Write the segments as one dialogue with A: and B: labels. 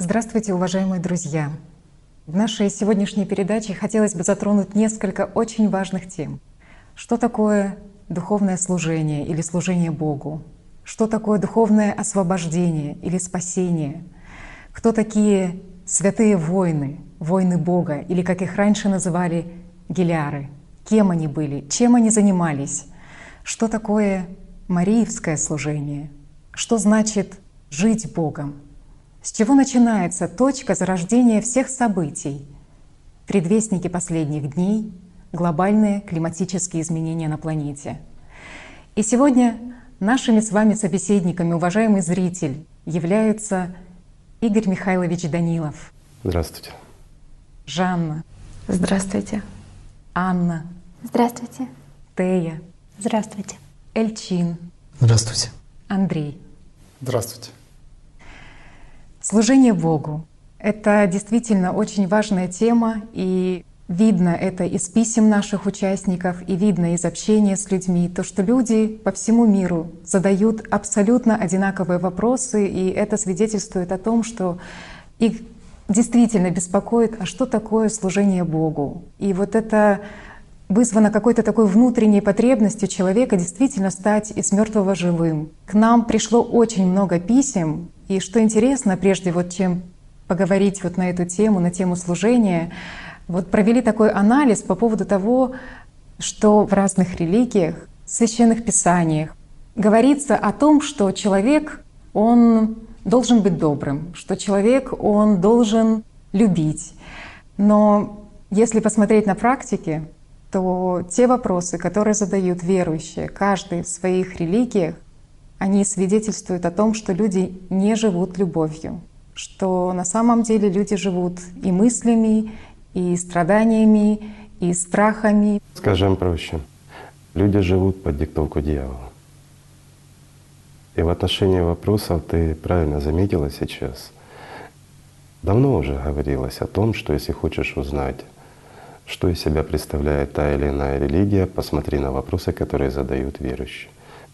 A: Здравствуйте, уважаемые друзья! В нашей сегодняшней передаче хотелось бы затронуть несколько очень важных тем. Что такое духовное служение или служение Богу? Что такое духовное освобождение или спасение? Кто такие святые воины, воины Бога, или как их раньше называли, гелиары? Кем они были? Чем они занимались? Что такое Мариевское служение? Что значит жить Богом? С чего начинается точка зарождения всех событий? Предвестники последних дней — глобальные климатические изменения на планете. И сегодня нашими с вами собеседниками, уважаемый зритель, являются Игорь Михайлович Данилов.
B: Здравствуйте.
A: Жанна.
C: Здравствуйте.
A: Анна.
C: Здравствуйте.
A: Тея.
C: Здравствуйте.
A: Эльчин.
D: Здравствуйте.
A: Андрей.
D: Здравствуйте.
A: Служение Богу — это действительно очень важная тема, и Видно это из писем наших участников и видно из общения с людьми, то, что люди по всему миру задают абсолютно одинаковые вопросы, и это свидетельствует о том, что их действительно беспокоит, а что такое служение Богу. И вот это вызвано какой-то такой внутренней потребностью человека действительно стать из мертвого живым. К нам пришло очень много писем, и что интересно, прежде вот чем поговорить вот на эту тему, на тему служения, вот провели такой анализ по поводу того, что в разных религиях, священных писаниях говорится о том, что человек, он должен быть добрым, что человек, он должен любить. Но если посмотреть на практике, то те вопросы, которые задают верующие, каждый в своих религиях, они свидетельствуют о том, что люди не живут любовью, что на самом деле люди живут и мыслями, и страданиями, и страхами.
B: Скажем проще. Люди живут под диктовку дьявола. И в отношении вопросов ты правильно заметила сейчас. Давно уже говорилось о том, что если хочешь узнать, что из себя представляет та или иная религия, посмотри на вопросы, которые задают верующие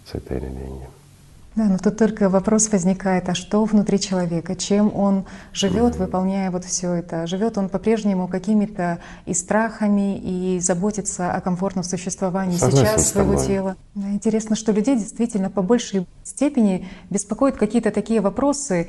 B: с этой религией.
A: Да, но тут только вопрос возникает, а что внутри человека, чем он живет, выполняя вот все это? Живет он по-прежнему какими-то и страхами, и заботится о комфортном существовании
B: Согласен
A: сейчас своего тела. Да, интересно, что людей действительно по большей степени беспокоят какие-то такие вопросы,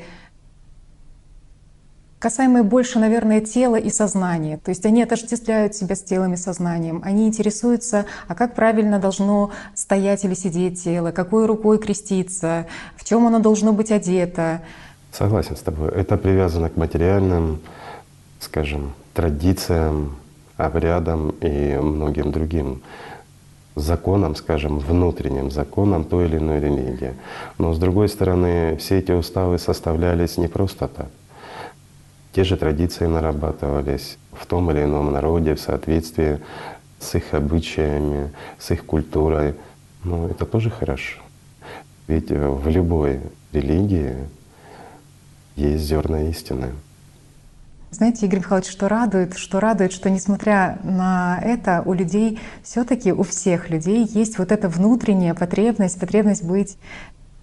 A: касаемые больше, наверное, тела и сознания. То есть они отождествляют себя с телом и сознанием. Они интересуются, а как правильно должно стоять или сидеть тело, какой рукой креститься, в чем оно должно быть одето.
B: Согласен с тобой. Это привязано к материальным, скажем, традициям, обрядам и многим другим законам, скажем, внутренним законам той или иной религии. Но с другой стороны, все эти уставы составлялись не просто так. Те же традиции нарабатывались в том или ином народе в соответствии с их обычаями, с их культурой. Но это тоже хорошо. Ведь в любой религии есть зерна истины.
A: Знаете, Игорь Михайлович, что радует, что радует, что несмотря на это, у людей все-таки у всех людей есть вот эта внутренняя потребность, потребность быть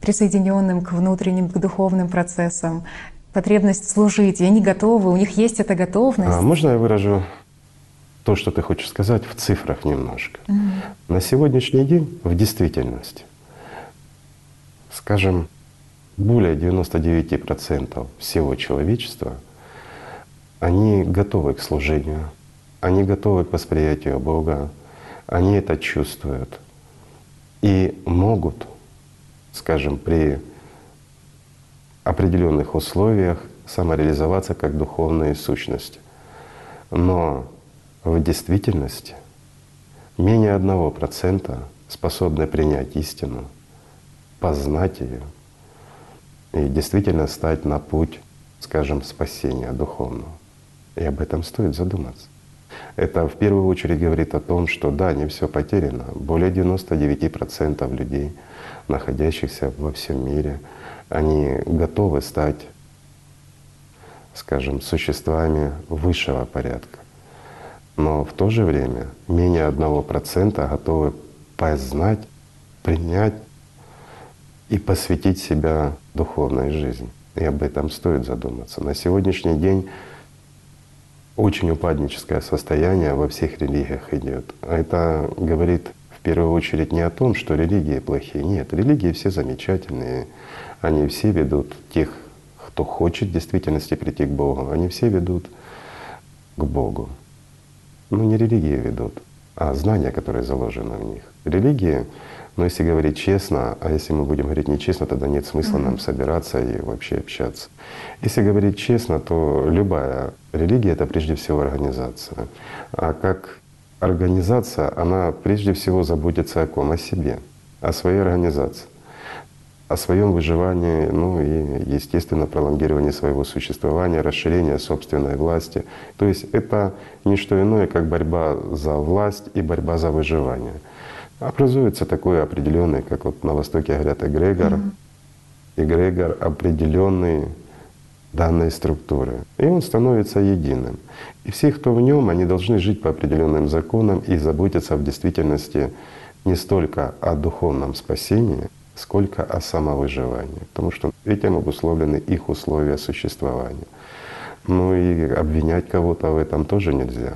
A: присоединенным к внутренним, к духовным процессам, потребность служить, и они готовы, у них есть эта готовность.
B: А можно я выражу то, что ты хочешь сказать, в цифрах немножко? На сегодняшний день в действительности, скажем, более 99% всего человечества, они готовы к служению, они готовы к восприятию Бога, они это чувствуют и могут, скажем, при определенных условиях самореализоваться как духовные сущности. Но в действительности менее одного процента способны принять истину, познать ее и действительно стать на путь, скажем, спасения духовного. И об этом стоит задуматься. Это в первую очередь говорит о том, что да, не все потеряно. Более 99% людей, находящихся во всем мире, они готовы стать, скажем, существами высшего порядка. Но в то же время менее одного процента готовы познать, принять и посвятить себя духовной жизни. И об этом стоит задуматься. На сегодняшний день очень упадническое состояние во всех религиях идет. Это говорит в первую очередь не о том, что религии плохие. Нет, религии все замечательные. Они все ведут тех, кто хочет в действительности прийти к Богу, они все ведут к Богу. Ну не религии ведут, а знания, которые заложены в них. Религии но если говорить честно, а если мы будем говорить нечестно, тогда нет смысла mm-hmm. нам собираться и вообще общаться. Если говорить честно, то любая религия — это прежде всего организация. А как организация, она прежде всего заботится о ком? О себе, о своей организации о своем выживании, ну и, естественно, пролонгировании своего существования, расширение собственной власти. То есть это не что иное, как борьба за власть и борьба за выживание — образуется такой определенный, как вот на Востоке говорят, эгрегор, mm-hmm. эгрегор определенной данной структуры. И он становится единым. И все, кто в нем, они должны жить по определенным законам и заботиться в действительности не столько о духовном спасении, сколько о самовыживании, потому что этим обусловлены их условия существования. Ну и обвинять кого-то в этом тоже нельзя.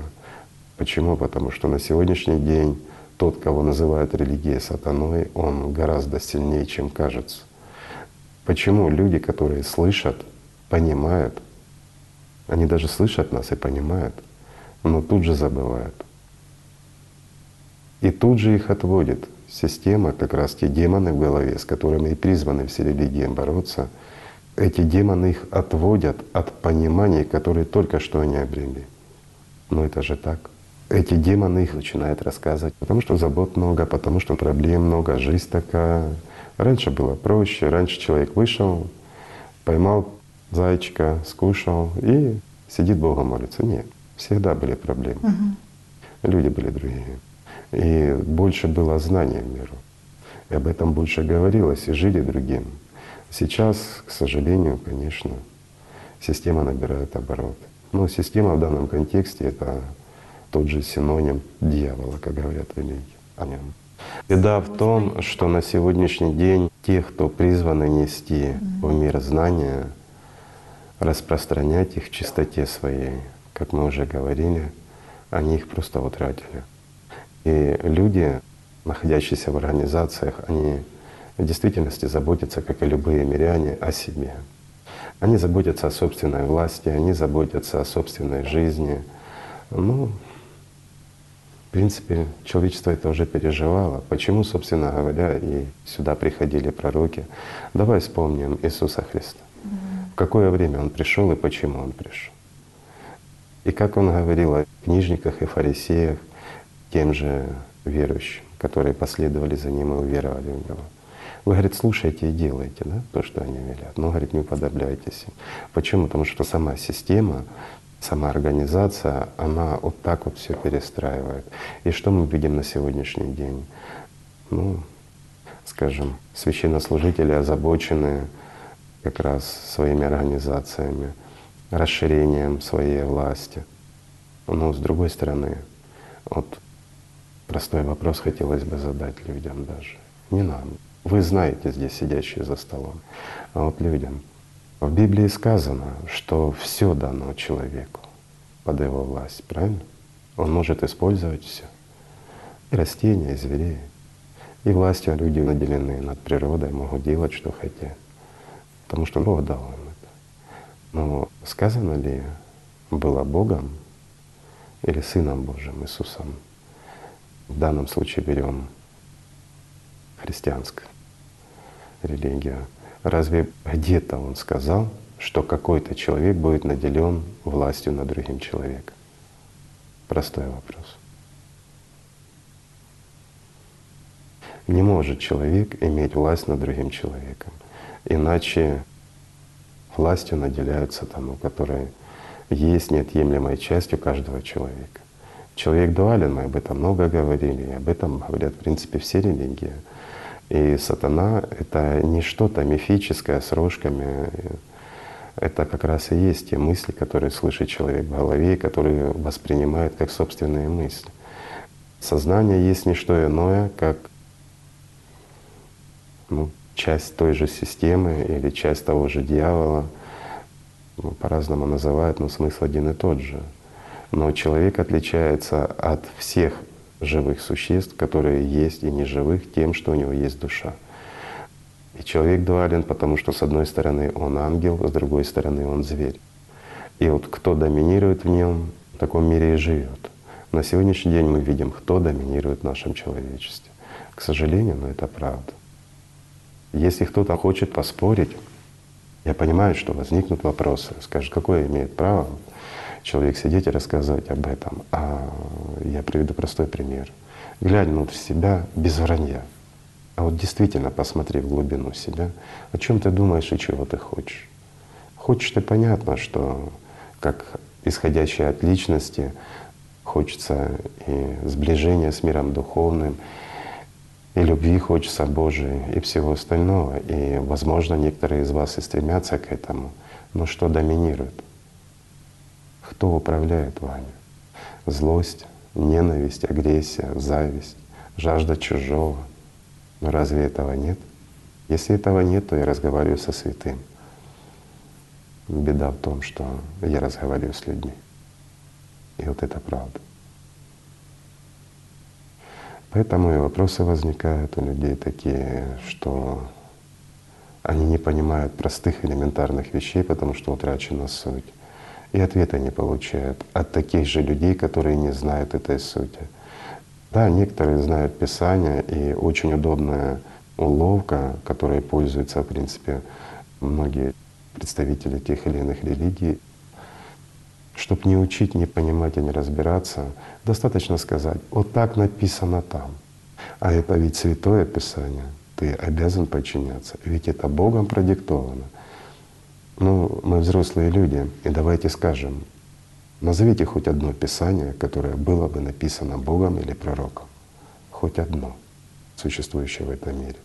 B: Почему? Потому что на сегодняшний день тот, кого называют религией сатаной, он гораздо сильнее, чем кажется. Почему люди, которые слышат, понимают, они даже слышат нас и понимают, но тут же забывают. И тут же их отводит система, как раз те демоны в голове, с которыми и призваны все религии бороться, эти демоны их отводят от понимания, которые только что они обрели. Но это же так эти демоны их начинают рассказывать, потому что забот много, потому что проблем много, жизнь такая. Раньше было проще, раньше человек вышел, поймал зайчика, скушал и сидит Бога молится. Нет, всегда были проблемы. Угу. Люди были другие. И больше было знаний в миру. И об этом больше говорилось, и жили другим. Сейчас, к сожалению, конечно, система набирает обороты. Но система в данном контексте — это тот же синоним дьявола, как говорят религии о нем. Беда в том, что на сегодняшний день те, кто призваны нести в мир знания, распространять их в чистоте своей, как мы уже говорили, они их просто утратили. И люди, находящиеся в организациях, они в действительности заботятся, как и любые миряне, о себе. Они заботятся о собственной власти, они заботятся о собственной жизни. Ну, принципе, человечество это уже переживало. Почему, собственно говоря, и сюда приходили пророки? Давай вспомним Иисуса Христа. В какое время Он пришел и почему Он пришел? И как Он говорил о книжниках и фарисеях, тем же верующим, которые последовали за Ним и уверовали в Него. Вы, говорит, слушайте и делайте да, то, что они велят. Но, говорит, не уподобляйтесь им. Почему? Потому что сама система сама организация, она вот так вот все перестраивает. И что мы видим на сегодняшний день? Ну, скажем, священнослужители озабочены как раз своими организациями, расширением своей власти. Но с другой стороны, вот простой вопрос хотелось бы задать людям даже. Не нам. Вы знаете здесь сидящие за столом. А вот людям — в Библии сказано, что все дано человеку под его власть, правильно? Он может использовать все. И растения, и зверей. И властью люди наделены над природой, могут делать, что хотят. Потому что Бог дал им это. Но сказано ли было Богом или Сыном Божьим, Иисусом? В данном случае берем христианскую религию. Разве где-то он сказал, что какой-то человек будет наделен властью над другим человеком? Простой вопрос. Не может человек иметь власть над другим человеком, иначе властью наделяются тому, который есть неотъемлемой частью каждого человека. Человек дуален, мы об этом много говорили, об этом говорят в принципе все религии. И сатана — это не что-то мифическое с рожками. Это как раз и есть те мысли, которые слышит человек в голове, которые воспринимает как собственные мысли. Сознание есть не что иное, как ну, часть той же системы или часть того же дьявола. Ну, по-разному называют, но смысл один и тот же. Но человек отличается от всех живых существ, которые есть и неживых, тем, что у него есть душа. И человек дуален, потому что с одной стороны он ангел, с другой стороны он зверь. И вот кто доминирует в нем, в таком мире и живет. На сегодняшний день мы видим, кто доминирует в нашем человечестве. К сожалению, но это правда. Если кто-то хочет поспорить, я понимаю, что возникнут вопросы. Скажет, какое имеет право человек сидеть и рассказывать об этом. А я приведу простой пример. Глянь внутрь себя без вранья. А вот действительно посмотри в глубину себя, о чем ты думаешь и чего ты хочешь. Хочешь ты понятно, что как исходящее от личности хочется и сближения с миром духовным, и любви хочется Божией, и всего остального. И, возможно, некоторые из вас и стремятся к этому. Но что доминирует? Кто управляет вами? Злость, ненависть, агрессия, зависть, жажда чужого. Но разве этого нет? Если этого нет, то я разговариваю со святым. Беда в том, что я разговариваю с людьми. И вот это правда. Поэтому и вопросы возникают у людей такие, что они не понимают простых элементарных вещей, потому что утрачена суть. И ответа не получают от таких же людей, которые не знают этой сути. Да, некоторые знают Писание, и очень удобная уловка, которой пользуются, в принципе, многие представители тех или иных религий, чтобы не учить, не понимать и не разбираться, достаточно сказать, вот так написано там. А это ведь Святое Писание, ты обязан подчиняться, ведь это Богом продиктовано. Ну, мы взрослые люди, и давайте скажем, назовите хоть одно Писание, которое было бы написано Богом или пророком. Хоть одно, существующее в этом мире.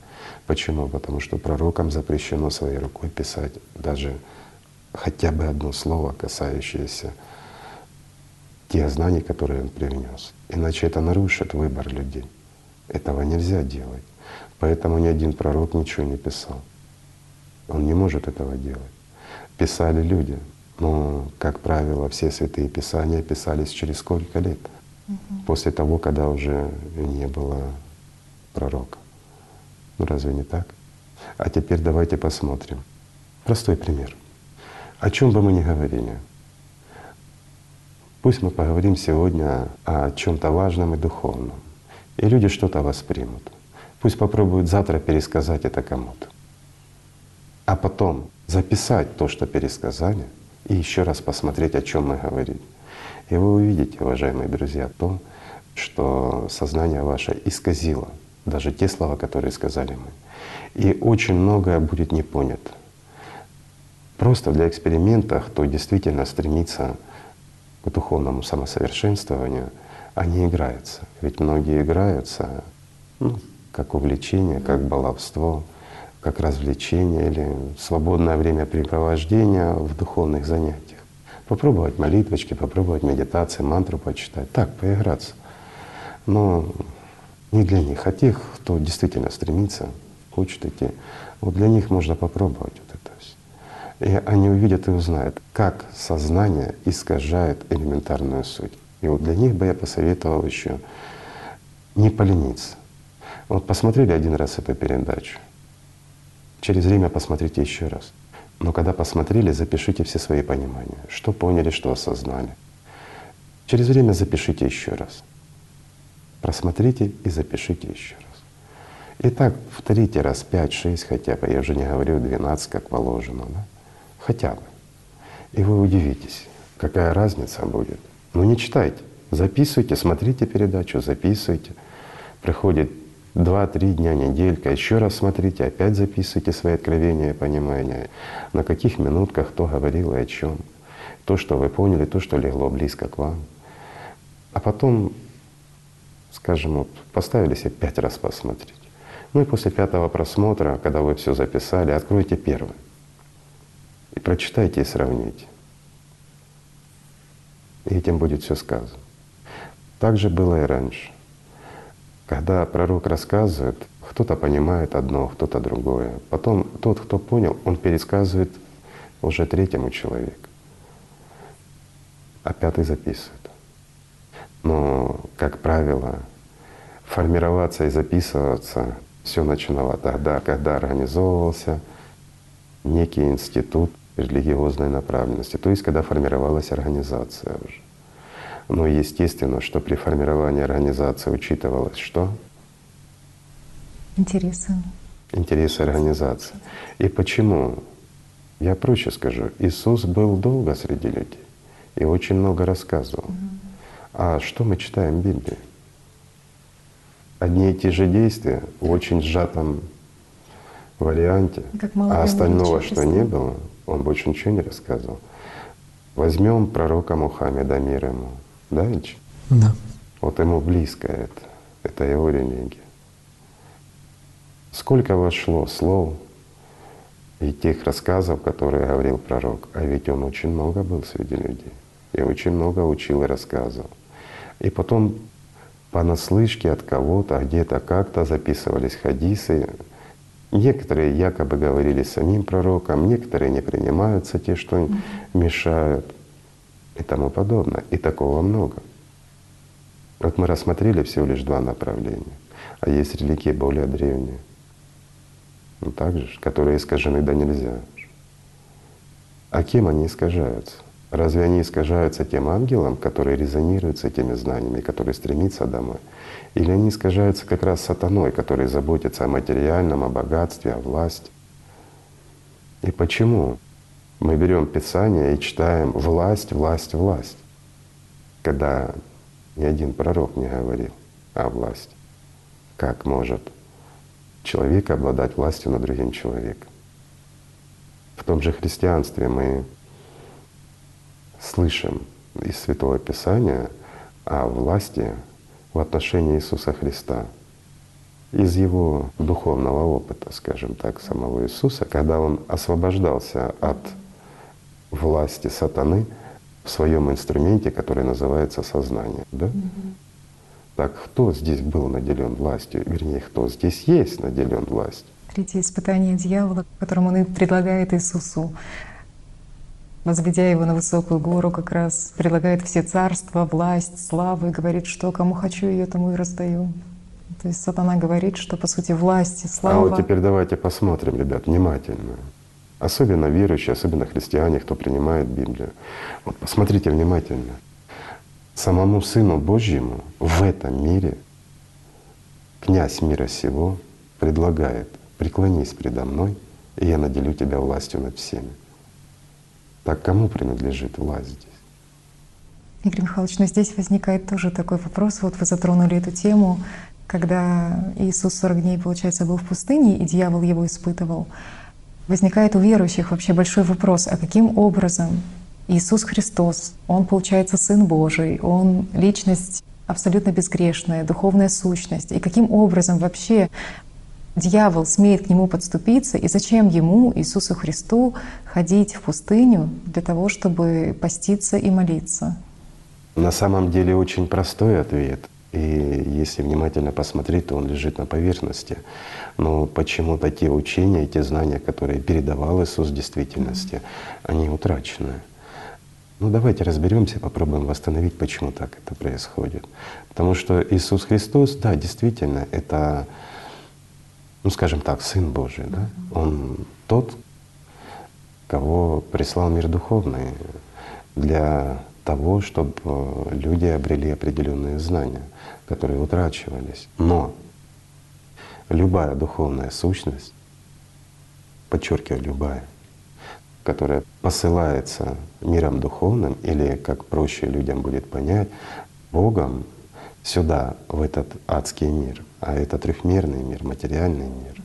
B: Почему? Потому что пророкам запрещено своей рукой писать даже хотя бы одно слово, касающееся тех знаний, которые он привнес. Иначе это нарушит выбор людей. Этого нельзя делать. Поэтому ни один пророк ничего не писал. Он не может этого делать. Писали люди, но, как правило, все святые писания писались через сколько лет? Угу. После того, когда уже не было пророка. Ну разве не так? А теперь давайте посмотрим. Простой пример. О чем бы мы ни говорили, пусть мы поговорим сегодня о чем-то важном и духовном, и люди что-то воспримут. Пусть попробуют завтра пересказать это кому-то, а потом записать то, что пересказали, и еще раз посмотреть, о чем мы говорили. И вы увидите, уважаемые друзья, то, что сознание ваше исказило даже те слова, которые сказали мы. И очень многое будет не понято просто для эксперимента, кто действительно стремится к духовному самосовершенствованию, они играются. Ведь многие играются ну, как увлечение, как баловство, как развлечение или свободное времяпрепровождение в духовных занятиях. Попробовать молитвочки, попробовать медитации, мантру почитать, так, поиграться. Но не для них, а тех, кто действительно стремится, хочет идти, вот для них можно попробовать вот это все. И они увидят и узнают, как сознание искажает элементарную суть. И вот для них бы я посоветовал еще не полениться. Вот посмотрели один раз эту передачу, через время посмотрите еще раз. Но когда посмотрели, запишите все свои понимания, что поняли, что осознали. Через время запишите еще раз. Просмотрите и запишите еще раз. И так повторите раз пять, шесть хотя бы, я уже не говорю 12, как положено. Да? Хотя бы. И вы удивитесь, какая разница будет. Ну не читайте, записывайте, смотрите передачу, записывайте. Приходит два-три дня, неделька, еще раз смотрите, опять записывайте свои откровения и понимания, на каких минутках кто говорил и о чем, то, что вы поняли, то, что легло близко к вам. А потом, скажем, вот, поставили себе пять раз посмотреть. Ну и после пятого просмотра, когда вы все записали, откройте первый. И прочитайте и сравните. И этим будет все сказано. Так же было и раньше. Когда пророк рассказывает, Кто-то понимает одно, кто-то другое. Потом тот, кто понял, он пересказывает уже третьему человеку, а пятый записывает. Но, как правило, формироваться и записываться все начинало тогда, когда организовывался некий институт религиозной направленности, то есть когда формировалась организация уже. Но естественно, что при формировании организации учитывалось что?
A: Интересы.
B: Интересы организации. И почему? Я проще скажу. Иисус был долго среди людей и очень много рассказывал. А что мы читаем в Библии? Одни и те же действия в очень сжатом варианте, а остального, что не было, он больше ничего не рассказывал. Возьмем пророка Мухаммеда, мир ему, да, Ильич?
D: Да.
B: Вот ему близко это, это его религия. Сколько вошло слов и тех рассказов, которые говорил пророк, а ведь он очень много был среди людей и очень много учил и рассказывал. И потом понаслышке от кого-то, где-то как-то записывались хадисы. Некоторые якобы говорили самим пророком, некоторые не принимаются те, что мешают и тому подобное. И такого много. Вот мы рассмотрели всего лишь два направления. А есть религии более древние. Ну, так же, которые искажены да нельзя. А кем они искажаются? Разве они искажаются тем ангелом, который резонирует с этими знаниями, который стремится домой? Или они искажаются как раз сатаной, который заботится о материальном, о богатстве, о власти? И почему мы берем Писание и читаем «власть, власть, власть», когда ни один пророк не говорил о власти? Как может человек обладать властью над другим человеком? В том же христианстве мы слышим из Святого Писания о власти в отношении Иисуса Христа. Из его духовного опыта, скажем так, самого Иисуса, когда он освобождался от власти сатаны в своем инструменте, который называется сознание. Да? Так кто здесь был наделен властью? Вернее, кто здесь есть наделен властью?
A: Третье испытание дьявола, которым он и предлагает Иисусу возведя его на высокую гору, как раз предлагает все царства, власть, славу и говорит, что кому хочу ее, тому и раздаю. То есть сатана говорит, что по сути власть и слава.
B: А вот теперь давайте посмотрим, ребят, внимательно. Особенно верующие, особенно христиане, кто принимает Библию. Вот посмотрите внимательно. Самому Сыну Божьему в этом мире князь мира сего предлагает «преклонись предо мной, и я наделю тебя властью над всеми». Так кому принадлежит власть здесь?
A: Игорь Михайлович, но здесь возникает тоже такой вопрос. Вот вы затронули эту тему, когда Иисус 40 дней, получается, был в пустыне, и дьявол его испытывал. Возникает у верующих вообще большой вопрос, а каким образом Иисус Христос, Он, получается, Сын Божий, Он — личность абсолютно безгрешная, духовная сущность. И каким образом вообще дьявол смеет к нему подступиться, и зачем ему, Иисусу Христу, ходить в пустыню для того, чтобы поститься и молиться?
B: На самом деле очень простой ответ. И если внимательно посмотреть, то он лежит на поверхности. Но почему-то те учения, те знания, которые передавал Иисус в действительности, они утрачены. Ну давайте разберемся, попробуем восстановить, почему так это происходит. Потому что Иисус Христос, да, действительно, это ну скажем так, Сын Божий, да? Он тот, кого прислал мир духовный для того, чтобы люди обрели определенные знания, которые утрачивались. Но любая духовная сущность, подчеркиваю, любая, которая посылается миром духовным, или, как проще людям будет понять, Богом сюда, в этот адский мир, а это трехмерный мир, материальный мир,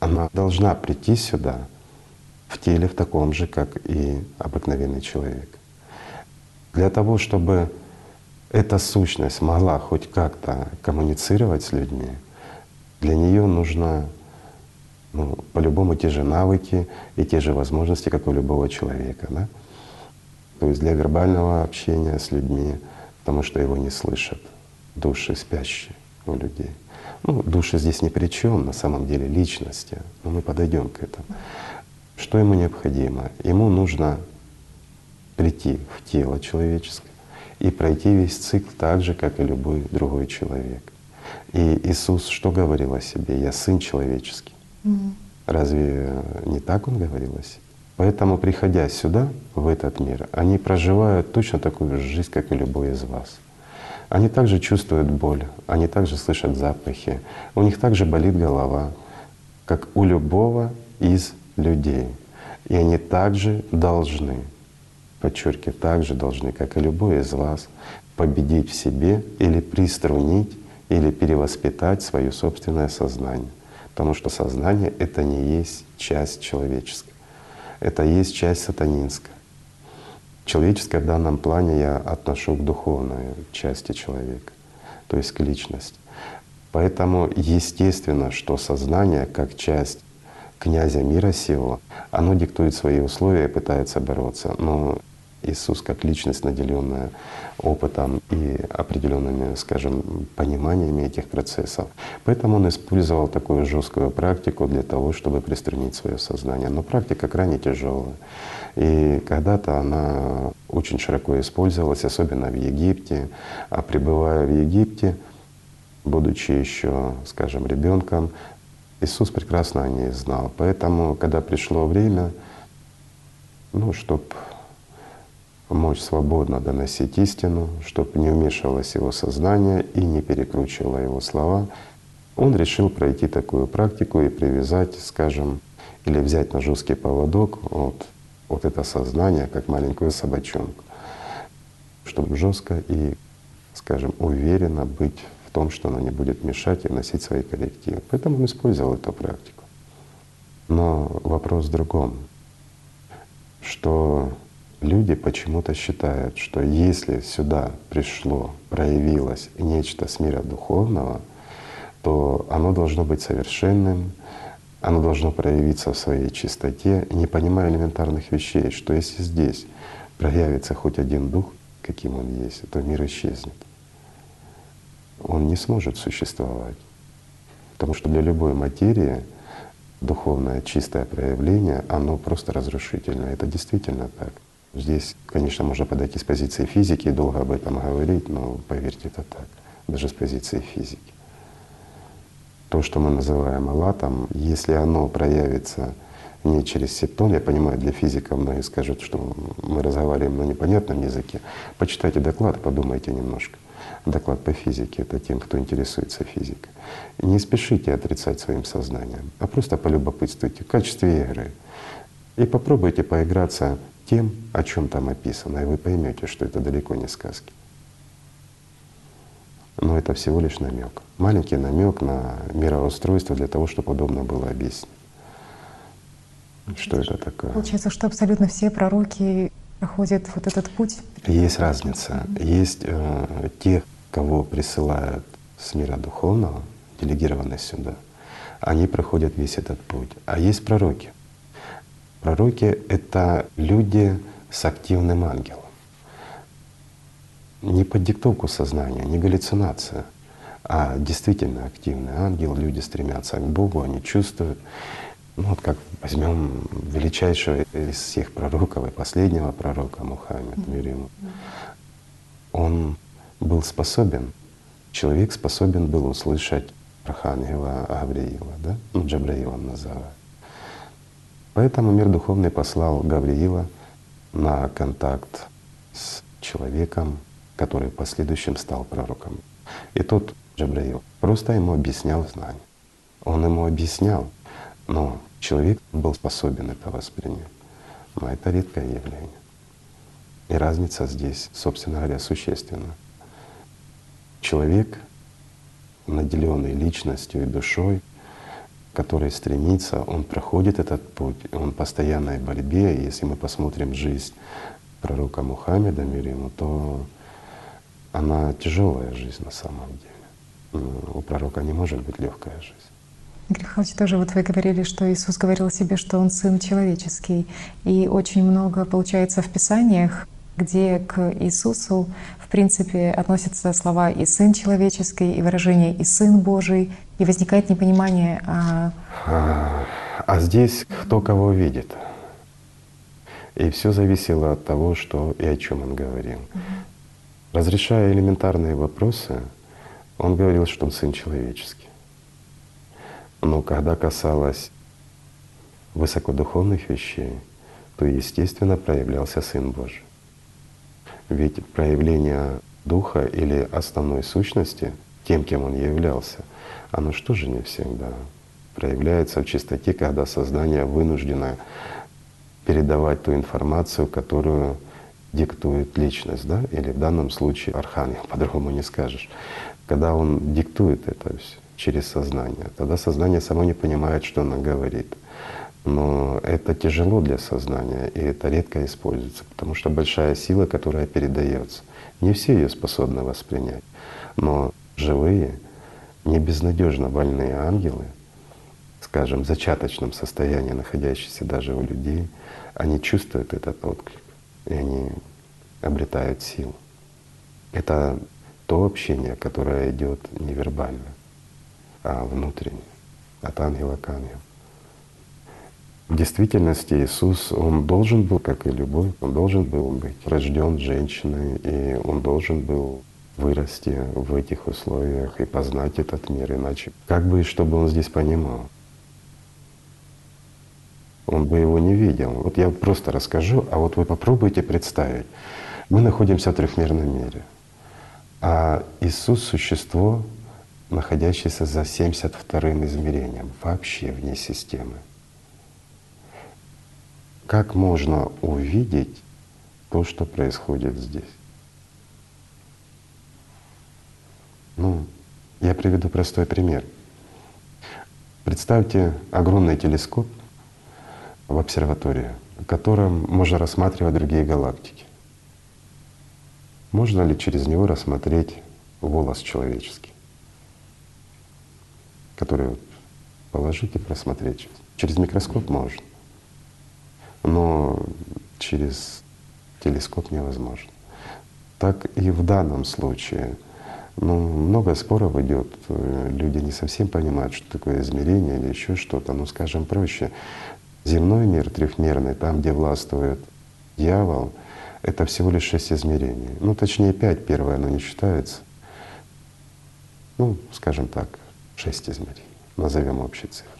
B: она должна прийти сюда в теле в таком же, как и обыкновенный человек. Для того, чтобы эта сущность могла хоть как-то коммуницировать с людьми, для нее нужно ну, по-любому те же навыки и те же возможности, как у любого человека. Да? То есть для вербального общения с людьми, потому что его не слышат души спящие у людей. Ну, души здесь ни при чем, на самом деле личности, но мы подойдем к этому. Что ему необходимо? Ему нужно прийти в тело человеческое и пройти весь цикл так же, как и любой другой человек. И Иисус что говорил о себе? «Я Сын человеческий». Mm. Разве не так Он говорил о себе? Поэтому, приходя сюда, в этот мир, они проживают точно такую же жизнь, как и любой из вас. Они также чувствуют боль, они также слышат запахи, у них также болит голова, как у любого из людей. И они также должны, подчеркиваю, также должны, как и любой из вас, победить в себе или приструнить, или перевоспитать свое собственное сознание. Потому что сознание — это не есть часть человеческая, это есть часть сатанинская. Человеческое в данном плане я отношу к духовной части человека, то есть к личности. Поэтому естественно, что сознание как часть князя мира сего, оно диктует свои условия и пытается бороться. Но Иисус как личность, наделенная опытом и определенными, скажем, пониманиями этих процессов. Поэтому он использовал такую жесткую практику для того, чтобы приструнить свое сознание. Но практика крайне тяжелая. И когда-то она очень широко использовалась, особенно в Египте. А пребывая в Египте, будучи еще, скажем, ребенком, Иисус прекрасно о ней знал. Поэтому, когда пришло время, ну, чтобы мочь свободно доносить истину, чтобы не вмешивалось его сознание и не перекручивало его слова, он решил пройти такую практику и привязать, скажем, или взять на жесткий поводок вот, вот это сознание, как маленькую собачонку, чтобы жестко и, скажем, уверенно быть том, что оно не будет мешать и вносить свои коррективы. Поэтому он использовал эту практику. Но вопрос в другом, что люди почему-то считают, что если сюда пришло, проявилось нечто с мира духовного, то оно должно быть совершенным, оно должно проявиться в своей чистоте, не понимая элементарных вещей, что если здесь проявится хоть один дух, каким он есть, то мир исчезнет. Он не сможет существовать. Потому что для любой материи духовное чистое проявление, оно просто разрушительное. Это действительно так. Здесь, конечно, можно подойти с позиции физики и долго об этом говорить, но поверьте, это так, даже с позиции физики. То, что мы называем алатом, если оно проявится не через септон, я понимаю, для физиков многие скажут, что мы разговариваем на непонятном языке. Почитайте доклад, подумайте немножко. Доклад по физике — это тем, кто интересуется физикой. не спешите отрицать своим сознанием, а просто полюбопытствуйте в качестве игры. И попробуйте поиграться тем, о чем там описано, и вы поймете, что это далеко не сказки. Но это всего лишь намек. Маленький намек на мироустройство для того, чтобы удобно было объяснить. Что это такое?
A: Получается, что абсолютно все пророки проходят вот этот путь?
B: Есть разница. Есть э, те, кого присылают с мира духовного, делегированные сюда, они проходят весь этот путь. А есть пророки. Пророки — это люди с активным ангелом. Не под диктовку сознания, не галлюцинация, а действительно активный ангел. Люди стремятся к Богу, они чувствуют. Ну вот как возьмем величайшего из всех пророков и последнего пророка Мухаммед, мир ему. Он был способен, человек способен был услышать Архангела Гавриила, да? ну Джабраилом называют. Поэтому мир духовный послал Гавриила на контакт с человеком, который в последующем стал пророком. И тот Джабраил просто ему объяснял знания. Он ему объяснял, но человек был способен это воспринять. Но это редкое явление. И разница здесь, собственно говоря, существенна. Человек, наделенный личностью и душой, который стремится, он проходит этот путь, он в постоянной борьбе. Если мы посмотрим жизнь пророка Мухаммеда, мир ему, то она тяжелая жизнь на самом деле. У пророка не может быть легкая жизнь.
A: Михайлович, тоже вот вы говорили, что Иисус говорил себе, что Он Сын человеческий. И очень много, получается, в Писаниях где к Иисусу, в принципе, относятся слова «и Сын человеческий», и выражение «и Сын Божий», и возникает непонимание, а
B: А, а здесь кто кого видит. И все зависело от того, что и о чем он говорил. Разрешая элементарные вопросы, он говорил, что он сын человеческий. Но когда касалось высокодуховных вещей, то, естественно, проявлялся Сын Божий. Ведь проявление Духа или основной сущности, тем, кем Он являлся, оно что же не всегда проявляется в чистоте, когда сознание вынуждено передавать ту информацию, которую диктует личность, да, или в данном случае архангел, по-другому не скажешь. Когда он диктует это все через сознание, тогда сознание само не понимает, что оно говорит. Но это тяжело для сознания, и это редко используется, потому что большая сила, которая передается, не все ее способны воспринять. Но живые, не безнадежно больные ангелы, скажем, в зачаточном состоянии, находящиеся даже у людей, они чувствуют этот отклик, и они обретают силу. Это то общение, которое идет невербально, а внутренне, от ангела к ангелу. В действительности Иисус, Он должен был, как и любой, Он должен был быть рожден женщиной, и Он должен был вырасти в этих условиях и познать этот мир, иначе как бы и что бы Он здесь понимал? Он бы его не видел. Вот я просто расскажу, а вот вы попробуйте представить. Мы находимся в трехмерном мире, а Иисус — существо, находящееся за 72-м измерением, вообще вне системы. Как можно увидеть то, что происходит здесь? Ну, я приведу простой пример. Представьте огромный телескоп в обсерватории, в котором можно рассматривать другие галактики. Можно ли через него рассмотреть волос человеческий, который положить и просмотреть? Через микроскоп можно, но через телескоп невозможно. Так и в данном случае. Ну, много споров идет, люди не совсем понимают, что такое измерение или еще что-то. Ну, скажем проще, земной мир трехмерный, там, где властвует дьявол, это всего лишь шесть измерений. Ну, точнее, пять, первое оно не считается. Ну, скажем так, шесть измерений, назовем общий цифр.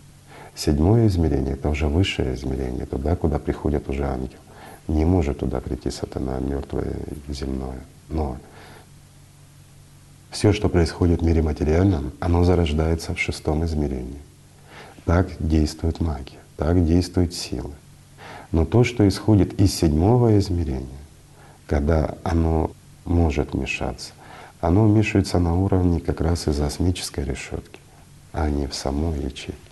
B: Седьмое измерение — это уже высшее измерение, туда, куда приходит уже ангел. Не может туда прийти сатана, мертвое земное. Но все, что происходит в мире материальном, оно зарождается в шестом измерении. Так действует магия, так действуют силы. Но то, что исходит из седьмого измерения, когда оно может вмешаться, оно вмешивается на уровне как раз из осмической решетки, а не в самой ячейке.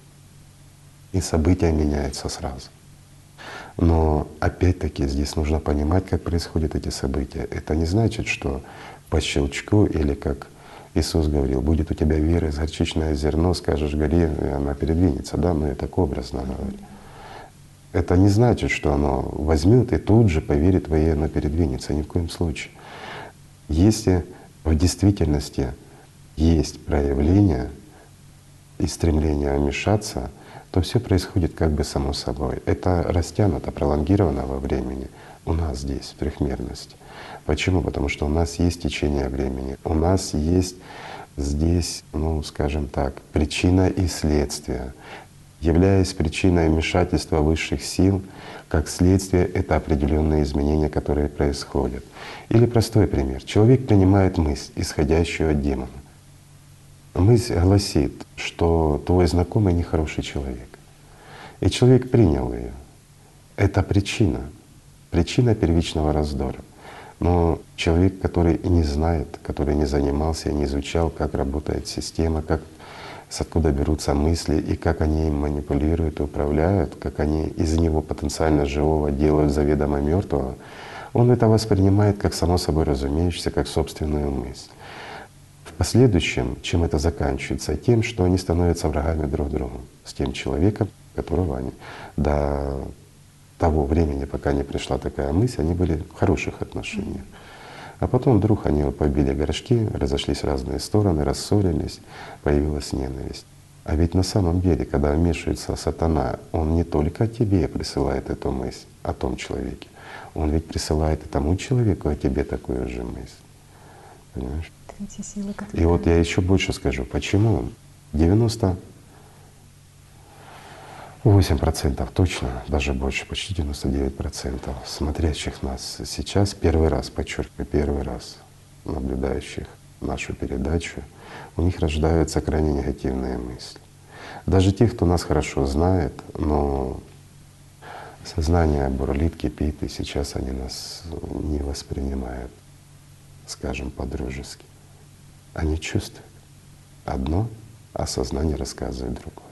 B: И события меняются сразу. Но опять-таки здесь нужно понимать, как происходят эти события. Это не значит, что по щелчку или как Иисус говорил, будет у тебя вера из горчичное зерно, скажешь горе, и она передвинется, да, но я так образно говорю. Это не значит, что оно возьмет и тут же по вере твоей оно передвинется, ни в коем случае. Если в действительности есть проявление и стремление вмешаться, то все происходит как бы само собой. Это растянуто, пролонгировано во времени у нас здесь, в трехмерности. Почему? Потому что у нас есть течение времени, у нас есть здесь, ну, скажем так, причина и следствие. Являясь причиной вмешательства высших сил, как следствие — это определенные изменения, которые происходят. Или простой пример. Человек принимает мысль, исходящую от демона. Мысль гласит, что твой знакомый нехороший человек. И человек принял ее. Это причина, причина первичного раздора. Но человек, который не знает, который не занимался, не изучал, как работает система, как с откуда берутся мысли и как они им манипулируют, управляют, как они из него потенциально живого делают заведомо мертвого, он это воспринимает как само собой разумеющееся, как собственную мысль. В последующем, чем это заканчивается? Тем, что они становятся врагами друг другу с тем человеком, которого они до того времени, пока не пришла такая мысль, они были в хороших отношениях. А потом вдруг они побили горшки, разошлись в разные стороны, рассорились, появилась ненависть. А ведь на самом деле, когда вмешивается сатана, он не только тебе присылает эту мысль о том человеке, он ведь присылает и тому человеку о тебе такую же мысль. Понимаешь?
A: Третья сила,
B: И
A: которая...
B: вот я еще больше скажу, почему 90 8% точно, даже больше, почти 99% смотрящих нас сейчас первый раз, подчеркиваю, первый раз наблюдающих нашу передачу, у них рождаются крайне негативные мысли. Даже те, кто нас хорошо знает, но сознание бурлит, кипит, и сейчас они нас не воспринимают, скажем, по-дружески. Они чувствуют одно, а сознание рассказывает другое.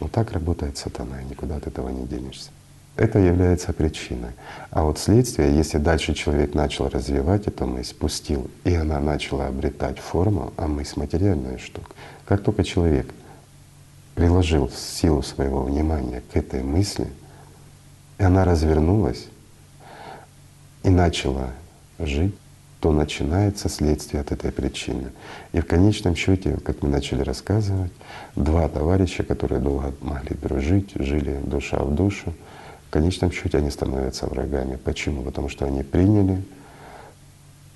B: Но так работает сатана, и никуда от этого не денешься. Это является причиной. А вот следствие, если дальше человек начал развивать эту мысль, пустил, и она начала обретать форму, а мысль — материальная штука. Как только человек приложил силу своего внимания к этой мысли, и она развернулась и начала жить, то начинается следствие от этой причины. И в конечном счете, как мы начали рассказывать, два товарища, которые долго могли дружить, жили душа в душу, в конечном счете они становятся врагами. Почему? Потому что они приняли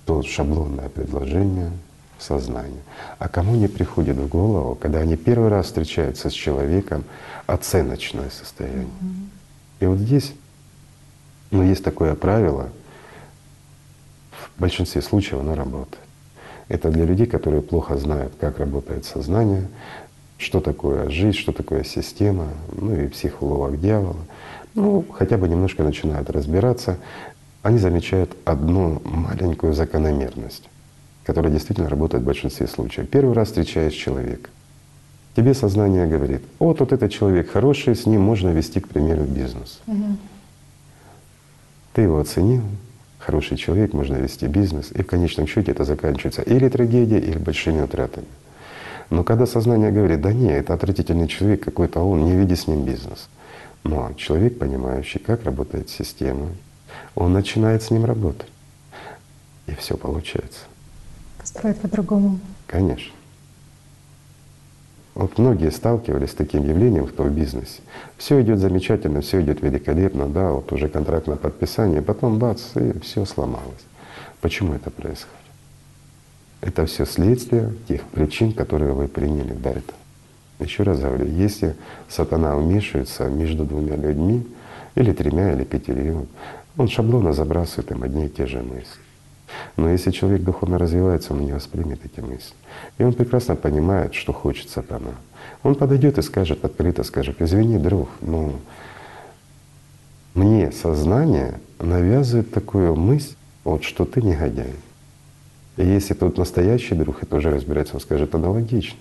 B: то шаблонное предложение в сознании. А кому не приходит в голову, когда они первый раз встречаются с человеком, оценочное состояние. И вот здесь, ну, есть такое правило — в большинстве случаев оно работает. Это для людей, которые плохо знают, как работает сознание, что такое жизнь, что такое система, ну и психолог дьявола. Ну, хотя бы немножко начинают разбираться, они замечают одну маленькую закономерность, которая действительно работает в большинстве случаев. Первый раз встречаешь человека, тебе сознание говорит, вот вот этот человек хороший, с ним можно вести, к примеру, бизнес.
A: Мгм.
B: Ты его оценил, хороший человек, можно вести бизнес, и в конечном счете это заканчивается или трагедией, или большими утратами. Но когда сознание говорит, да нет, это отвратительный человек какой-то, он, не веди с ним бизнес. Но человек, понимающий, как работает система, он начинает с ним работать. И все получается.
A: Построить по-другому.
B: Конечно. Вот многие сталкивались с таким явлением, кто в бизнесе. Все идет замечательно, все идет великолепно, да, вот уже контракт на подписание, потом бац, и все сломалось. Почему это происходит? Это все следствие тех причин, которые вы приняли до этого. Еще раз говорю, если сатана вмешивается между двумя людьми, или тремя, или пятерью, он шаблонно забрасывает им одни и те же мысли. Но если человек духовно развивается, он не воспримет эти мысли. И он прекрасно понимает, что хочет сатана. Он подойдет и скажет открыто, скажет, извини, друг, ну мне сознание навязывает такую мысль, вот что ты негодяй. И если тут настоящий друг и тоже разбирается, он скажет аналогично.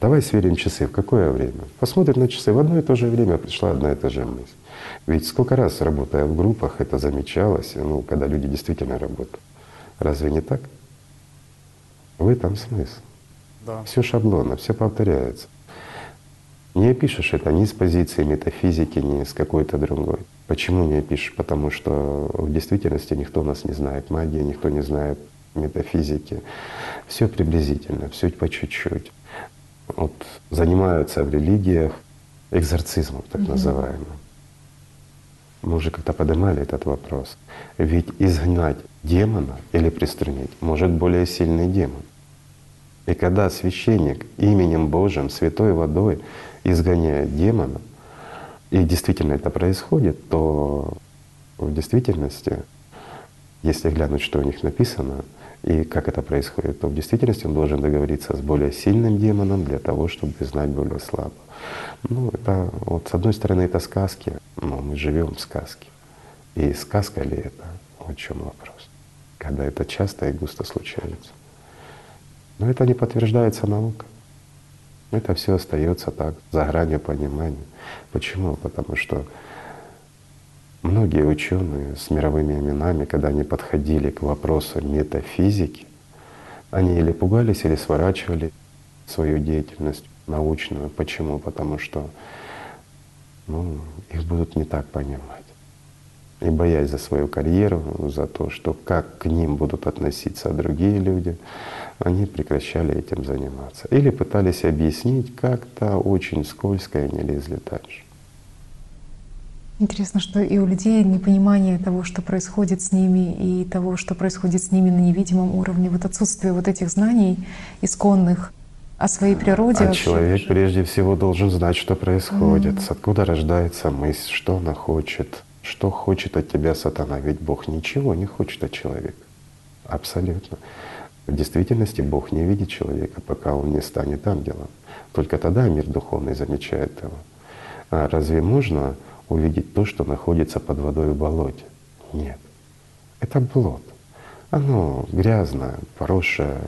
B: Давай сверим часы, в какое время. Посмотрим на часы, в одно и то же время пришла одна и та же мысль. Ведь сколько раз, работая в группах, это замечалось, ну, когда люди действительно работают. Разве не так? В этом смысл.
D: Да.
B: Все шаблонно, все повторяется. Не опишешь это ни с позиции метафизики, ни с какой-то другой. Почему не опишешь? Потому что в действительности никто нас не знает магии, никто не знает метафизики. Все приблизительно, все по чуть-чуть. Вот занимаются в религиях экзорцизмом, так называемым. Мы уже как-то поднимали этот вопрос. Ведь изгнать демона или приструнить может более сильный демон. И когда священник именем Божьим, святой водой изгоняет демона, и действительно это происходит, то в действительности, если глянуть, что у них написано и как это происходит, то в действительности он должен договориться с более сильным демоном для того, чтобы знать более слабо. Ну, это вот с одной стороны это сказки, но мы живем в сказке. И сказка ли это? В чем вопрос. Когда это часто и густо случается. Но это не подтверждается наукой. Это все остается так, за гранью понимания. Почему? Потому что многие ученые с мировыми именами, когда они подходили к вопросу метафизики, они или пугались, или сворачивали свою деятельность научную. Почему? Потому что ну, их будут не так понимать. И боясь за свою карьеру, за то, что как к ним будут относиться другие люди, они прекращали этим заниматься. Или пытались объяснить как-то очень скользко и не лезли дальше.
A: Интересно, что и у людей непонимание того, что происходит с ними, и того, что происходит с ними на невидимом уровне, вот отсутствие вот этих знаний исконных о своей природе.
B: А человек прежде всего должен знать, что происходит, mm. откуда рождается мысль, что она хочет, что хочет от тебя сатана. Ведь Бог ничего не хочет от человека. Абсолютно. В действительности Бог не видит человека, пока он не станет ангелом. Только тогда мир духовный замечает его. А разве можно увидеть то, что находится под водой в болоте? Нет. Это блод. Оно грязное, поросшее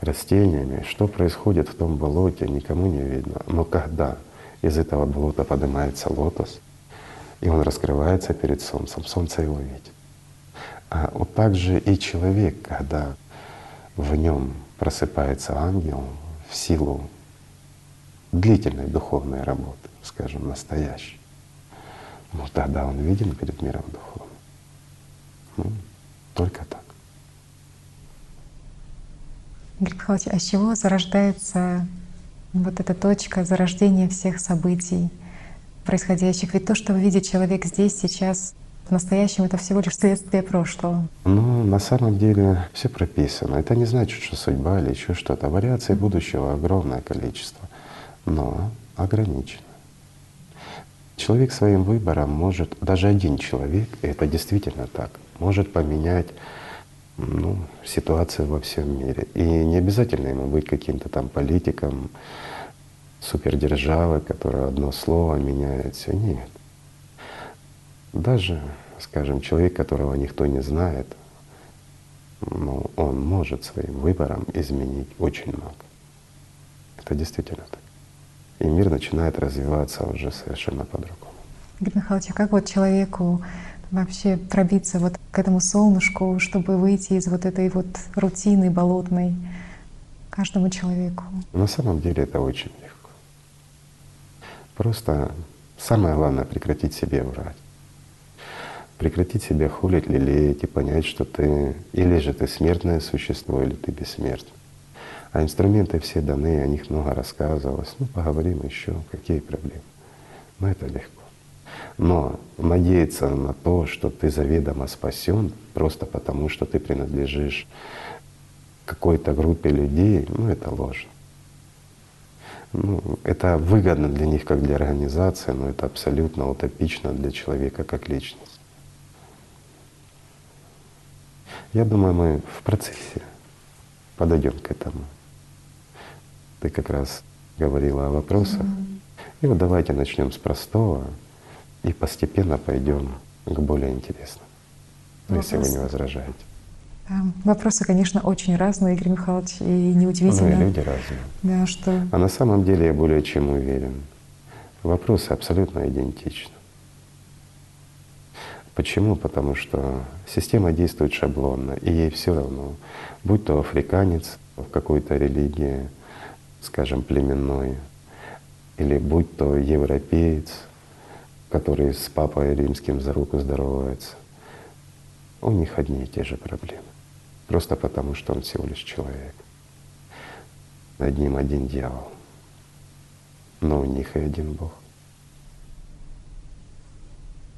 B: растениями. Что происходит в том болоте, никому не видно. Но когда из этого болота поднимается лотос, и он раскрывается перед солнцем, солнце его видит. А вот так же и человек, когда в нем просыпается ангел в силу длительной духовной работы, скажем, настоящей, ну тогда он виден перед миром духовным. Ну, только так.
A: Игорь Михайлович, а с чего зарождается вот эта точка зарождения всех событий происходящих? Ведь то, что видит человек здесь, сейчас, в настоящем, это всего лишь следствие прошлого.
B: Ну, на самом деле все прописано. Это не значит, что судьба или еще что-то. Вариаций будущего огромное количество, но ограничено. Человек своим выбором может, даже один человек, и это действительно так, может поменять ну, ситуацию во всем мире. И не обязательно ему быть каким-то там политиком, супердержавы, которая одно слово меняет все. Нет. Даже, скажем, человек, которого никто не знает, ну, он может своим выбором изменить очень много. Это действительно так. И мир начинает развиваться уже совершенно по-другому.
A: Игорь Михайлович, а как вот человеку вообще пробиться вот к этому солнышку, чтобы выйти из вот этой вот рутины болотной каждому человеку?
B: На самом деле это очень. Просто самое главное — прекратить себе врать. Прекратить себя хулить, лелеять и понять, что ты или же ты смертное существо, или ты бессмертный. А инструменты все даны, о них много рассказывалось. Ну, поговорим еще, какие проблемы. Но это легко. Но надеяться на то, что ты заведомо спасен, просто потому что ты принадлежишь какой-то группе людей, ну это ложь. Ну, это выгодно для них как для организации, но это абсолютно утопично для человека как личности. Я думаю, мы в процессе подойдем к этому. Ты как раз говорила о вопросах. Mm-hmm. И вот давайте начнем с простого и постепенно пойдем к более интересным, ну, если вы не возражаете.
A: Да. Вопросы, конечно, очень разные, Игорь Михайлович, и неудивительно.
B: Ну и люди разные.
A: Да, что...
B: А на самом деле я более чем уверен, вопросы абсолютно идентичны. Почему? Потому что система действует шаблонно, и ей все равно, будь то африканец в какой-то религии, скажем, племенной, или будь то европеец который с папой римским за руку здоровается, у них одни и те же проблемы. Просто потому, что он всего лишь человек. Над ним один дьявол, но у них и один Бог.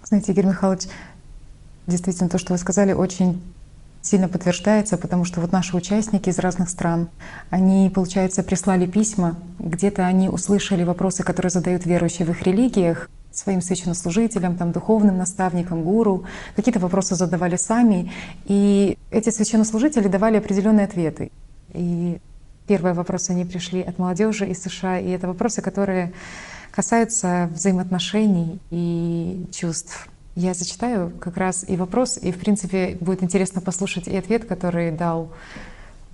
A: Знаете, Игорь Михайлович, действительно то, что вы сказали, очень сильно подтверждается, потому что вот наши участники из разных стран, они, получается, прислали письма, где-то они услышали вопросы, которые задают верующие в их религиях, своим священнослужителям, там, духовным наставникам, гуру. Какие-то вопросы задавали сами. И эти священнослужители давали определенные ответы. И первые вопросы они пришли от молодежи из США. И это вопросы, которые касаются взаимоотношений и чувств. Я зачитаю как раз и вопрос, и в принципе будет интересно послушать и ответ, который дал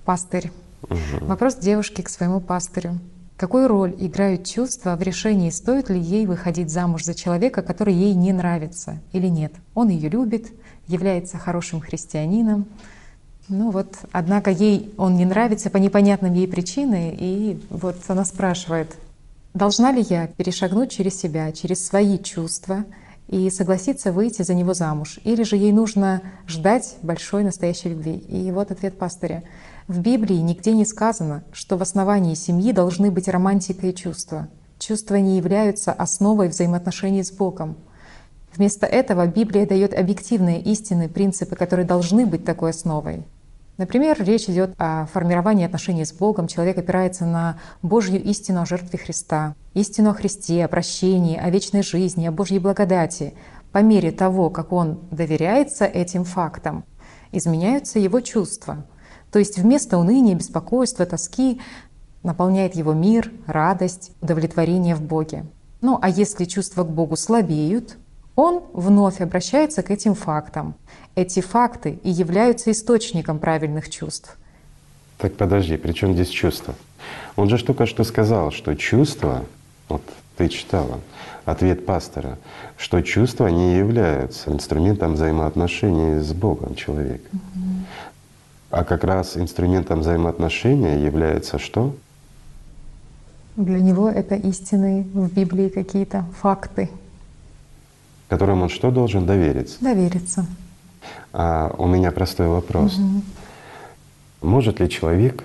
A: пастырь. Угу. Вопрос девушки к своему пастырю. Какую роль играют чувства в решении, стоит ли ей выходить замуж за человека, который ей не нравится или нет? Он ее любит, является хорошим христианином. Ну вот, однако ей он не нравится по непонятным ей причинам, и вот она спрашивает, должна ли я перешагнуть через себя, через свои чувства и согласится выйти за него замуж? Или же ей нужно ждать большой настоящей любви? И вот ответ пастыря. В Библии нигде не сказано, что в основании семьи должны быть романтика и чувства. Чувства не являются основой взаимоотношений с Богом. Вместо этого Библия дает объективные истины, принципы, которые должны быть такой основой. Например, речь идет о формировании отношений с Богом. Человек опирается на Божью истину о жертве Христа, истину о Христе, о прощении, о вечной жизни, о Божьей благодати. По мере того, как он доверяется этим фактам, изменяются его чувства. То есть вместо уныния, беспокойства, тоски наполняет его мир, радость, удовлетворение в Боге. Ну а если чувства к Богу слабеют, он вновь обращается к этим фактам. Эти факты и являются источником правильных чувств.
B: Так подожди, при чем здесь чувство? Он же только что сказал, что чувства, вот ты читала, ответ пастора, что чувства не являются инструментом взаимоотношений с Богом человека. Угу. А как раз инструментом взаимоотношения является что?
A: Для него это истины в Библии какие-то факты.
B: Которым он что должен довериться?
A: Довериться.
B: А у меня простой вопрос. Угу. Может ли человек,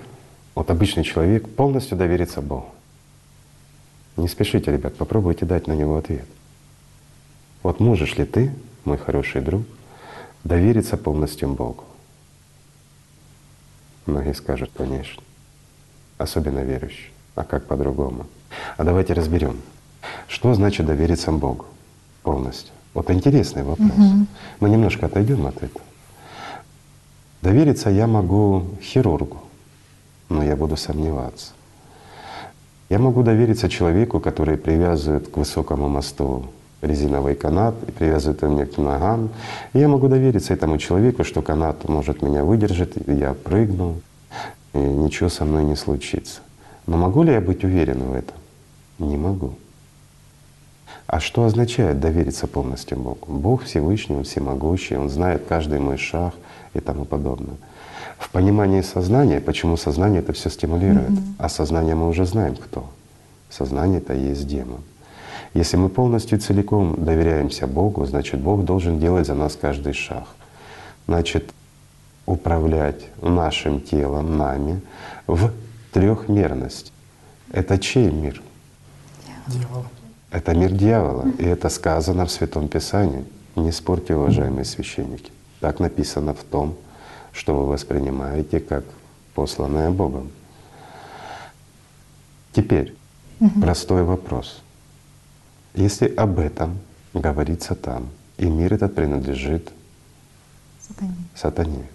B: вот обычный человек, полностью довериться Богу? Не спешите, ребят, попробуйте дать на него ответ. Вот можешь ли ты, мой хороший друг, довериться полностью Богу? Многие скажут, конечно. Особенно верующие. А как по-другому? А давайте разберем, что значит довериться Богу полностью. Вот интересный вопрос. Угу. Мы немножко отойдем от этого. Довериться я могу хирургу, но я буду сомневаться. Я могу довериться человеку, который привязывает к высокому мосту резиновый канат и привязывает его мне к ногам. И я могу довериться этому человеку, что канат может меня выдержать, я прыгну, и ничего со мной не случится. Но могу ли я быть уверен в этом? Не могу. А что означает довериться полностью Богу? Бог Всевышний, Он всемогущий, Он знает каждый мой шаг и тому подобное. В понимании сознания, почему сознание это все стимулирует, mm-hmm. а сознание мы уже знаем кто. Сознание это и есть демон. Если мы полностью целиком доверяемся Богу, значит Бог должен делать за нас каждый шаг. Значит, управлять нашим телом, нами в трехмерность. Это чей мир?
D: Дьявола.
B: Это мир дьявола. И это сказано в Святом Писании. Не спорьте, уважаемые священники. Так написано в том, что вы воспринимаете как посланное Богом. Теперь угу. простой вопрос. Если об этом говорится там, и мир этот принадлежит сатане, сатане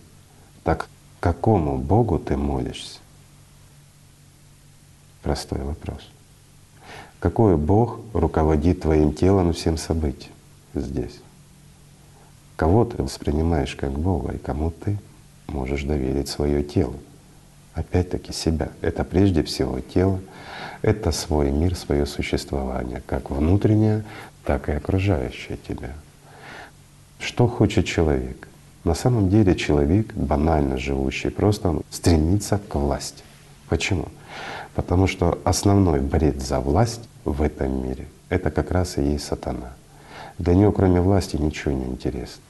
B: так какому Богу ты молишься? Простой вопрос. Какой Бог руководит твоим телом и всем событиям здесь? Кого ты воспринимаешь как Бога и кому ты можешь доверить свое тело? Опять-таки себя. Это прежде всего тело, это свой мир, свое существование, как внутреннее, так и окружающее тебя. Что хочет человек? На самом деле человек, банально живущий, просто стремится к власти. Почему? Потому что основной бред за власть в этом мире — это как раз и есть сатана. Для него кроме власти ничего не интересно.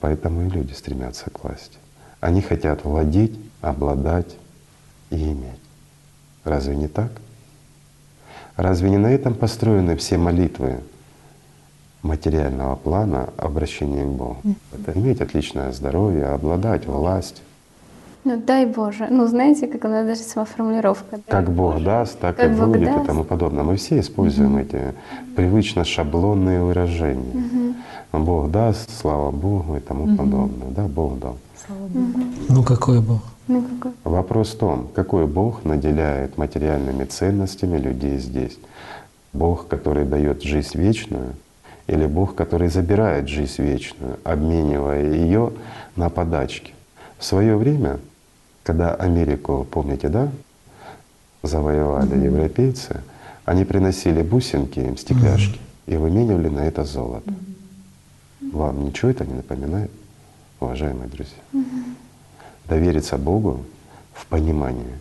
B: Поэтому и люди стремятся к власти. Они хотят владеть, обладать и иметь. Разве не так? Разве не на этом построены все молитвы материального плана обращения к Богу. Это иметь отличное здоровье, обладать властью.
C: Ну дай Боже. Ну знаете, как она даже сама формулировка.
B: Как Бог Боже. даст, так как и Бог будет даст. и тому подобное. Мы все используем mm-hmm. эти привычно шаблонные выражения. Mm-hmm. Бог даст, слава Богу и тому mm-hmm. подобное. Да, Бог дал.
D: Mm-hmm. Ну какой Бог?
C: Ну, какой?
B: Вопрос в том, какой Бог наделяет материальными ценностями людей здесь. Бог, который дает жизнь вечную, или Бог, который забирает жизнь вечную, обменивая ее на подачки. В свое время, когда Америку, помните, да, завоевали mm-hmm. европейцы, они приносили бусинки им, стекляшки, mm-hmm. и выменивали на это золото. Mm-hmm. Вам ничего это не напоминает, уважаемые друзья? Mm-hmm. Довериться Богу в понимании,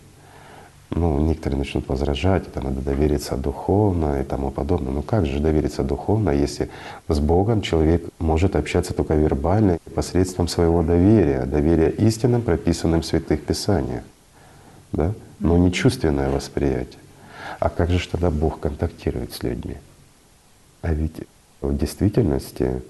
B: Ну, некоторые начнут возражать, это надо довериться духовно и тому подобное. Ну как же довериться духовно, если с Богом человек может общаться только вербально посредством своего доверия, доверия истинным, прописанным в святых писаниях, да? но не чувственное восприятие. А как же тогда Бог контактирует с людьми? А ведь в действительности,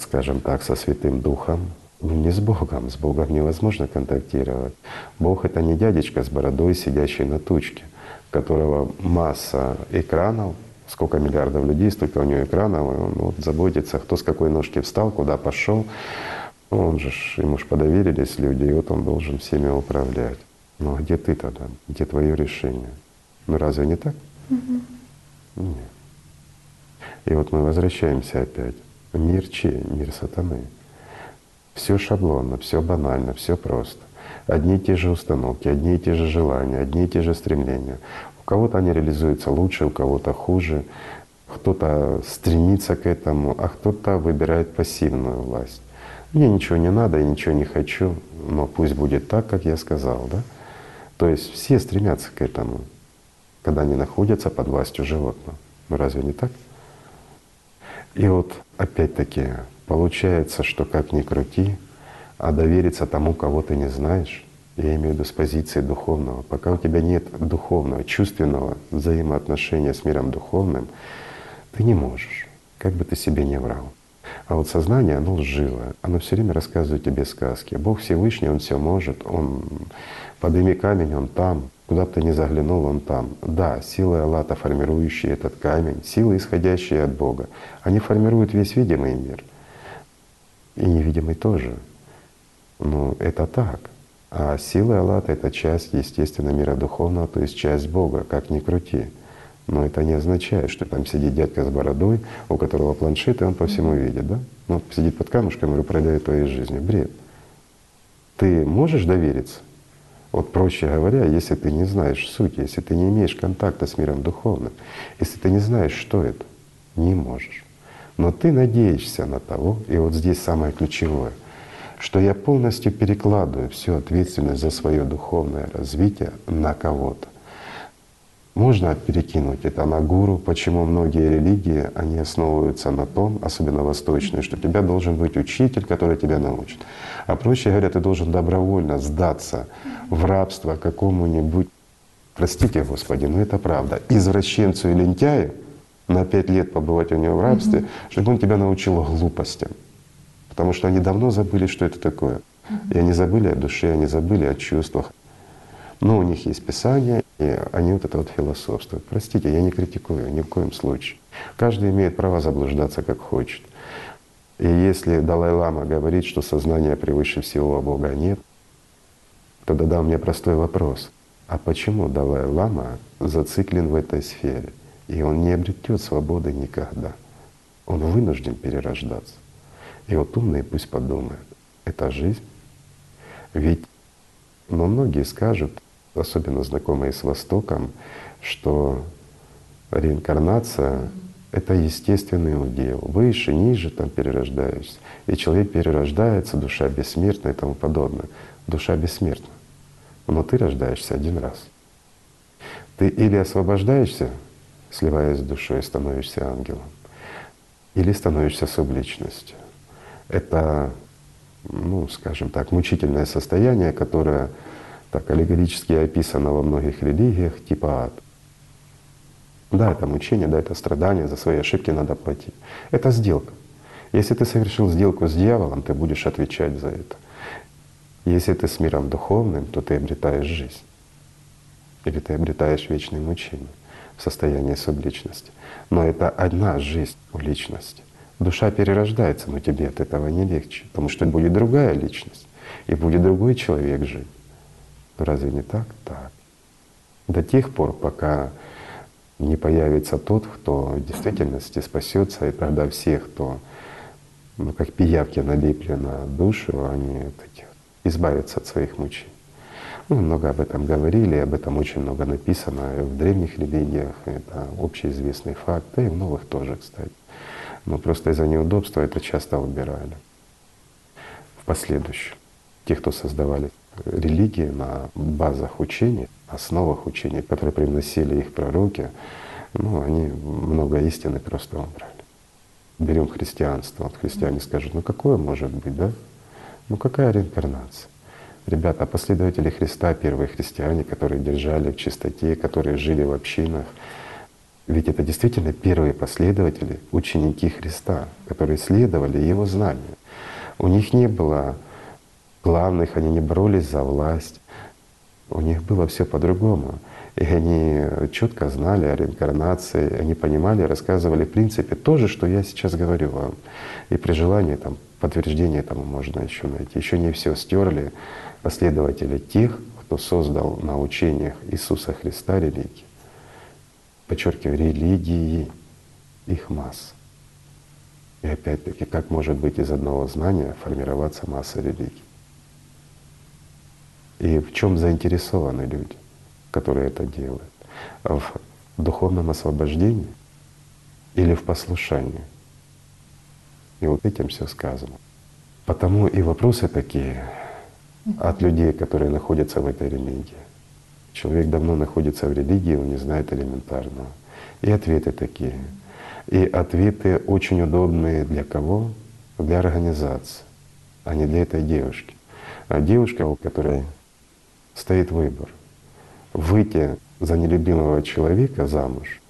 B: скажем так, со Святым Духом ну, не с Богом, с Богом невозможно контактировать. Бог — это не дядечка с бородой, сидящий на тучке, у которого масса экранов, сколько миллиардов людей, столько у него экранов, и он вот заботится, кто с какой ножки встал, куда пошел. Он же, ему же подоверились люди, и вот он должен всеми управлять. Ну а где ты тогда? Где твое решение? Ну разве не так?
C: Мгм.
B: Нет. И вот мы возвращаемся опять. Мир чей? Мир сатаны. Все шаблонно, все банально, все просто. Одни и те же установки, одни и те же желания, одни и те же стремления. У кого-то они реализуются лучше, у кого-то хуже. Кто-то стремится к этому, а кто-то выбирает пассивную власть. Мне ничего не надо, я ничего не хочу, но пусть будет так, как я сказал, да? То есть все стремятся к этому, когда они находятся под властью животного. Разве не так? И вот опять-таки получается, что как ни крути, а довериться тому, кого ты не знаешь, я имею в виду с позиции духовного, пока у тебя нет духовного, чувственного взаимоотношения с миром духовным, ты не можешь, как бы ты себе не врал. А вот сознание, оно лживое, оно все время рассказывает тебе сказки. Бог Всевышний, Он все может, Он подыми камень, Он там, куда бы ты ни заглянул, Он там. Да, силы Аллата, формирующие этот камень, силы, исходящие от Бога, они формируют весь видимый мир. И невидимый тоже. Ну, это так. А силы Аллата — это часть, естественно, мира духовного, то есть часть Бога, как ни крути. Но это не означает, что там сидит дядька с бородой, у которого планшет, и он по всему видит, да? Ну, сидит под камушком и управляет твоей жизнью. Бред. Ты можешь довериться? Вот проще говоря, если ты не знаешь суть, если ты не имеешь контакта с миром духовным, если ты не знаешь, что это, не можешь. Но ты надеешься на того, и вот здесь самое ключевое, что я полностью перекладываю всю ответственность за свое духовное развитие на кого-то. Можно перекинуть это на гуру, почему многие религии, они основываются на том, особенно восточные, что у тебя должен быть учитель, который тебя научит. А проще говоря, ты должен добровольно сдаться в рабство какому-нибудь, простите Господи, но это правда, извращенцу и лентяю на пять лет побывать у него в рабстве, чтобы он тебя научил глупостям. Потому что они давно забыли, что это такое. И они забыли о душе, они забыли о чувствах. Но у них есть Писание, и они вот это вот философствуют. Простите, я не критикую ни в коем случае. Каждый имеет право заблуждаться как хочет. И если Далай-Лама говорит, что сознание превыше всего, а Бога нет, то у меня простой вопрос. А почему Далай-Лама зациклен в этой сфере? И он не обретет свободы никогда. Он вынужден перерождаться. И вот умные пусть подумают, это жизнь. Ведь но многие скажут, особенно знакомые с Востоком, что реинкарнация — это естественный удел. Выше, ниже там перерождаешься. И человек перерождается, душа бессмертна и тому подобное. Душа бессмертна. Но ты рождаешься один раз. Ты или освобождаешься, сливаясь с душой, становишься ангелом, или становишься субличностью. Это, ну, скажем так, мучительное состояние, которое так аллегорически описано во многих религиях, типа ад. Да, это мучение, да, это страдание, за свои ошибки надо платить. Это сделка. Если ты совершил сделку с дьяволом, ты будешь отвечать за это. Если ты с миром духовным, то ты обретаешь жизнь. Или ты обретаешь вечное мучение в состоянии субличности. Но это одна жизнь у личности. Душа перерождается, но тебе от этого не легче, потому что будет другая личность, и будет другой человек жить. Ну разве не так? Так. До тех пор, пока не появится тот, кто в действительности спасется, и тогда все, кто, ну, как пиявки налипли на душу, они такие, избавятся от своих мучений. Мы много об этом говорили, об этом очень много написано в древних религиях, это общеизвестный факт, да и в новых тоже, кстати. Но просто из-за неудобства это часто убирали в последующем. Те, кто создавали религии на базах учений, основах учений, которые привносили их пророки, ну, они много истины просто убрали. Берем христианство. Вот христиане скажут, ну какое может быть, да? Ну какая реинкарнация? Ребята, последователи Христа, первые христиане, которые держали в чистоте, которые жили в общинах, ведь это действительно первые последователи, ученики Христа, которые следовали Его знанию. У них не было главных, они не боролись за власть. У них было все по-другому. И они четко знали о реинкарнации, они понимали, рассказывали в принципе то же, что я сейчас говорю вам. И при желании там подтверждение этому можно еще найти. Еще не все стерли последователи тех, кто создал на учениях Иисуса Христа религии. Подчеркиваю, религии их масс. И опять-таки, как может быть из одного знания формироваться масса религий? И в чем заинтересованы люди, которые это делают? В духовном освобождении или в послушании? И вот этим все сказано. Потому и вопросы такие от людей, которые находятся в этой религии. Человек давно находится в религии, он не знает элементарного. И ответы такие. И ответы очень удобные для кого? Для организации, а не для этой девушки. А девушка, у которой стоит выбор — выйти за нелюбимого человека замуж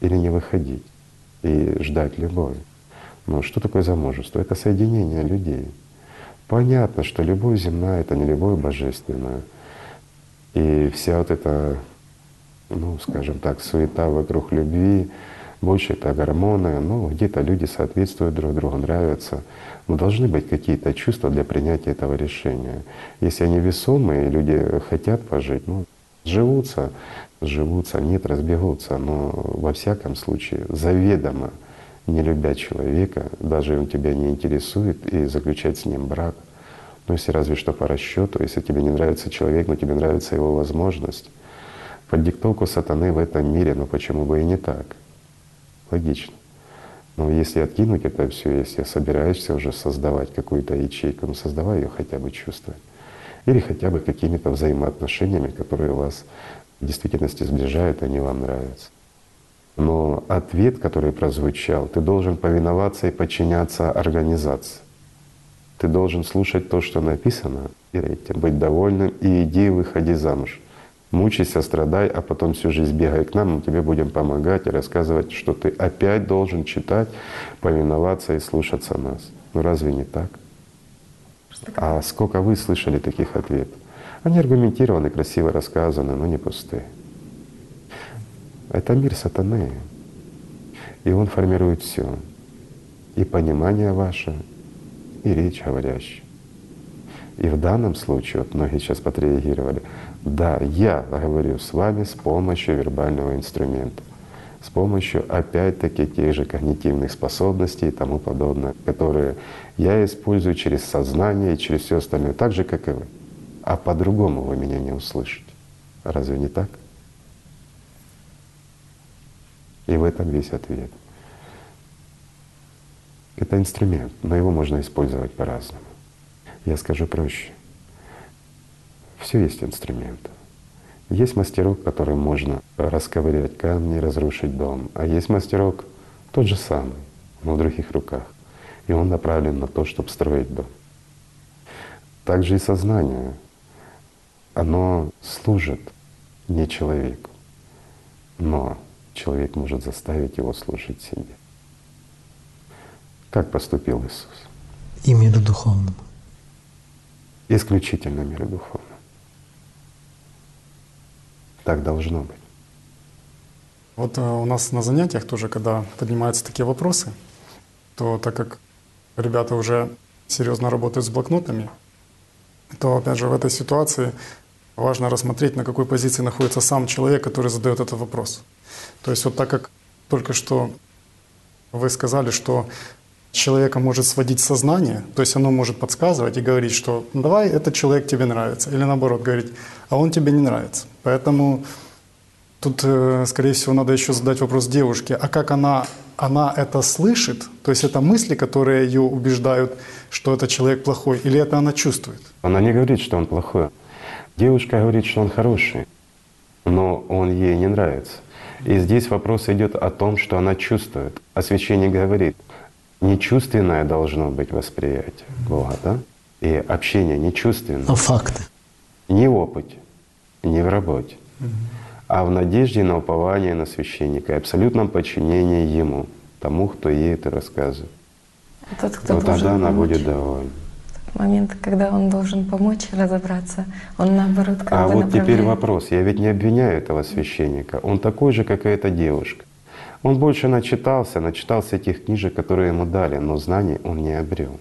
B: или не выходить и ждать любовь. Но что такое замужество? Это соединение людей. Понятно, что любовь земная — это не любовь божественная. И вся вот эта, ну, скажем так, суета вокруг любви, больше это гормоны, ну, где-то люди соответствуют друг другу, нравятся. Но должны быть какие-то чувства для принятия этого решения. Если они весомые, люди хотят пожить, ну, живутся, живутся, нет, разбегутся. Но во всяком случае, заведомо не любя человека, даже он тебя не интересует, и заключать с ним брак. Ну, если разве что по расчету, если тебе не нравится человек, но тебе нравится его возможность, под диктовку сатаны в этом мире, ну почему бы и не так? Логично. Но если откинуть это все, если собираешься уже создавать какую-то ячейку, ну создавай ее хотя бы чувствовать. Или хотя бы какими-то взаимоотношениями, которые вас в действительности сближают, они вам нравятся. Но ответ, который прозвучал, ты должен повиноваться и подчиняться организации. Ты должен слушать то, что написано, и быть довольным, и иди выходи замуж. Мучайся, страдай, а потом всю жизнь бегай к нам, мы тебе будем помогать и рассказывать, что ты опять должен читать, повиноваться и слушаться нас. Ну разве не так? А сколько вы слышали таких ответов? Они аргументированы, красиво рассказаны, но не пустые. Это мир сатаны. И он формирует все. И понимание ваше, и речь говорящая. И в данном случае, вот многие сейчас подреагировали, да, я говорю с вами с помощью вербального инструмента, с помощью опять-таки тех же когнитивных способностей и тому подобное, которые я использую через сознание и через все остальное, так же, как и вы. А по-другому вы меня не услышите. Разве не так? И в этом весь ответ. Это инструмент, но его можно использовать по-разному. Я скажу проще. Все есть инструмент. Есть мастерок, которым можно расковырять камни, разрушить дом, а есть мастерок тот же самый, но в других руках. И он направлен на то, чтобы строить дом. Также и сознание, оно служит не человеку, но человек может заставить его служить себе. Как поступил Иисус?
D: И миру духовному.
B: Исключительно миру духовному. Так должно быть.
E: Вот э, у нас на занятиях тоже, когда поднимаются такие вопросы, то так как ребята уже серьезно работают с блокнотами, то опять же в этой ситуации важно рассмотреть, на какой позиции находится сам человек, который задает этот вопрос. То есть вот так как только что вы сказали, что человека может сводить сознание, то есть оно может подсказывать и говорить, что «Ну, давай этот человек тебе нравится, или наоборот говорить, а он тебе не нравится. Поэтому Тут, э, скорее всего, надо еще задать вопрос девушке, а как она, она это слышит? То есть это мысли, которые ее убеждают, что это человек плохой, или это она чувствует?
B: Она не говорит, что он плохой. Девушка говорит, что он хороший, но он ей не нравится. И здесь вопрос идет о том, что она чувствует. Освящение говорит, нечувственное должно быть восприятие Бога, да? И общение нечувственное.
D: Но факты.
B: Не в опыте, не в работе, а в надежде на упование на священника и абсолютном подчинении Ему, тому, кто ей это рассказывает.
F: Тот, кто
B: Вот тогда она
F: помочь.
B: будет довольна.
F: Момент, когда он должен помочь разобраться, он наоборот как
B: А
F: бы
B: вот теперь
F: направляет.
B: вопрос. Я ведь не обвиняю этого священника. Он такой же, как и эта девушка. Он больше начитался, начитался этих книжек, которые ему дали, но знаний он не обрел.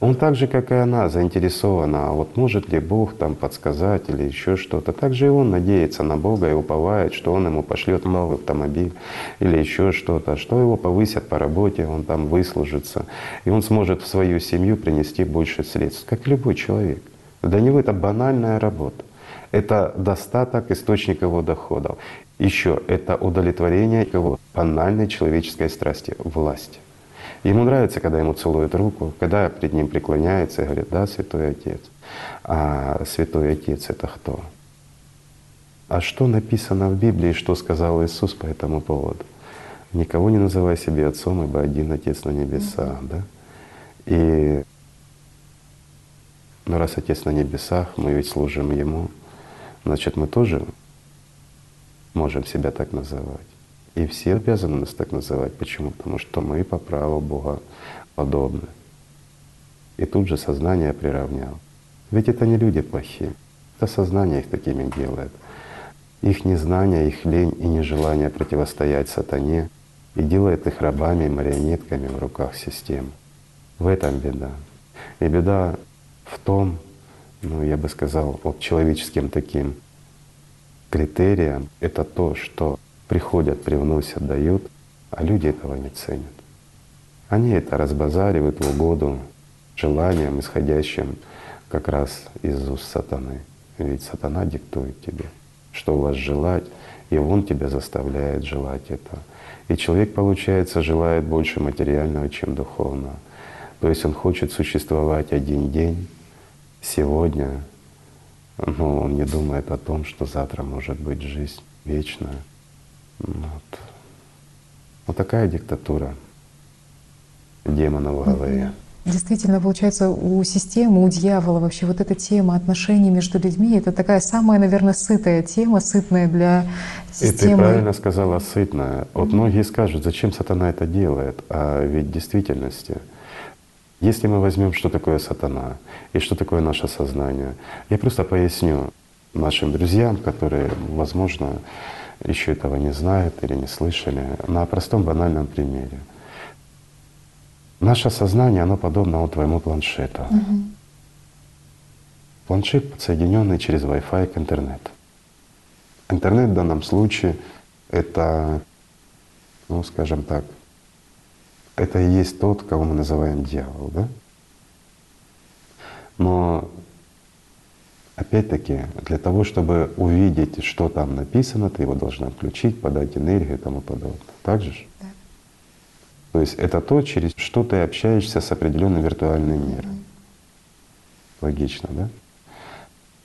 B: Он так же, как и она, заинтересована, а вот может ли Бог там подсказать или еще что-то. Так же и он надеется на Бога и уповает, что он ему пошлет новый автомобиль или еще что-то, что его повысят по работе, он там выслужится, и он сможет в свою семью принести больше средств, как любой человек. Для него это банальная работа. Это достаток, источник его доходов. Еще это удовлетворение его банальной человеческой страсти — власти. Ему нравится, когда ему целуют руку, когда перед ним преклоняется и говорит, да, святой отец. А святой отец это кто? А что написано в Библии, что сказал Иисус по этому поводу? Никого не называй себе отцом, ибо один Отец на небесах, да? И ну, раз Отец на небесах, мы ведь служим Ему, значит, мы тоже можем себя так называть. И все обязаны нас так называть. Почему? Потому что мы по праву Бога подобны. И тут же сознание приравнял. Ведь это не люди плохие. Это сознание их такими делает. Их незнание, их лень и нежелание противостоять сатане и делает их рабами и марионетками в руках системы. В этом беда. И беда в том, ну я бы сказал, вот человеческим таким критерием, это то, что приходят, привносят, дают, а люди этого не ценят. Они это разбазаривают в угоду желаниям, исходящим как раз из уст сатаны. Ведь сатана диктует тебе, что у вас желать, и он тебя заставляет желать это. И человек, получается, желает больше материального, чем духовного. То есть он хочет существовать один день, сегодня, но он не думает о том, что завтра может быть жизнь вечная. Вот. вот такая диктатура демона в голове.
A: Действительно, получается, у системы, у дьявола вообще вот эта тема отношений между людьми — это такая самая, наверное, сытая тема, сытная для
B: И ты
A: системы.
B: правильно сказала, сытная. Вот многие скажут, зачем сатана это делает? А ведь в действительности, если мы возьмем, что такое сатана и что такое наше сознание, я просто поясню нашим друзьям, которые, возможно, еще этого не знают или не слышали, на простом банальном примере. Наше сознание, оно подобно вот твоему планшету. Планшет, подсоединенный через Wi-Fi к интернету. Интернет в данном случае — это, ну, скажем так, это и есть тот, кого мы называем дьявол, да? Но опять-таки, для того, чтобы увидеть, что там написано, ты его должна включить, подать энергию и тому подобное. Так же?
A: Да.
B: То есть это то, через что ты общаешься с определенным виртуальным миром. Логично, да?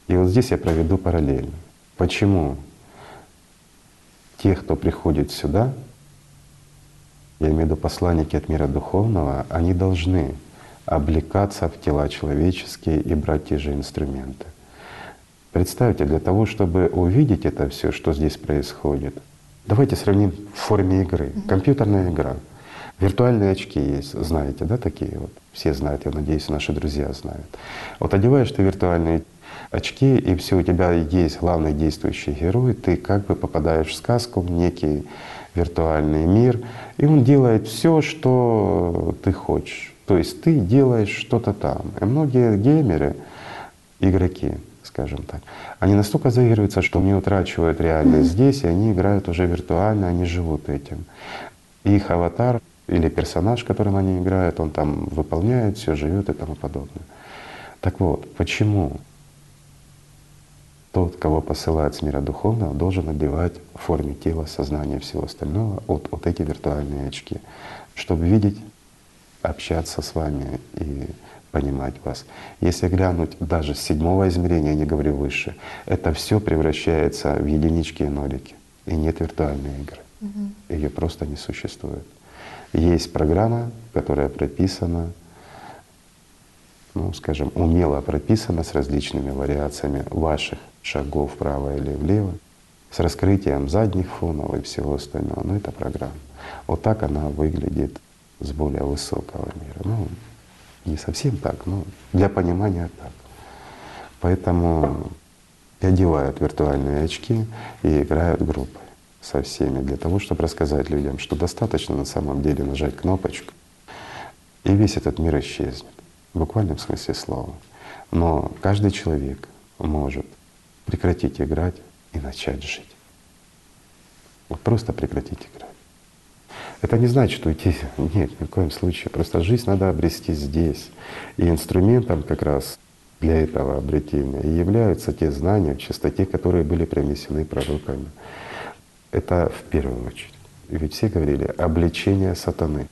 B: И вот здесь я проведу параллель. Почему те, кто приходит сюда, я имею в виду посланники от мира духовного, они должны облекаться в тела человеческие и брать те же инструменты. Представьте, для того, чтобы увидеть это все, что здесь происходит, давайте сравним в форме игры. Компьютерная игра. Виртуальные очки есть, знаете, да, такие вот? Все знают, я надеюсь, наши друзья знают. Вот одеваешь ты виртуальные очки, и все, у тебя есть главный действующий герой, ты как бы попадаешь в сказку, в некий виртуальный мир, и он делает все, что ты хочешь. То есть ты делаешь что-то там. И многие геймеры, игроки, скажем так, они настолько заигрываются, что не утрачивают реальность здесь, и они играют уже виртуально, они живут этим. Их аватар или персонаж, которым они играют, он там выполняет, все живет и тому подобное. Так вот, почему тот, кого посылают с мира духовного, должен одевать в форме тела, сознания и всего остального вот, вот эти виртуальные очки, чтобы видеть, общаться с вами и понимать вас. Если глянуть даже с седьмого измерения, я не говорю выше, это все превращается в единички и нолики. И нет виртуальной игры. Угу. Ее просто не существует. Есть программа, которая прописана, ну, скажем, умело прописана с различными вариациями ваших шагов вправо или влево, с раскрытием задних фонов и всего остального. Но это программа. Вот так она выглядит с более высокого мира. Ну, не совсем так, но для понимания так. Поэтому и одевают виртуальные очки и играют группы со всеми для того, чтобы рассказать людям, что достаточно на самом деле нажать кнопочку, и весь этот мир исчезнет, в буквальном смысле слова. Но каждый человек может прекратить играть и начать жить. Вот просто прекратить играть. Это не значит уйти, нет, ни в коем случае. Просто жизнь надо обрести здесь. И инструментом как раз для этого обретения и являются те знания в чистоте, которые были принесены пророками. Это в первую очередь. И ведь все говорили обличение сатаны.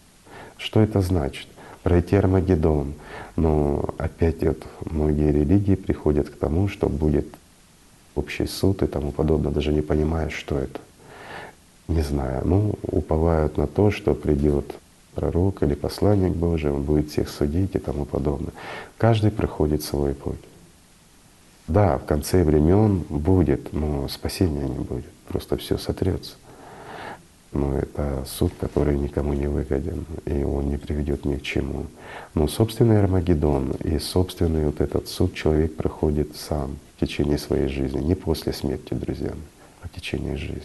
B: Что это значит? Пройти Армагеддон. Но опять вот многие религии приходят к тому, что будет общий суд и тому подобное, даже не понимая, что это не знаю, ну, уповают на то, что придет пророк или посланник Божий, он будет всех судить и тому подобное. Каждый проходит свой путь. Да, в конце времен будет, но спасения не будет. Просто все сотрется. Но это суд, который никому не выгоден, и он не приведет ни к чему. Но собственный Армагеддон и собственный вот этот суд человек проходит сам в течение своей жизни, не после смерти, друзья, а в течение жизни.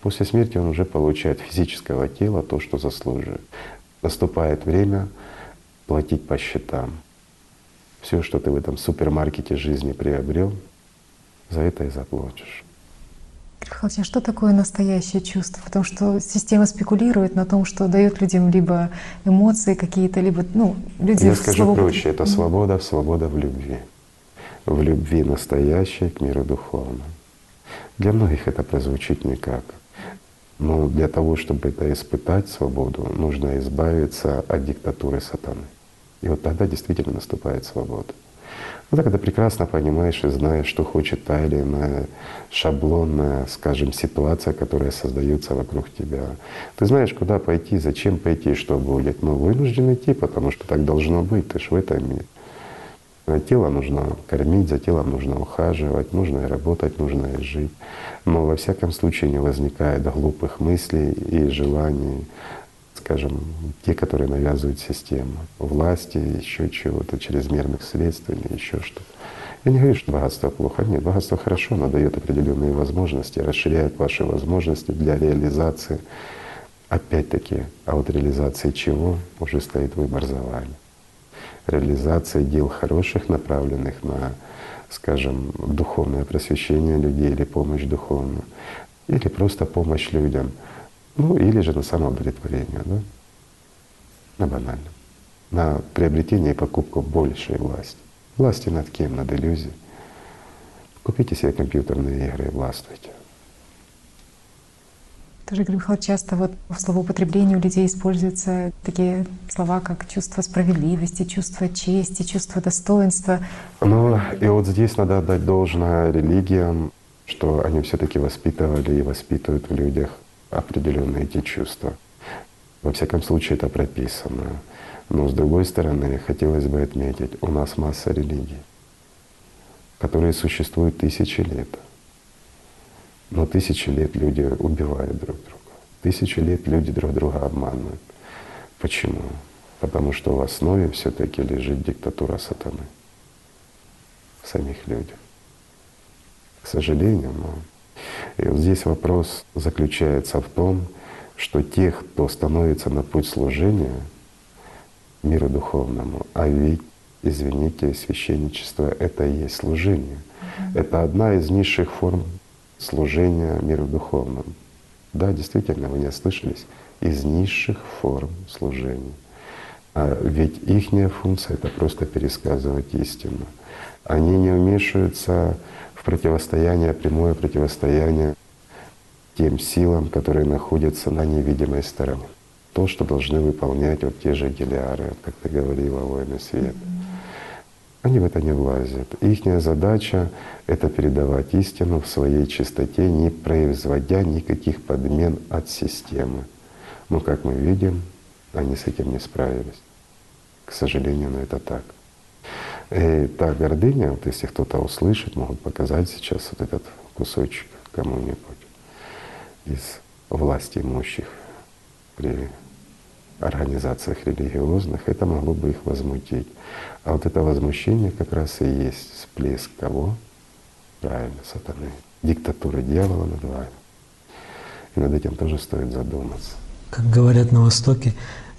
B: После смерти он уже получает физического тела то, что заслуживает. Наступает время платить по счетам. Все, что ты в этом супермаркете жизни приобрел, за это и заплатишь.
A: Михаил а что такое настоящее чувство? Потому что система спекулирует на том, что дает людям либо эмоции какие-то, либо ну, люди
B: Я скажу свободу... проще, это свобода, свобода в любви. В любви настоящей к миру духовному. Для многих это прозвучит никак. Но для того, чтобы это испытать свободу, нужно избавиться от диктатуры сатаны. И вот тогда действительно наступает свобода. Ну, тогда прекрасно понимаешь и знаешь, что хочет та или иная шаблонная, скажем, ситуация, которая создается вокруг тебя. Ты знаешь, куда пойти, зачем пойти, что будет. Но вынужден идти, потому что так должно быть, ты ж в этом мире. Тело нужно кормить, за телом нужно ухаживать, нужно и работать, нужно и жить. Но во всяком случае не возникает глупых мыслей и желаний, скажем, те, которые навязывают система, власти, еще чего-то, чрезмерных средств или еще что-то. Я не говорю, что богатство плохо. Нет, богатство хорошо, оно дает определенные возможности, расширяет ваши возможности для реализации. Опять-таки, а вот реализации чего уже стоит выбор за вами реализации дел хороших, направленных на, скажем, духовное просвещение людей или помощь духовную, или просто помощь людям, ну или же на самоудовлетворение, да? на банальном, на приобретение и покупку большей власти. Власти над кем? Над иллюзией. Купите себе компьютерные игры и властвуйте.
A: Тоже, Игорь Михайлович, часто вот в словоупотреблении у людей используются такие слова, как чувство справедливости, чувство чести, чувство достоинства.
B: Ну и вот здесь надо отдать должное религиям, что они все таки воспитывали и воспитывают в людях определенные эти чувства. Во всяком случае, это прописано. Но с другой стороны, хотелось бы отметить, у нас масса религий, которые существуют тысячи лет — но тысячи лет люди убивают друг друга. Тысячи лет люди друг друга обманывают. Почему? Потому что в основе все-таки лежит диктатура сатаны в самих людях. К сожалению, но и вот здесь вопрос заключается в том, что тех, кто становится на путь служения миру духовному, а ведь, извините, священничество — это и есть служение. Mm-hmm. Это одна из низших форм служения миру духовному. Да, действительно, вы не ослышались, из низших форм служения. А ведь их функция — это просто пересказывать истину. Они не вмешиваются в противостояние, прямое противостояние тем силам, которые находятся на невидимой стороне. То, что должны выполнять вот те же гелиары, как ты говорила, воины света. Они в это не влазят. Их задача — это передавать истину в своей чистоте, не производя никаких подмен от системы. Но, как мы видим, они с этим не справились. К сожалению, но это так. И та гордыня, вот если кто-то услышит, могут показать сейчас вот этот кусочек кому-нибудь из власти имущих при организациях религиозных, это могло бы их возмутить. А вот это возмущение как раз и есть всплеск кого? Правильно, сатаны. Диктатура дьявола над вами. И над этим тоже стоит задуматься.
D: Как говорят на Востоке,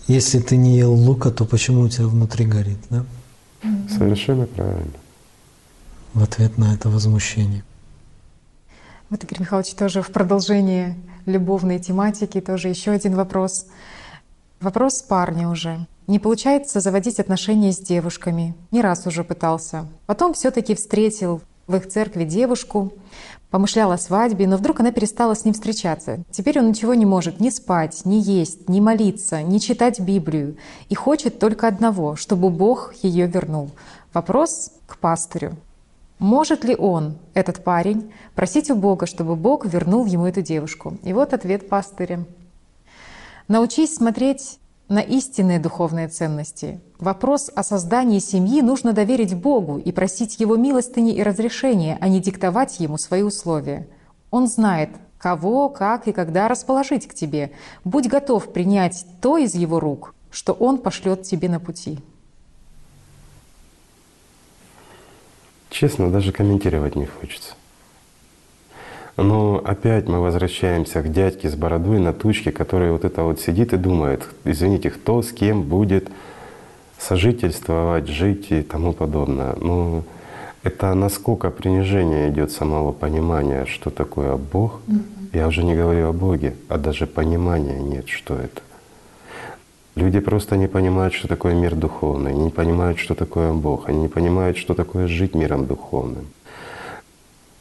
D: если ты не ел лука, то почему у тебя внутри горит, да?
B: Совершенно правильно.
D: В ответ на это возмущение.
A: Вот, Игорь Михайлович, тоже в продолжении любовной тематики тоже еще один вопрос. Вопрос парня уже. Не получается заводить отношения с девушками. Не раз уже пытался. Потом все таки встретил в их церкви девушку, помышлял о свадьбе, но вдруг она перестала с ним встречаться. Теперь он ничего не может ни спать, ни есть, ни молиться, ни читать Библию. И хочет только одного, чтобы Бог ее вернул. Вопрос к пастырю. Может ли он, этот парень, просить у Бога, чтобы Бог вернул ему эту девушку? И вот ответ пастыря. Научись смотреть на истинные духовные ценности. Вопрос о создании семьи нужно доверить Богу и просить Его милостыни и разрешения, а не диктовать Ему свои условия. Он знает, кого, как и когда расположить к тебе. Будь готов принять то из Его рук, что Он пошлет тебе на пути.
B: Честно, даже комментировать не хочется. Но опять мы возвращаемся к дядьке с бородой на тучке, который вот это вот сидит и думает, извините, кто с кем будет сожительствовать, жить и тому подобное. Ну, это насколько принижение идет самого понимания, что такое Бог. Mm-hmm. Я уже не говорю о Боге, а даже понимания нет, что это. Люди просто не понимают, что такое мир духовный, не понимают, что такое Бог, они не понимают, что такое жить миром духовным.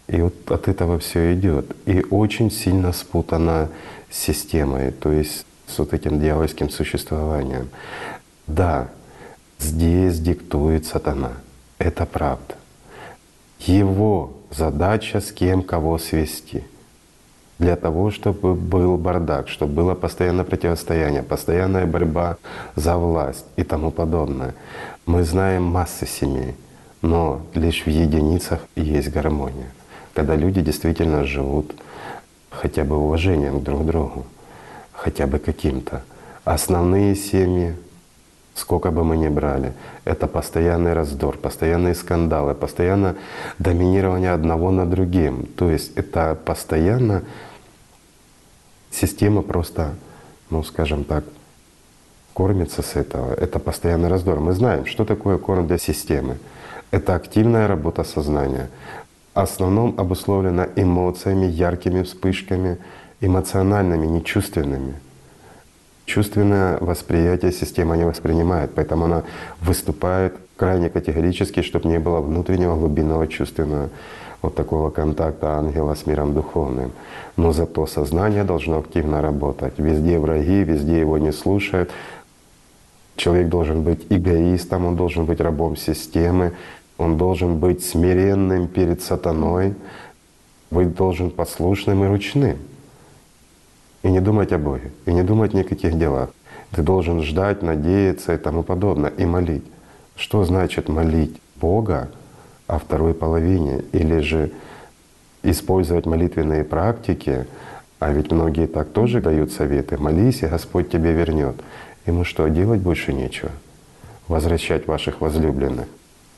B: И вот от этого все идет. И очень сильно спутана с системой, то есть с вот этим дьявольским существованием. Да, здесь диктует сатана. Это правда. Его задача с кем кого свести. Для того, чтобы был бардак, чтобы было постоянное противостояние, постоянная борьба за власть и тому подобное. Мы знаем массы семей, но лишь в единицах есть гармония когда люди действительно живут хотя бы уважением друг к другу, хотя бы каким-то. Основные семьи, сколько бы мы ни брали, это постоянный раздор, постоянные скандалы, постоянно доминирование одного над другим. То есть это постоянно система просто, ну скажем так, кормится с этого. Это постоянный раздор. Мы знаем, что такое корм для системы. Это активная работа сознания основном обусловлена эмоциями, яркими вспышками, эмоциональными, не чувственными. Чувственное восприятие система не воспринимает, поэтому она выступает крайне категорически, чтобы не было внутреннего глубинного чувственного вот такого контакта ангела с миром духовным. Но зато сознание должно активно работать. Везде враги, везде его не слушают. Человек должен быть эгоистом, он должен быть рабом системы, он должен быть смиренным перед сатаной, быть должен послушным и ручным. И не думать о Боге, и не думать о никаких делах. Ты должен ждать, надеяться и тому подобное, и молить. Что значит молить Бога о второй половине? Или же использовать молитвенные практики, а ведь многие так тоже дают советы. Молись, и Господь тебе вернет. Ему что, делать больше нечего? Возвращать ваших возлюбленных.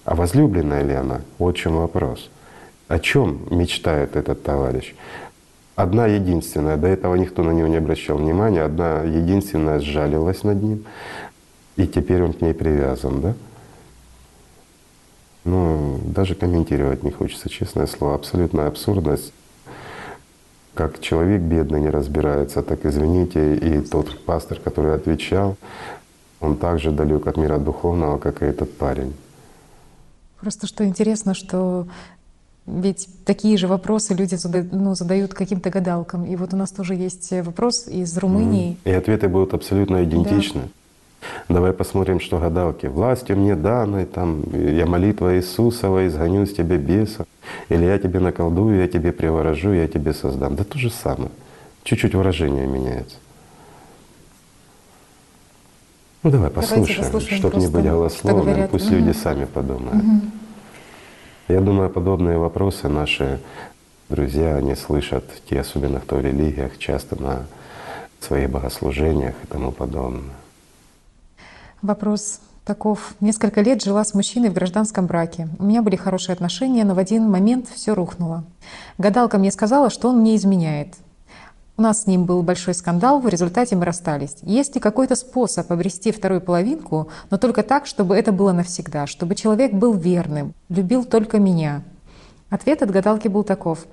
B: А возлюбленная ли она? Вот в чем вопрос. О чем мечтает этот товарищ? Одна единственная, до этого никто на него не обращал внимания, одна единственная сжалилась над ним, и теперь он к ней привязан, да? Ну, даже комментировать не хочется, честное слово. Абсолютная абсурдность. Как человек бедный не разбирается, так извините, и тот пастор, который отвечал, он также далек от мира духовного, как и этот парень.
A: Просто что интересно, что Ведь такие же вопросы люди задают, ну, задают каким-то гадалкам. И вот у нас тоже есть вопрос из Румынии.
B: И ответы будут абсолютно идентичны. Давай посмотрим, что гадалки. Властью мне данной, там, я молитва Иисусова, изгоню с тебя беса. Или я тебе наколдую, я тебе приворожу, я тебе создам. Да то же самое. Чуть-чуть выражение меняется. Ну давай послушаем, чтобы не быть
A: что
B: голословным,
A: говорят.
B: пусть
A: Мгм.
B: люди сами подумают. Я думаю, подобные вопросы наши друзья, они слышат, те, особенно кто в религиях, часто на своих богослужениях и тому подобное.
A: Вопрос таков. Несколько лет жила с мужчиной в гражданском браке. У меня были хорошие отношения, но в один момент все рухнуло. Гадалка мне сказала, что он мне изменяет. У нас с ним был большой скандал, в результате мы расстались. Есть ли какой-то способ обрести вторую половинку, но только так, чтобы это было навсегда, чтобы человек был верным, любил только меня? Ответ от гадалки был таков.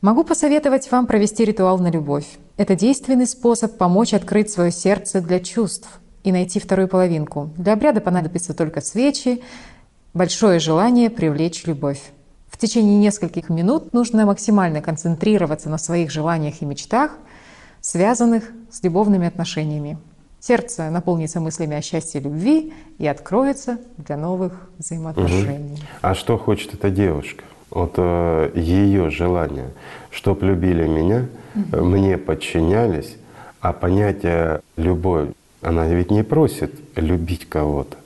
A: Могу посоветовать вам провести ритуал на любовь. Это действенный способ помочь открыть свое сердце для чувств и найти вторую половинку. Для обряда понадобятся только свечи, большое желание привлечь любовь. В течение нескольких минут нужно максимально концентрироваться на своих желаниях и мечтах, связанных с любовными отношениями. Сердце наполнится мыслями о счастье и любви и откроется для новых взаимоотношений.
B: А что хочет эта девушка? Вот ее желание, чтоб любили меня, э, мне подчинялись, а понятие любовь, она ведь не просит любить кого-то.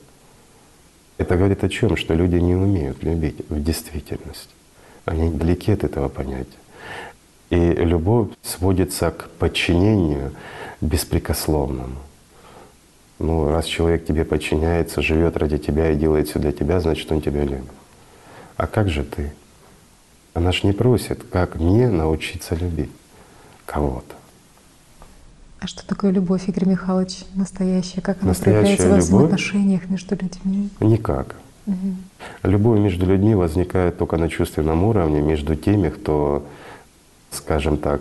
B: Это говорит о чем? Что люди не умеют любить в действительности. Они далеки от этого понятия. И любовь сводится к подчинению беспрекословному. Ну, раз человек тебе подчиняется, живет ради тебя и делает все для тебя, значит, он тебя любит. А как же ты? Она ж не просит, как мне научиться любить кого-то.
A: А что такое любовь, Игорь Михайлович, настоящая? Как она
B: Настоящая
A: проявляется
B: любовь?
A: взаимоотношениях между людьми?
B: Никак. Любовь между людьми возникает только на чувственном уровне между теми, кто, скажем так,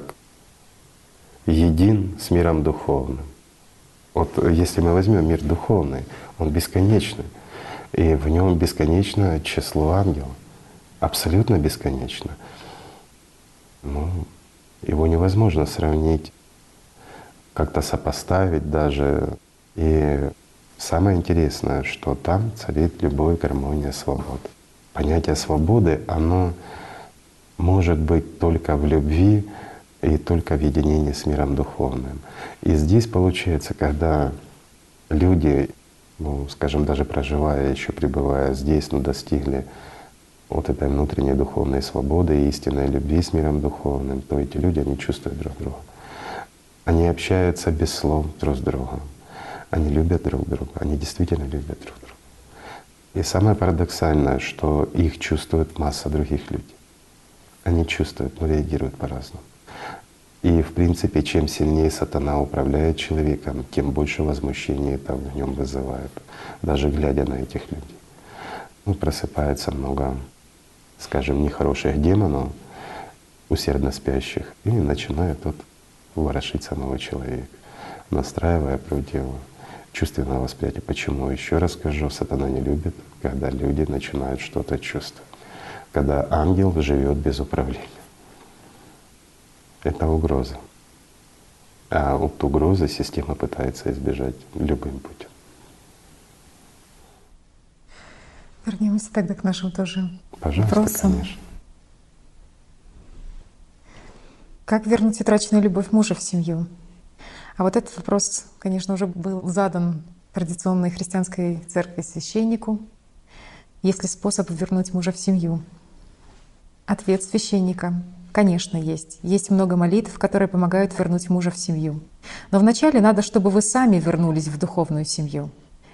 B: един с миром духовным. Вот если мы возьмем мир духовный, он бесконечный, и в нем бесконечное число ангелов, абсолютно бесконечно. Ну, его невозможно сравнить, как-то сопоставить даже. И самое интересное, что там царит любовь, гармония, свобода. Понятие свободы, оно может быть только в любви и только в единении с миром духовным. И здесь получается, когда люди, ну, скажем, даже проживая, еще пребывая здесь, но достигли вот этой внутренней духовной свободы и истинной любви с миром духовным, то эти люди, они чувствуют друг друга. Они общаются без слов друг с другом. Они любят друг друга, они действительно любят друг друга. И самое парадоксальное, что их чувствует масса других людей. Они чувствуют, но реагируют по-разному. И в принципе, чем сильнее сатана управляет человеком, тем больше возмущения это в нем вызывает, даже глядя на этих людей. Ну, просыпается много, скажем, нехороших демонов, усердно спящих, и начинает вот ворошить самого человека, настраивая против его чувственного восприятия. Почему? Еще раз скажу, сатана не любит, когда люди начинают что-то чувствовать, когда ангел живет без управления. Это угроза. А от угрозы система пытается избежать любым путем.
A: Вернемся тогда к нашим тоже
B: Пожалуйста,
A: вопросам.
B: конечно.
A: Как вернуть утраченную любовь мужа в семью? А вот этот вопрос, конечно, уже был задан традиционной христианской церкви священнику. Есть ли способ вернуть мужа в семью? Ответ священника. Конечно, есть. Есть много молитв, которые помогают вернуть мужа в семью. Но вначале надо, чтобы вы сами вернулись в духовную семью.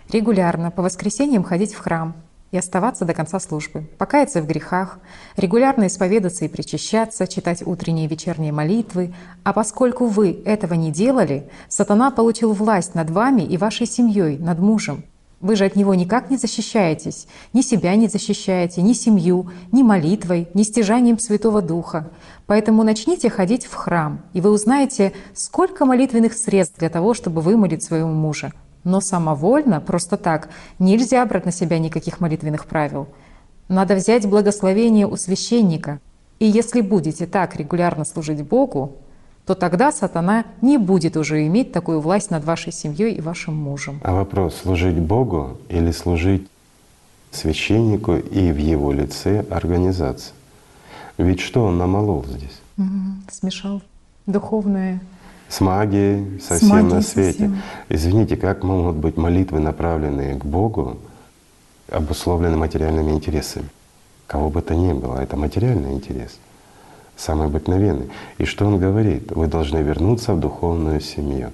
A: Регулярно по воскресеньям ходить в храм и оставаться до конца службы, покаяться в грехах, регулярно исповедаться и причащаться, читать утренние и вечерние молитвы. А поскольку вы этого не делали, сатана получил власть над вами и вашей семьей, над мужем. Вы же от него никак не защищаетесь, ни себя не защищаете, ни семью, ни молитвой, ни стяжанием Святого Духа. Поэтому начните ходить в храм, и вы узнаете, сколько молитвенных средств для того, чтобы вымолить своего мужа. Но самовольно, просто так, нельзя брать на себя никаких молитвенных правил. Надо взять благословение у священника. И если будете так регулярно служить Богу, то тогда сатана не будет уже иметь такую власть над вашей семьей и вашим мужем.
B: А вопрос, служить Богу или служить священнику и в его лице организации? Ведь что он намолол здесь?
A: Мгм. Смешал духовное
B: С магией
A: С
B: совсем
A: магией
B: на свете.
A: совсем.
B: Извините, как могут быть молитвы, направленные к Богу, обусловлены материальными интересами? Кого бы то ни было, это материальный интерес, самый обыкновенный. И что он говорит? Вы должны вернуться в духовную семью,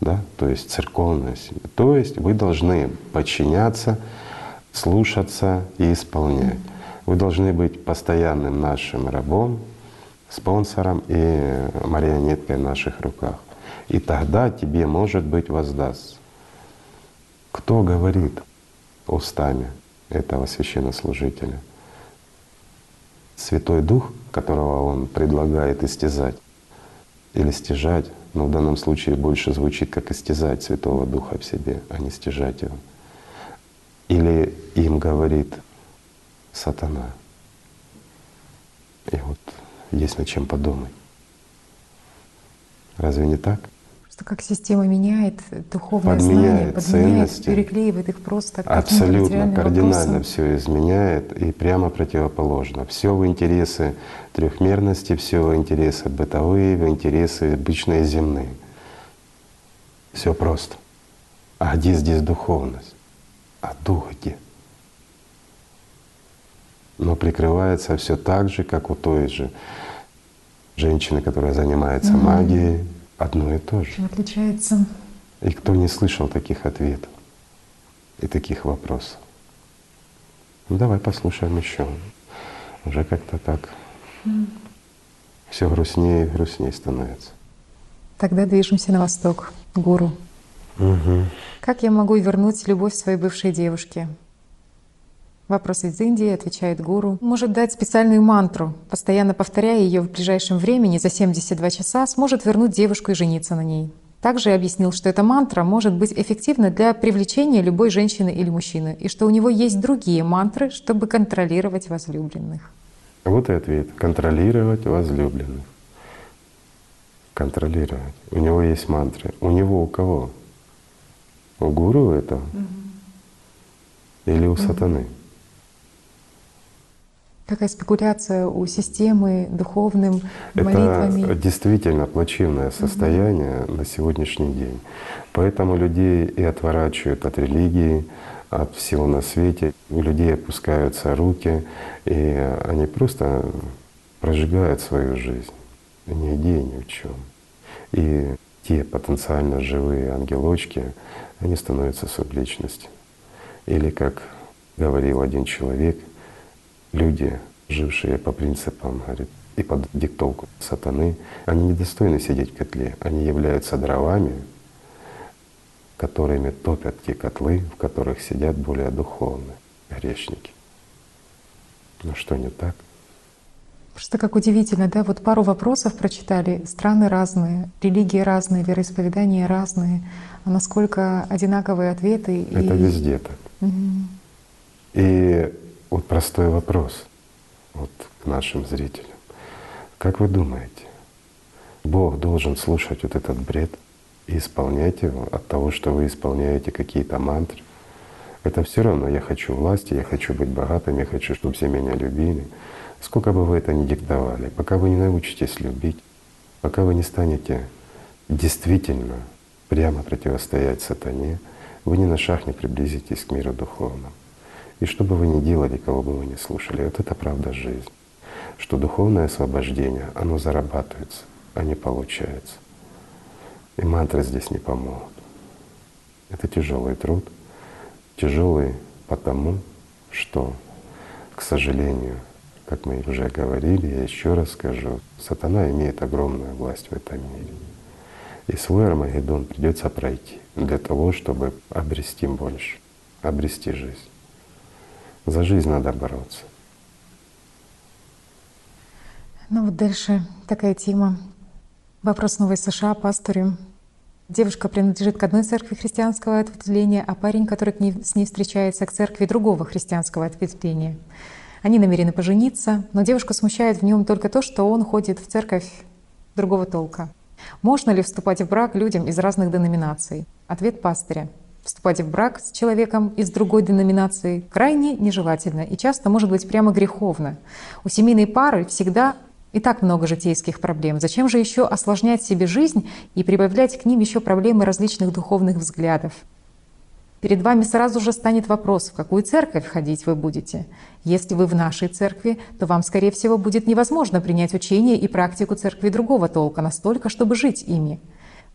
B: да? то есть церковную семью. То есть вы должны подчиняться, слушаться и исполнять. Вы должны быть постоянным нашим рабом, спонсором и марионеткой в наших руках. И тогда тебе, может быть, воздаст. Кто говорит устами этого священнослужителя? Святой Дух, которого он предлагает истязать или стяжать, но в данном случае больше звучит как истязать Святого Духа в себе, а не стяжать его. Или им говорит сатана. И вот есть над чем подумать. Разве не так?
A: Просто как система меняет духовное
B: Подменяет
A: знание, подменяет,
B: ценности.
A: переклеивает их просто
B: Абсолютно, кардинально
A: вопросам.
B: все изменяет и прямо противоположно. Все в интересы трехмерности, все в интересы бытовые, в интересы обычные земные. Все просто. А где здесь духовность? А дух где? Но прикрывается все так же, как у той же женщины, которая занимается
A: Мгм.
B: магией, одно и то же.
A: Чем отличается?
B: И кто не слышал таких ответов и таких вопросов? Ну, давай послушаем еще. Уже как-то так все грустнее и грустнее становится.
A: Тогда движемся на восток, гуру.
B: Мгм.
A: Как я могу вернуть любовь своей бывшей девушке? Вопрос из Индии, отвечает гуру. Может дать специальную мантру, постоянно повторяя ее в ближайшем времени за 72 часа, сможет вернуть девушку и жениться на ней. Также объяснил, что эта мантра может быть эффективна для привлечения любой женщины или мужчины, и что у него есть другие мантры, чтобы контролировать возлюбленных.
B: Вот и ответ. Контролировать возлюбленных. Контролировать. У него есть мантры. У него у кого? У гуру этого? Или у сатаны?
A: Какая спекуляция у системы духовным молитвами.
B: Это действительно плачевное состояние на сегодняшний день. Поэтому людей и отворачивают от религии, от всего на свете. У людей опускаются руки, и они просто прожигают свою жизнь. Ни идеи ни в чем. И те потенциально живые ангелочки, они становятся субличностью. Или, как говорил один человек, люди, жившие по принципам, говорит, и под диктовку сатаны, они недостойны сидеть в котле, они являются дровами, которыми топят те котлы, в которых сидят более духовные грешники. Ну что не так?
A: Просто как удивительно, да, вот пару вопросов прочитали, страны разные, религии разные, вероисповедания разные, а насколько одинаковые ответы.
B: Это
A: и...
B: везде так.
A: Мгм.
B: И вот простой вопрос вот к нашим зрителям. Как вы думаете, Бог должен слушать вот этот бред и исполнять его от того, что вы исполняете какие-то мантры? Это все равно я хочу власти, я хочу быть богатым, я хочу, чтобы все меня любили. Сколько бы вы это ни диктовали, пока вы не научитесь любить, пока вы не станете действительно прямо противостоять сатане, вы ни на шаг не приблизитесь к миру духовному. И что бы вы ни делали, кого бы вы ни слушали, вот это правда жизнь. Что духовное освобождение, оно зарабатывается, а не получается. И мантры здесь не помогут. Это тяжелый труд, тяжелый потому, что, к сожалению, как мы уже говорили, я еще раз скажу, сатана имеет огромную власть в этом мире. И свой Армагеддон придется пройти для того, чтобы обрести больше, обрести жизнь. За жизнь надо бороться.
A: Ну вот дальше такая тема. Вопрос из США, пастырю. Девушка принадлежит к одной церкви христианского ответвления, а парень, который к ней, с ней встречается, к церкви другого христианского ответвления. Они намерены пожениться, но девушка смущает в нем только то, что он ходит в церковь другого толка. Можно ли вступать в брак людям из разных деноминаций? Ответ пастыря. Вступать в брак с человеком из другой деноминации крайне нежелательно и часто может быть прямо греховно. У семейной пары всегда и так много житейских проблем. Зачем же еще осложнять себе жизнь и прибавлять к ним еще проблемы различных духовных взглядов? Перед вами сразу же станет вопрос, в какую церковь ходить вы будете. Если вы в нашей церкви, то вам, скорее всего, будет невозможно принять учение и практику церкви другого толка настолько, чтобы жить ими.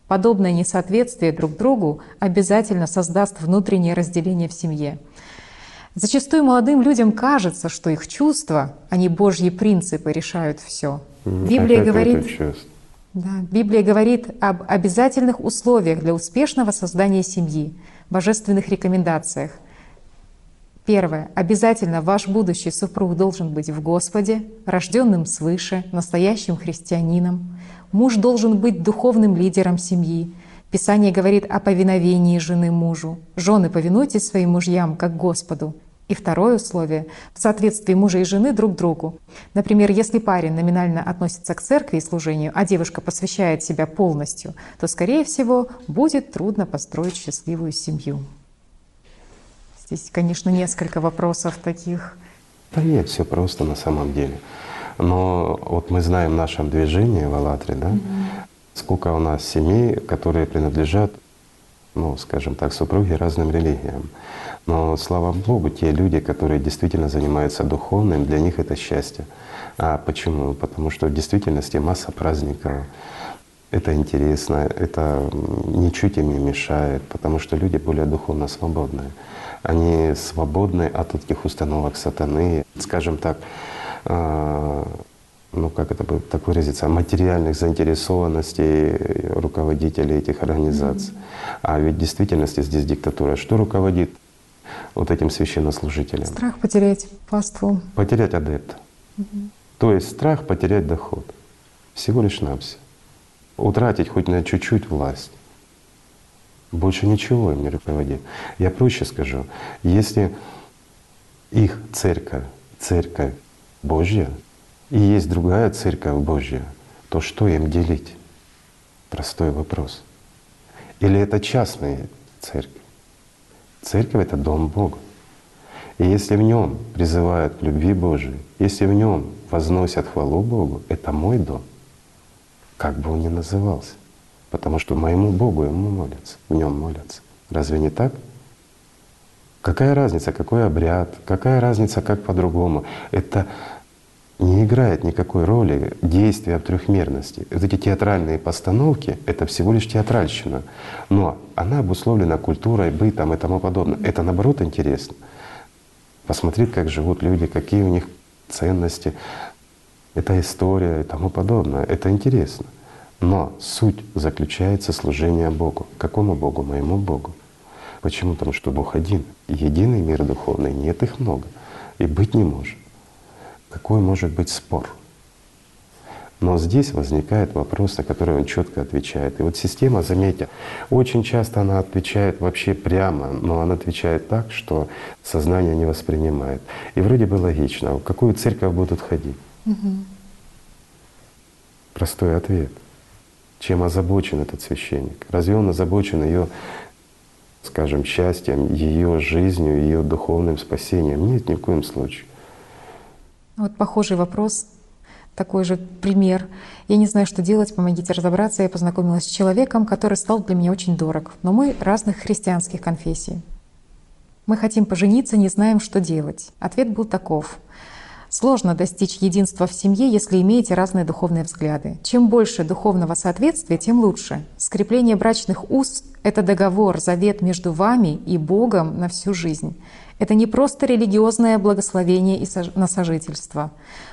A: Подобное несоответствие друг другу обязательно создаст внутреннее разделение в семье. Зачастую молодым людям кажется, что их чувства, а не Божьи принципы решают все. Библия говорит, да, Библия говорит об обязательных условиях для успешного создания семьи, божественных рекомендациях. Первое. Обязательно ваш будущий супруг должен быть в Господе, рожденным свыше, настоящим христианином. Муж должен быть духовным лидером семьи. Писание говорит о повиновении жены мужу. Жены, повинуйтесь своим мужьям, как Господу. И второе условие — в соответствии мужа и жены друг другу. Например, если парень номинально относится к церкви и служению, а девушка посвящает себя полностью, то, скорее всего, будет трудно построить счастливую семью. Здесь, конечно, несколько вопросов таких.
B: Да нет, все просто на самом деле. Но вот мы знаем в нашем движении в «АЛЛАТРе», да, угу. сколько у нас семей, которые принадлежат, ну, скажем так, супруги разным религиям. Но слава Богу, те люди, которые действительно занимаются духовным, для них это счастье. А почему? Потому что в действительности масса праздников, это интересно, это ничуть им не мешает, потому что люди более духовно свободные. Они свободны от этих установок сатаны, скажем так, ну как это бы так выразиться, материальных заинтересованностей руководителей этих организаций. Mm-hmm. А ведь в действительности здесь диктатура. Что руководит вот этим священнослужителям?
A: Страх потерять паству.
B: Потерять адепта. Mm-hmm. То есть страх потерять доход. Всего лишь навсего. Утратить хоть на чуть-чуть власть. Больше ничего им не руководит. Я проще скажу, если их церковь, церковь Божья, и есть другая церковь Божья, то что им делить? Простой вопрос. Или это частные церкви? Церковь — это дом Бога. И если в нем призывают к любви Божией, если в нем возносят хвалу Богу, это мой дом, как бы он ни назывался. Потому что моему Богу ему молятся, в нем молятся. Разве не так? Какая разница, какой обряд, какая разница, как по-другому? Это не играет никакой роли действия в трехмерности. Вот эти театральные постановки — это всего лишь театральщина. Но она обусловлена культурой, бытом и тому подобное. Это наоборот интересно. Посмотреть, как живут люди, какие у них ценности. Это история и тому подобное. Это интересно. Но суть заключается в служении Богу. Какому Богу? Моему Богу. Почему? Потому что Бог один. Единый мир духовный, нет их много. И быть не может какой может быть спор. Но здесь возникает вопрос, на который он четко отвечает. И вот система, заметьте, очень часто она отвечает вообще прямо, но она отвечает так, что сознание не воспринимает. И вроде бы логично, в какую церковь будут ходить? Угу. Простой ответ. Чем озабочен этот священник? Разве он озабочен ее, скажем, счастьем, ее жизнью, ее духовным спасением? Нет, ни в коем случае.
A: Вот похожий вопрос, такой же пример. Я не знаю, что делать, помогите разобраться. Я познакомилась с человеком, который стал для меня очень дорог, но мы разных христианских конфессий. Мы хотим пожениться, не знаем, что делать. Ответ был таков. Сложно достичь единства в семье, если имеете разные духовные взгляды. Чем больше духовного соответствия, тем лучше. Скрепление брачных уз — это договор, завет между вами и Богом на всю жизнь. Это не просто религиозное благословение и на сожительство.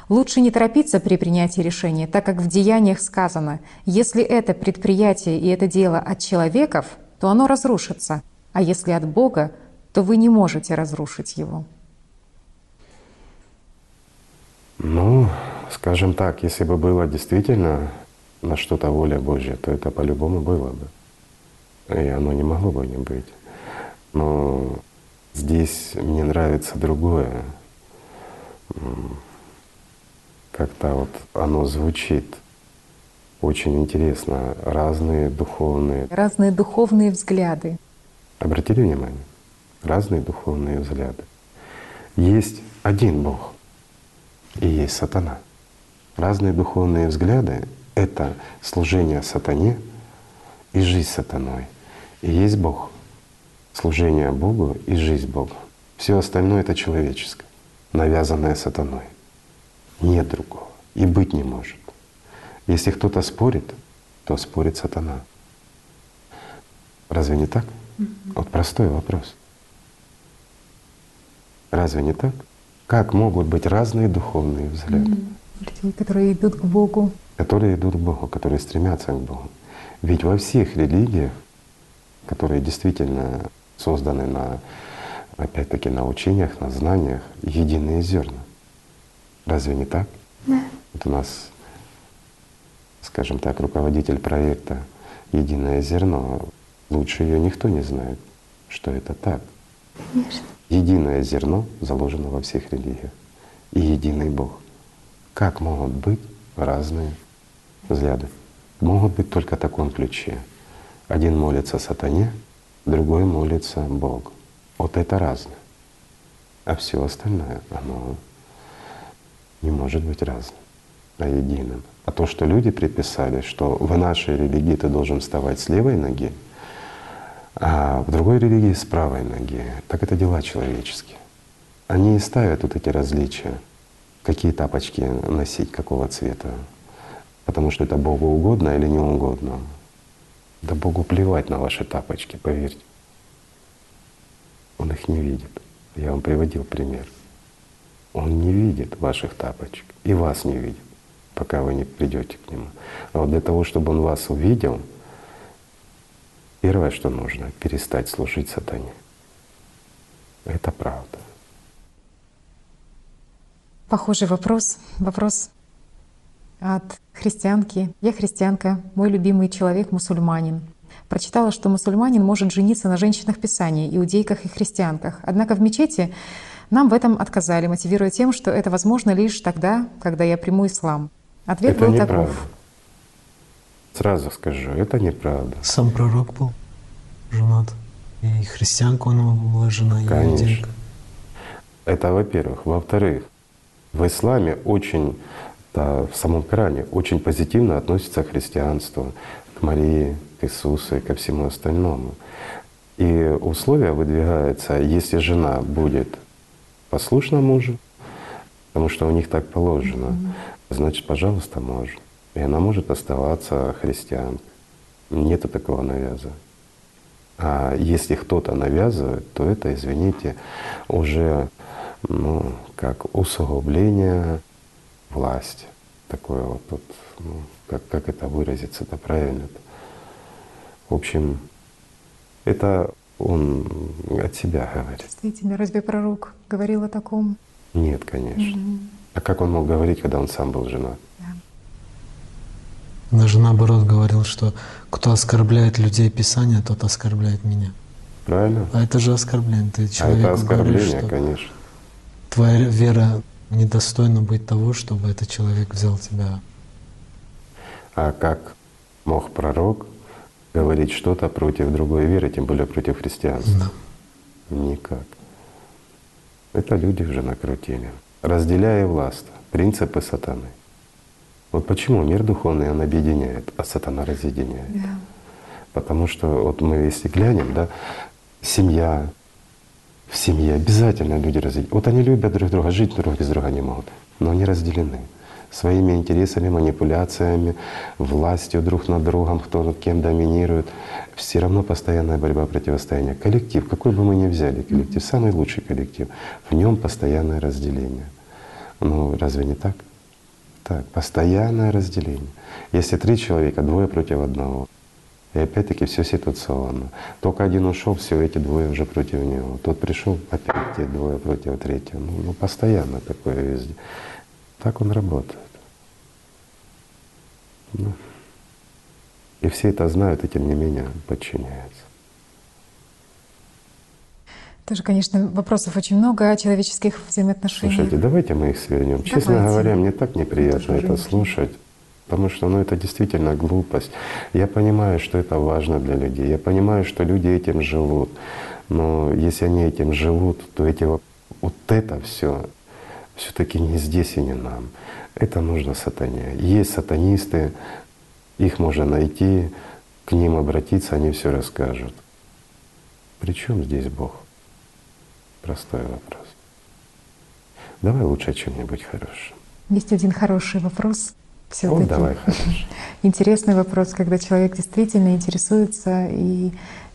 A: Лучше не торопиться при принятии решения, так как в деяниях сказано, если это предприятие и это дело от человеков, то оно разрушится, а если от Бога, то вы не можете разрушить его.
B: Ну, скажем так, если бы было действительно на что-то воля Божья, то это по-любому было бы. И оно не могло бы не быть. Но Здесь мне нравится другое. как-то вот оно звучит очень интересно. Разные духовные.
A: Разные духовные взгляды.
B: Обратили внимание? Разные духовные взгляды. Есть один Бог и есть сатана. Разные духовные взгляды — это служение сатане и жизнь сатаной. И есть Бог, служение Богу и жизнь Богу. Все остальное — это человеческое, навязанное сатаной. Нет другого и быть не может. Если кто-то спорит, то спорит сатана. Разве не так? Вот простой вопрос. Разве не так? Как могут быть разные духовные взгляды,
A: Людей, которые идут к Богу.
B: которые идут к Богу, которые стремятся к Богу? Ведь во всех религиях, которые действительно созданы на, опять-таки, на учениях, на знаниях, единые зерна. Разве не так?
C: Да.
B: Вот у нас, скажем так, руководитель проекта «Единое зерно». Лучше ее никто не знает, что это так.
C: Конечно.
B: Единое зерно заложено во всех религиях. И единый Бог. Как могут быть разные взгляды? Могут быть только в таком ключе. Один молится сатане, другой молится Богу. Вот это разное. А все остальное, оно не может быть разным, а единым. А то, что люди приписали, что в нашей религии ты должен вставать с левой ноги, а в другой религии с правой ноги, так это дела человеческие. Они и ставят вот эти различия, какие тапочки носить, какого цвета, потому что это Богу угодно или не угодно. Да Богу плевать на ваши тапочки, поверьте. Он их не видит. Я вам приводил пример. Он не видит ваших тапочек и вас не видит, пока вы не придете к нему. А вот для того, чтобы он вас увидел, первое, что нужно, перестать служить сатане. Это правда.
A: Похожий вопрос. Вопрос от христианки. Я христианка, мой любимый человек мусульманин. Прочитала, что мусульманин может жениться на женщинах Писания, иудейках и христианках. Однако в мечети нам в этом отказали, мотивируя тем, что это возможно лишь тогда, когда я приму ислам. Ответ
B: это
A: был
B: неправда.
A: таков.
B: Сразу скажу, это неправда.
D: Сам пророк был женат. И христианка у него была жена, и
B: Конечно.
D: иудейка.
B: Это во-первых. Во-вторых, в исламе очень, в самом Коране очень позитивно относится к христианству, к Марии, к Иисусу и ко всему остальному. И условия выдвигаются, если жена будет послушна мужу, потому что у них так положено, значит, пожалуйста, может. И она может оставаться христианкой. Нету такого навязывания. А если кто-то навязывает, то это, извините, уже ну, как усугубление власти. Такое вот, вот ну, как, как это выразиться-то правильно -то? В общем, это он от себя говорит.
A: Действительно, разве пророк говорил о таком?
B: Нет, конечно. А как он мог говорить, когда он сам был женат?
D: Она же наоборот говорил, что кто оскорбляет людей Писания, тот оскорбляет меня.
B: Правильно?
D: А это же оскорбление. Ты
B: А
D: человеку
B: это
D: говоришь,
B: оскорбление,
D: что
B: конечно.
D: твоя вера недостойна быть того, чтобы этот человек взял тебя.
B: А как мог пророк говорить что-то против другой веры, тем более против христианства?
D: Да.
B: Никак. Это люди уже накрутили. Разделяя власть, принципы сатаны. Вот почему мир духовный он объединяет, а сатана разъединяет. Потому что вот мы если глянем, да, семья, в семье обязательно люди разъединяют. Вот они любят друг друга, жить друг без друга не могут, но они разделены своими интересами, манипуляциями, властью друг над другом, кто над кем доминирует. Все равно постоянная борьба, противостояние. Коллектив, какой бы мы ни взяли коллектив, самый лучший коллектив, в нем постоянное разделение. Ну разве не так? Так, постоянное разделение. Если три человека, двое против одного. И опять-таки все ситуационно. Только один ушел, все эти двое уже против него. Тот пришел, опять те двое против третьего. Ну, ну постоянно такое везде. Так он работает. Ну. И все это знают, и тем не менее подчиняются.
A: Тоже, конечно, вопросов очень много о человеческих взаимоотношениях.
B: Слушайте, давайте мы их свернем. Честно
A: Давайте.
B: говоря, мне так неприятно это слушать, потому что ну, это действительно глупость. Я понимаю, что это важно для людей. Я понимаю, что люди этим живут. Но если они этим живут, то эти вот, это все все-таки не здесь и не нам. Это нужно сатане. Есть сатанисты, их можно найти, к ним обратиться, они все расскажут. При чем здесь Бог? Простой вопрос. Давай лучше о чем-нибудь хорошем.
A: Есть один хороший вопрос. Все
B: Вот давай.
A: Интересный вопрос, когда человек действительно интересуется и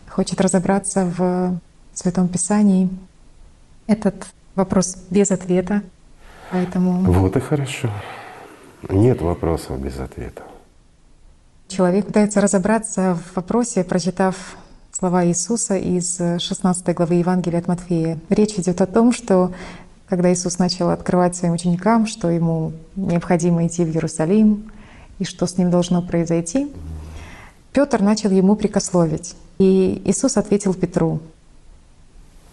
A: хочет разобраться в Святом Писании. Этот вопрос без ответа, поэтому
B: Вот и хорошо. Нет вопросов без ответа.
A: человек пытается разобраться в вопросе, прочитав слова Иисуса из 16 главы Евангелия от Матфея. Речь идет о том, что когда Иисус начал открывать своим ученикам, что ему необходимо идти в Иерусалим и что с ним должно произойти, Петр начал ему прикословить. И Иисус ответил Петру.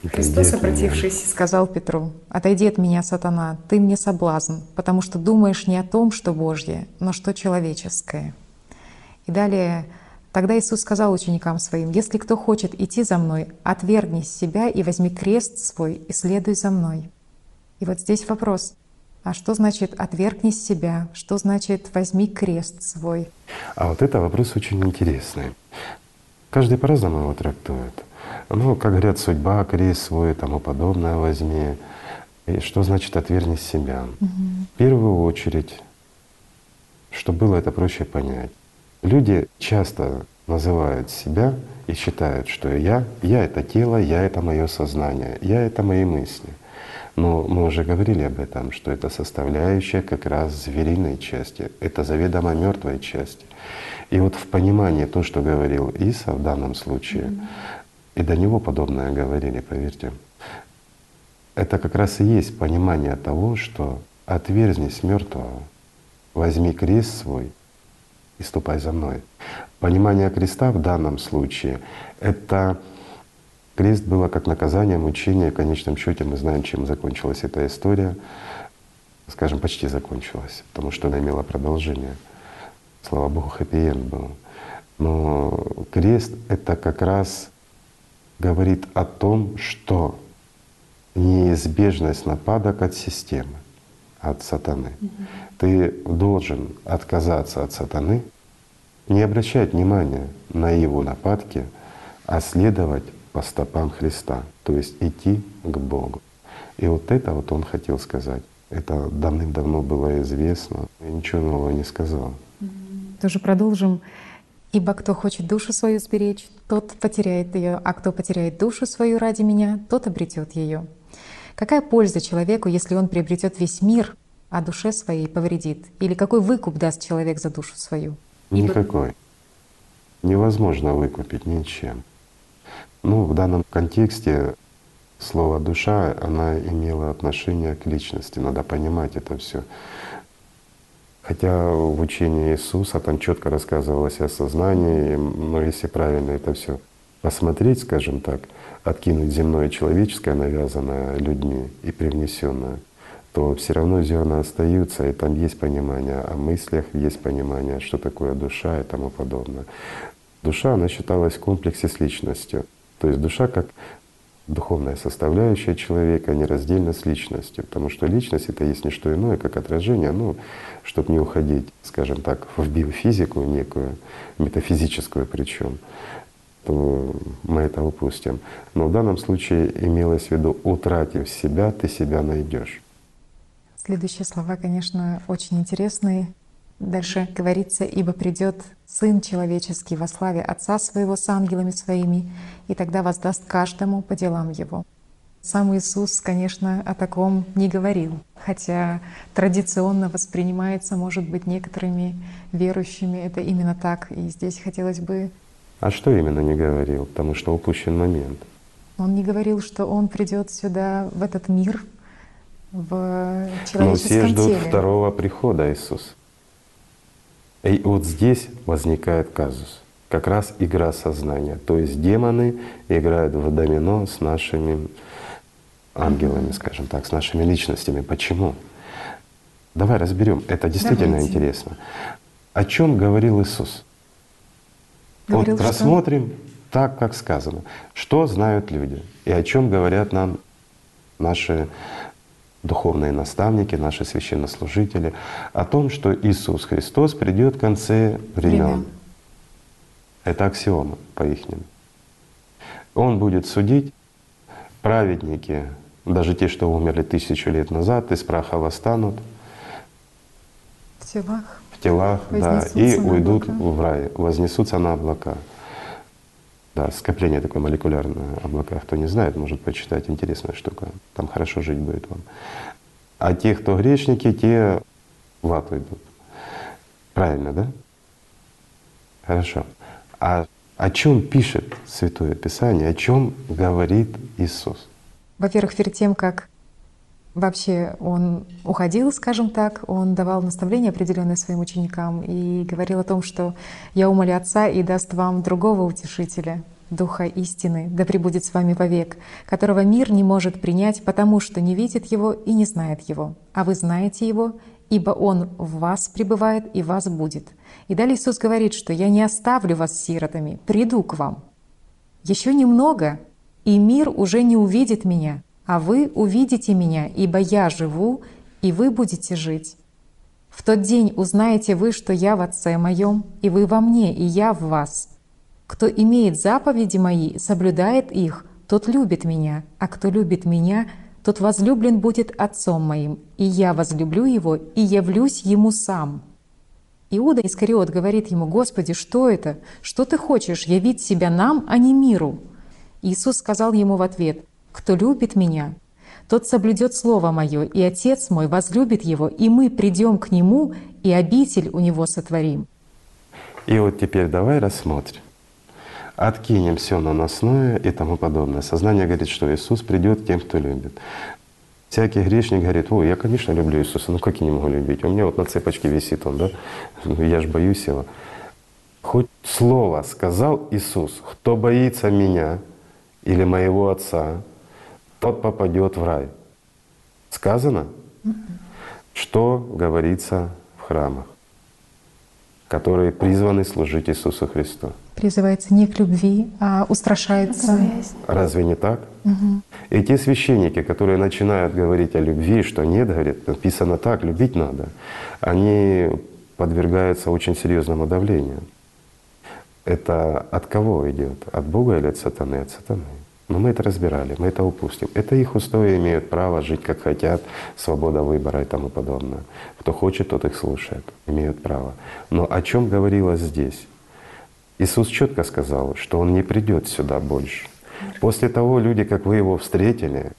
A: Христос, обратившись, сказал Петру, «Отойди от меня, сатана, ты мне соблазн, потому что думаешь не о том, что Божье, но что человеческое». И далее, тогда Иисус сказал ученикам своим, «Если кто хочет идти за Мной, отвергни себя и возьми крест свой и следуй за Мной». И вот здесь вопрос, а что значит «отвергни себя», что значит «возьми крест свой»?
B: А вот это вопрос очень интересный. Каждый по-разному его трактует. Ну, как говорят, судьба, крест свой и тому подобное возьми. И что значит отвергни себя? В первую очередь, чтобы было это проще понять. Люди часто называют себя и считают, что я, я это тело, я это мое сознание, я это мои мысли. Но мы уже говорили об этом, что это составляющая как раз звериной части, это заведомо мертвой части. И вот в понимании то, что говорил Иса в данном случае, и до него подобное говорили, поверьте, это как раз и есть понимание того, что отверзнись мертвого, возьми крест свой и ступай за мной. Понимание креста в данном случае — это крест было как наказание, мучение. В конечном счете мы знаем, чем закончилась эта история. Скажем, почти закончилась, потому что она имела продолжение. Слава Богу, хэппи был. Но крест — это как раз говорит о том, что неизбежность нападок от системы, от сатаны. Ты должен отказаться от сатаны, не обращать внимания на его нападки, а следовать по стопам Христа, то есть идти к Богу. И вот это вот он хотел сказать. Это давным-давно было известно, и ничего нового не сказал.
A: Тоже продолжим. Ибо кто хочет душу свою сберечь, тот потеряет ее, а кто потеряет душу свою ради меня, тот обретет ее. Какая польза человеку, если он приобретет весь мир, а душе своей повредит? Или какой выкуп даст человек за душу свою?
B: Никакой. Невозможно выкупить ничем. Ну, в данном контексте слово «душа», она имела отношение к личности. Надо понимать это все. Хотя в учении Иисуса там четко рассказывалось о сознании, но если правильно это все посмотреть, скажем так, откинуть земное человеческое, навязанное людьми и привнесенное, то все равно зерна остаются, и там есть понимание о мыслях, есть понимание, что такое душа и тому подобное. Душа, она считалась в комплексе с личностью. То есть душа как духовная составляющая человека нераздельно с личностью, потому что личность — это есть не что иное, как отражение, ну, чтобы не уходить, скажем так, в биофизику некую, метафизическую причем, то мы это упустим. Но в данном случае имелось в виду, утратив себя, ты себя найдешь.
A: Следующие слова, конечно, очень интересные. Дальше говорится, ибо придет Сын человеческий во славе Отца Своего с ангелами Своими, и тогда воздаст каждому по делам Его. Сам Иисус, конечно, о таком не говорил, хотя традиционно воспринимается, может быть, некоторыми верующими это именно так. И здесь хотелось бы...
B: А что именно не говорил? Потому что упущен момент.
A: Он не говорил, что Он придет сюда, в этот мир, в
B: Но
A: человеческом
B: все ждут
A: теле.
B: второго прихода Иисуса. И вот здесь возникает казус. как раз игра сознания. То есть демоны играют в домино с нашими ангелами, скажем так, с нашими личностями. Почему? Давай разберем. Это действительно
A: Давайте.
B: интересно. О чем говорил Иисус?
A: Говорил,
B: вот
A: что?
B: рассмотрим так, как сказано. Что знают люди и о чем говорят нам наши духовные наставники, наши священнослужители, о том, что Иисус Христос придет в конце времен. Это аксиома по ихнему. Он будет судить, праведники, даже те, что умерли тысячу лет назад, из праха восстанут
A: В телах.
B: в телах, да, и уйдут
A: облака.
B: в рай, вознесутся на облака. Да, скопление такое молекулярное облака. Кто не знает, может почитать. Интересная штука. Там хорошо жить будет вам. А те, кто грешники, те в ад уйдут. Правильно, да? Хорошо. А о чем пишет Святое Писание, о чем говорит Иисус?
A: Во-первых, перед тем, как вообще он уходил, скажем так, он давал наставления определенные своим ученикам и говорил о том, что «Я умолю Отца и даст вам другого утешителя, Духа истины, да пребудет с вами вовек, которого мир не может принять, потому что не видит его и не знает его. А вы знаете его, ибо он в вас пребывает и вас будет». И далее Иисус говорит, что «Я не оставлю вас сиротами, приду к вам». Еще немного, и мир уже не увидит меня, а вы увидите меня, ибо я живу, и вы будете жить. В тот день узнаете вы, что я в Отце моем, и вы во мне, и я в вас. Кто имеет заповеди мои, соблюдает их, тот любит меня, а кто любит меня, тот возлюблен будет Отцом моим, и я возлюблю его и явлюсь ему сам». Иуда Искариот говорит ему, «Господи, что это? Что ты хочешь, явить себя нам, а не миру?» Иисус сказал ему в ответ, «Кто любит Меня, тот соблюдет Слово Мое, и Отец мой возлюбит его, и мы придем к Нему, и обитель у Него сотворим».
B: И вот теперь давай рассмотрим. Откинем все наносное и тому подобное. Сознание говорит, что Иисус придет тем, кто любит. Всякий грешник говорит, ой, я, конечно, люблю Иисуса, ну как я не могу любить? У меня вот на цепочке висит он, да? Ну, Я ж боюсь его. Хоть слово сказал Иисус, кто боится меня или моего Отца, тот попадет в рай. Сказано? Что говорится в храмах, которые призваны служить Иисусу Христу?
A: Призывается не к любви, а устрашается.
B: Разве не так? И те священники, которые начинают говорить о любви, что нет, говорят, написано так, любить надо, они подвергаются очень серьезному давлению. Это от кого идет? От Бога или от сатаны? От сатаны. Но мы это разбирали, мы это упустим. Это их устои имеют право жить как хотят, свобода выбора и тому подобное. Кто хочет, тот их слушает, имеют право. Но о чем говорилось здесь? Иисус четко сказал, что Он не придет сюда больше. После того люди, как вы Его встретили,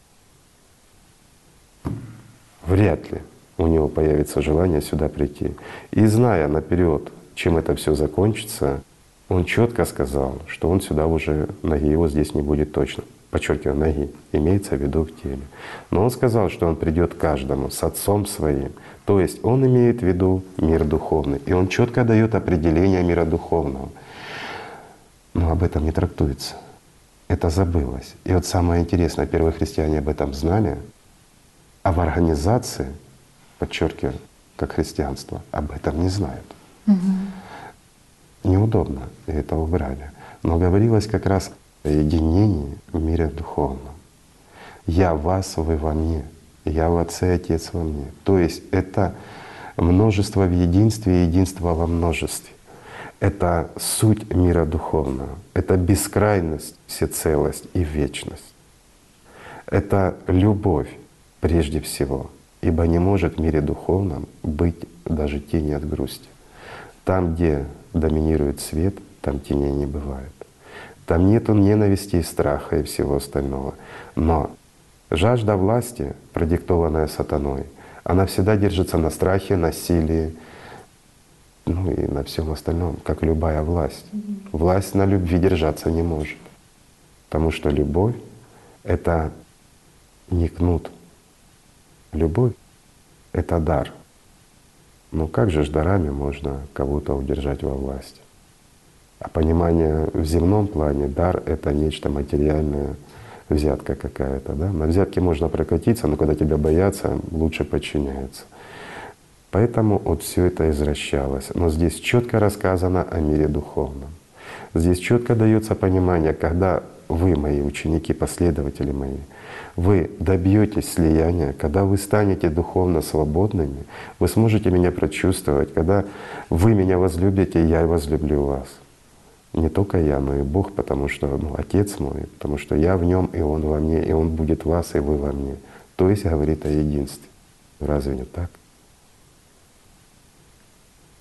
B: вряд ли у Него появится желание сюда прийти. И зная наперед, чем это все закончится, Он четко сказал, что Он сюда уже, ноги Его здесь не будет точно. Подчеркиваю, ноги, имеется в виду в теле. Но Он сказал, что Он придет каждому с Отцом Своим. То есть Он имеет в виду мир духовный. И Он четко дает определение мира духовного. Но об этом не трактуется. Это забылось. И вот самое интересное, первые христиане об этом знали, а в организации, подчеркиваю, как христианство, об этом не знают. Неудобно, и это убрали. Но говорилось как раз о единении в мире духовном. «Я вас, вы во мне, я в Отце, Отец во мне». То есть это множество в единстве и единство во множестве. Это суть мира духовного, это бескрайность, всецелость и вечность. Это любовь прежде всего, ибо не может в мире духовном быть даже тени от грусти. Там, где доминирует свет, там теней не бывает. Там нету ненависти и страха и всего остального. Но жажда власти, продиктованная сатаной, она всегда держится на страхе, насилии, ну и на всем остальном, как любая власть. Власть на любви держаться не может. Потому что любовь — это не кнут. Любовь — это дар. Но как же ж дарами можно кого-то удержать во власти? А понимание в земном плане, дар — это нечто материальное, взятка какая-то. Да? На взятке можно прокатиться, но когда тебя боятся, лучше подчиняются. Поэтому вот все это извращалось. Но здесь четко рассказано о мире духовном. Здесь четко дается понимание, когда вы, мои ученики, последователи мои, вы добьетесь слияния, когда вы станете духовно свободными, вы сможете меня прочувствовать, когда вы меня возлюбите, я возлюблю вас. Не только я, но и Бог, потому что ну, Отец мой, потому что я в нем, и Он во мне, и Он будет вас, и вы во мне. То есть говорит о единстве. Разве не так?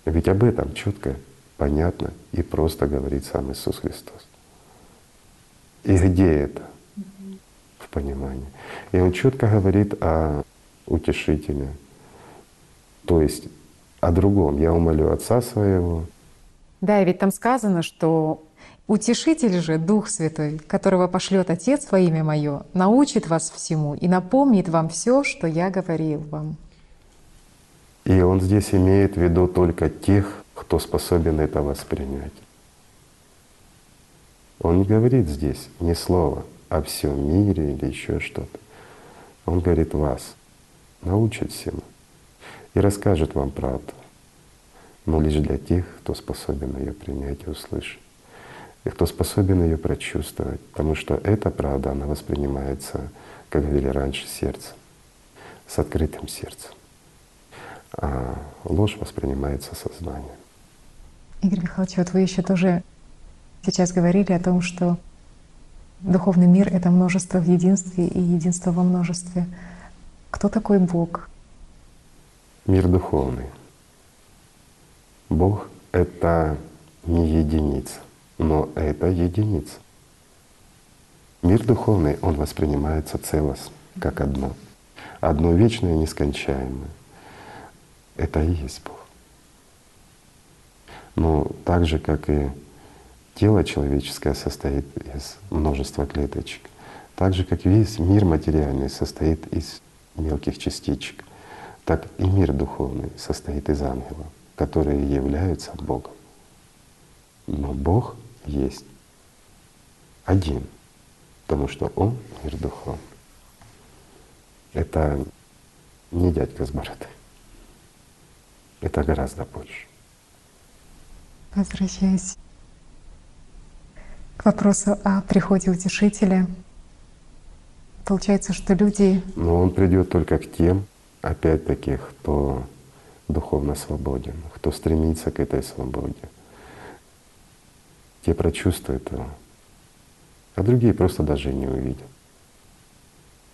B: Ведь об этом четко, понятно и просто говорит сам Иисус Христос. И где это? В понимании. И Он четко говорит о утешителе, то есть о другом. Я умолю Отца Своего.
A: Да, и ведь там сказано, что Утешитель же, Дух Святой, которого пошлет Отец во имя Мое, научит вас всему и напомнит вам все, что я говорил вам.
B: И он здесь имеет в виду только тех, кто способен это воспринять. Он не говорит здесь ни слова о всем мире или еще что-то. Он говорит вас, научит всему и расскажет вам правду, но лишь для тех, кто способен ее принять и услышать, и кто способен ее прочувствовать, потому что эта правда, она воспринимается, как говорили раньше, сердцем, с открытым сердцем а ложь воспринимается сознанием.
A: Игорь Михайлович, вот вы еще тоже сейчас говорили о том, что духовный мир — это множество в единстве и единство во множестве. Кто такой Бог?
B: Мир духовный. Бог — это не единица, но это единица. Мир духовный, он воспринимается целостно, как одно. Одно вечное нескончаемое. Это и есть Бог. Но так же, как и тело человеческое состоит из множества клеточек, так же, как весь мир материальный состоит из мелких частичек, так и мир духовный состоит из ангелов, которые являются Богом. Но Бог есть один, потому что Он — мир духовный. Это не дядька с бородой. Это гораздо больше.
A: Возвращаясь к вопросу о приходе утешителя, получается, что люди…
B: Но он придет только к тем, опять-таки, кто духовно свободен, кто стремится к этой свободе. Те прочувствуют его, а другие просто даже не увидят.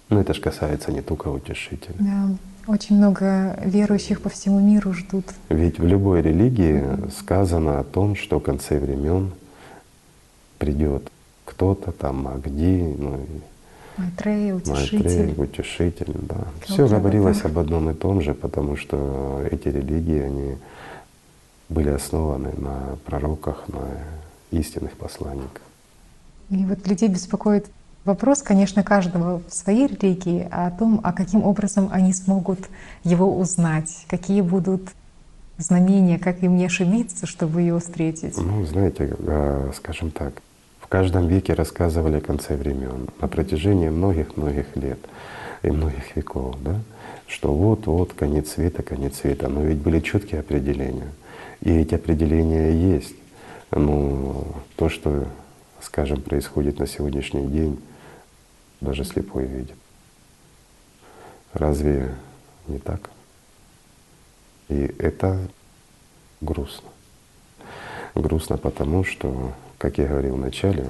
B: Но это же касается не только утешителя.
A: Да. Очень много верующих по всему миру ждут.
B: Ведь в любой религии сказано о том, что в конце времен придет кто-то там, Магди, ну и
A: Майтрея, утешитель.
B: Майтрея, утешитель, да. Все говорилось об одном и том же, потому что эти религии, они были основаны на пророках, на истинных посланниках.
A: И вот людей беспокоит Вопрос, конечно, каждого в своей религии о том, а каким образом они смогут его узнать, какие будут знамения, как им не ошибиться, чтобы ее встретить.
B: Ну, знаете, а, скажем так, каждом веке рассказывали о конце времен на протяжении многих-многих лет и многих веков, да, что вот-вот конец света, конец света. Но ведь были четкие определения. И эти определения есть. Ну, то, что, скажем, происходит на сегодняшний день, даже слепой видит. Разве не так? И это грустно. Грустно потому, что, как я говорил в начале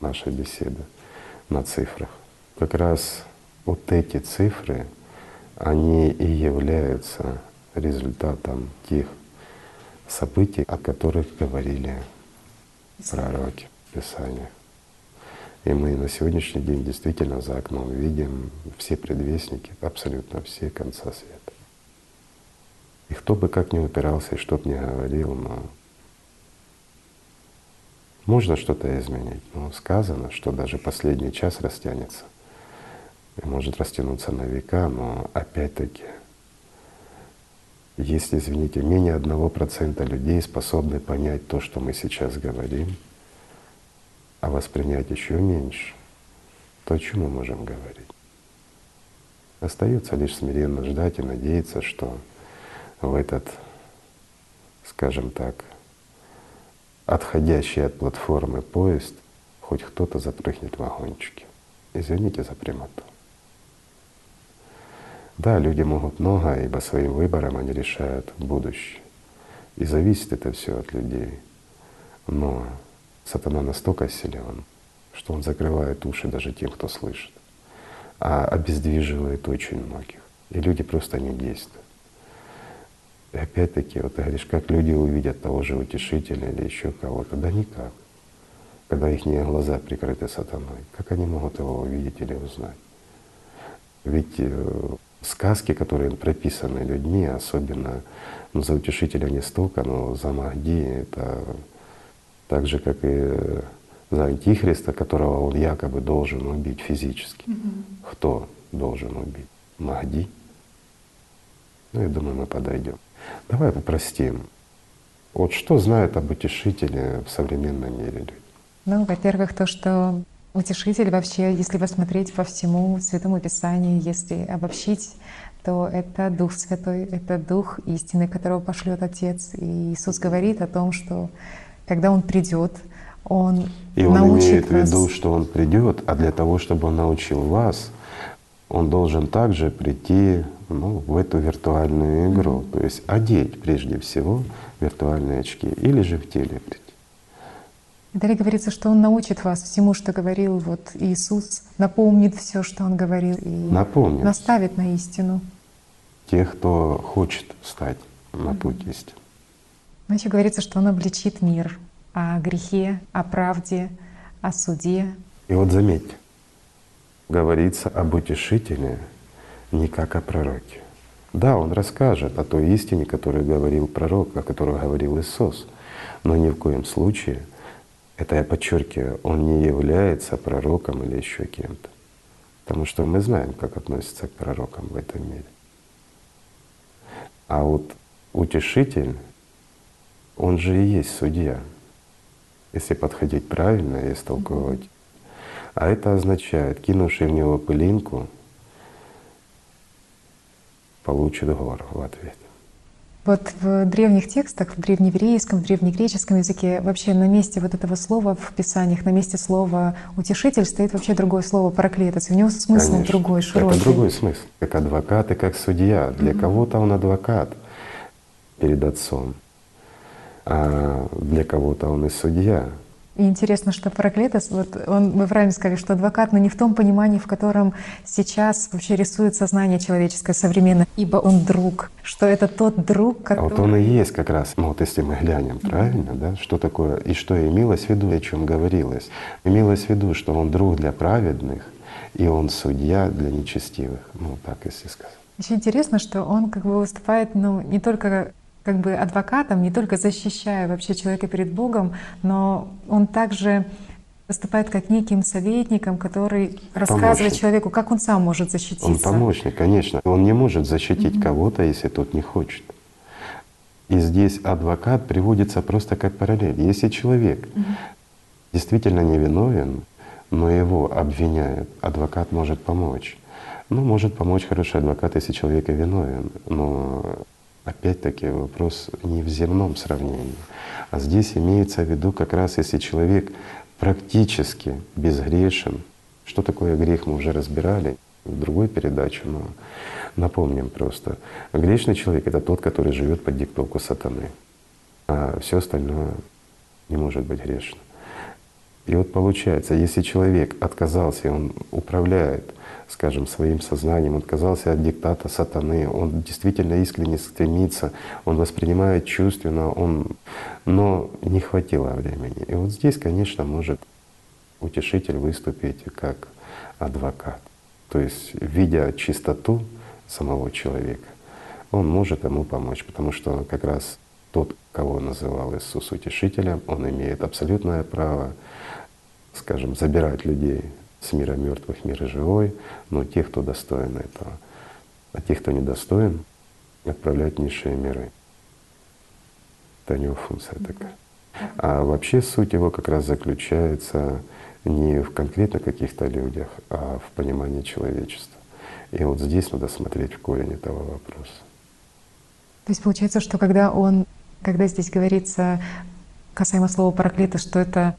B: нашей беседы, на цифрах, как раз вот эти цифры, они и являются результатом тех событий, о которых говорили пророки в Писаниях. И мы на сегодняшний день действительно за окном видим все предвестники, абсолютно все конца света. И кто бы как ни упирался и что бы ни говорил, но можно что-то изменить. Но сказано, что даже последний час растянется и может растянуться на века, но опять-таки Если, извините, менее одного процента людей способны понять то, что мы сейчас говорим, а воспринять еще меньше, то о чем мы можем говорить? Остается лишь смиренно ждать и надеяться, что в этот, скажем так, отходящий от платформы поезд хоть кто-то запрыгнет в вагончики. Извините за прямоту. Да, люди могут много, ибо своим выбором они решают будущее. И зависит это все от людей. Но сатана настолько силен, что он закрывает уши даже тем, кто слышит, а обездвиживает очень многих. И люди просто не действуют. И опять-таки, вот ты говоришь, как люди увидят того же утешителя или еще кого-то? Да никак. Когда их глаза прикрыты сатаной, как они могут его увидеть или узнать? Ведь э, сказки, которые прописаны людьми, особенно ну, за утешителя не столько, но за Махди, это так же, как и за Антихриста, которого он якобы должен убить физически. Mm-hmm. Кто должен убить? Махди. Ну, я думаю, мы подойдем. Давай попростим. Вот что знают об утешителе в современном мире люди?
A: Ну, во-первых, то, что утешитель вообще, если посмотреть по всему Святому Писанию, если обобщить, то это Дух Святой, это Дух истины, которого пошлет Отец. И Иисус говорит о том, что когда Он придет, Он
B: И Он
A: научит
B: имеет в виду, что Он придет, а для того, чтобы Он научил вас, Он должен также прийти ну, в эту виртуальную игру, то есть одеть прежде всего виртуальные очки или же в теле прийти.
A: Далее говорится, что Он научит вас всему, что говорил вот Иисус, напомнит все, что Он говорил, и
B: Напомнит.
A: наставит на истину.
B: Тех, кто хочет встать на путь истины.
A: Но еще говорится, что Он обличит мир о грехе, о правде, о суде.
B: И вот заметьте, говорится об утешителе не как о пророке. Да, он расскажет о той истине, которую говорил пророк, о которой говорил Иисус, но ни в коем случае, это я подчеркиваю, он не является пророком или еще кем-то. Потому что мы знаем, как относятся к пророкам в этом мире. А вот утешитель, он же и есть судья, если подходить правильно и истолковывать. А это означает, кинувший в него пылинку, получит гору в ответ.
A: Вот в древних текстах, в древнееврейском, в древнегреческом языке вообще на месте вот этого слова в Писаниях, на месте слова «утешитель» стоит вообще другое слово «проклетец». У него смысл
B: Конечно.
A: другой, широкий.
B: Это другой смысл. Как адвокат и как судья. Для кого-то он адвокат перед отцом, а для кого-то он и судья.
A: И интересно, что проклетос, вот он, вы правильно сказали, что адвокат, но не в том понимании, в котором сейчас вообще рисует сознание человеческое современное, ибо он друг, что это тот друг,
B: А
A: который…
B: вот он и есть как раз, ну вот если мы глянем, правильно, да, что такое, и что имелось в виду, о чем говорилось. Имелось в виду, что он друг для праведных, и он судья для нечестивых. Ну так, если сказать.
A: Еще интересно, что он как бы выступает, ну, не только как бы адвокатом, не только защищая вообще человека перед Богом, но он также выступает как неким советником, который рассказывает
B: Помощник.
A: человеку, как он сам может защититься.
B: Он помощник, конечно. Он не может защитить кого-то, если тот не хочет. И здесь адвокат приводится просто как параллель. Если человек действительно невиновен, но его обвиняют, адвокат может помочь. Ну, может помочь хороший адвокат, если человек и виновен. Но опять-таки вопрос не в земном сравнении. А здесь имеется в виду как раз, если человек практически безгрешен. Что такое грех, мы уже разбирали в другой передаче, но напомним просто. Грешный человек — это тот, который живет под диктовку сатаны, а все остальное не может быть грешным. И вот получается, если человек отказался, он управляет, скажем, своим сознанием, он отказался от диктата сатаны, он действительно искренне стремится, он воспринимает чувственно, он, но не хватило времени. И вот здесь, конечно, может утешитель выступить как адвокат. То есть, видя чистоту самого человека, он может ему помочь, потому что как раз тот, кого называл Иисус утешителем, он имеет абсолютное право, скажем, забирать людей с мира мертвых в мир живой, но тех, кто достоин этого. А тех, кто недостоин, отправлять в низшие миры. Это у него функция такая. А вообще суть его как раз заключается не в конкретно каких-то людях, а в понимании человечества. И вот здесь надо смотреть в корень этого вопроса.
A: То есть получается, что когда он, когда здесь говорится касаемо слова проклятый, что это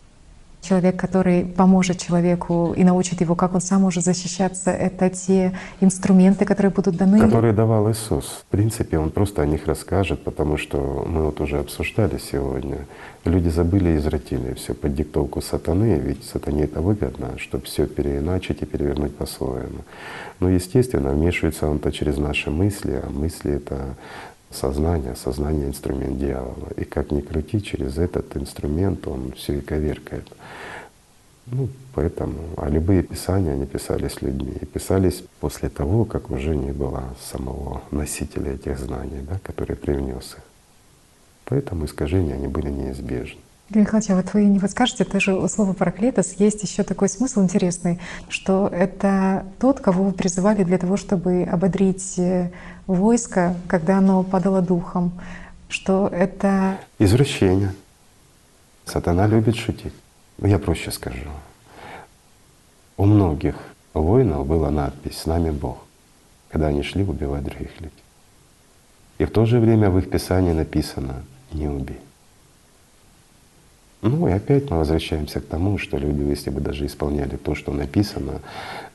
A: человек, который поможет человеку и научит его, как он сам может защищаться, это те инструменты, которые будут даны.
B: Которые давал Иисус. В принципе, Он просто о них расскажет, потому что мы вот уже обсуждали сегодня. Люди забыли и извратили все под диктовку сатаны, ведь сатане это выгодно, чтобы все переиначить и перевернуть по-своему. Но, естественно, вмешивается он-то через наши мысли, а мысли — это сознание, сознание — инструмент дьявола. И как ни крути, через этот инструмент он все и коверкает. Ну, поэтому, а любые писания, они писались людьми. И писались после того, как уже не было самого носителя этих знаний, да, который привнес их. Поэтому искажения, они были неизбежны.
A: Игорь Михайлович, а вот вы не подскажете, даже у слова «проклетос» есть еще такой смысл интересный, что это тот, кого вы призывали для того, чтобы ободрить э, войско, когда оно падало духом, что это…
B: Извращение. Сатана любит шутить. Я проще скажу. У многих воинов была надпись «С нами Бог», когда они шли убивать других людей. И в то же время в их Писании написано «Не убей». Ну и опять мы возвращаемся к тому, что люди, если бы даже исполняли то, что написано,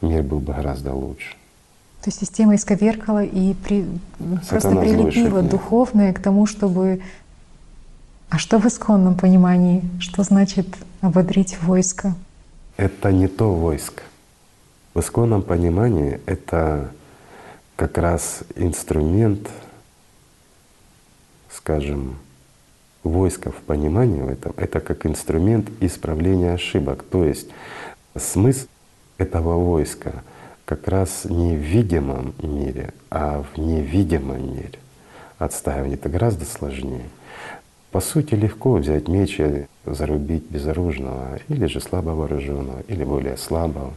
B: мир был бы гораздо лучше.
A: То есть система исковеркала и при, просто прилепила духовное к тому, чтобы… А что в исконном понимании? Что значит ободрить войско?
B: Это не то войско. В исконном понимании это как раз инструмент, скажем, войско в понимании в этом — это как инструмент исправления ошибок. То есть смысл этого войска как раз не в видимом мире, а в невидимом мире. Отстаивание — это гораздо сложнее. По сути, легко взять меч и зарубить безоружного, или же слабо вооруженного, или более слабого.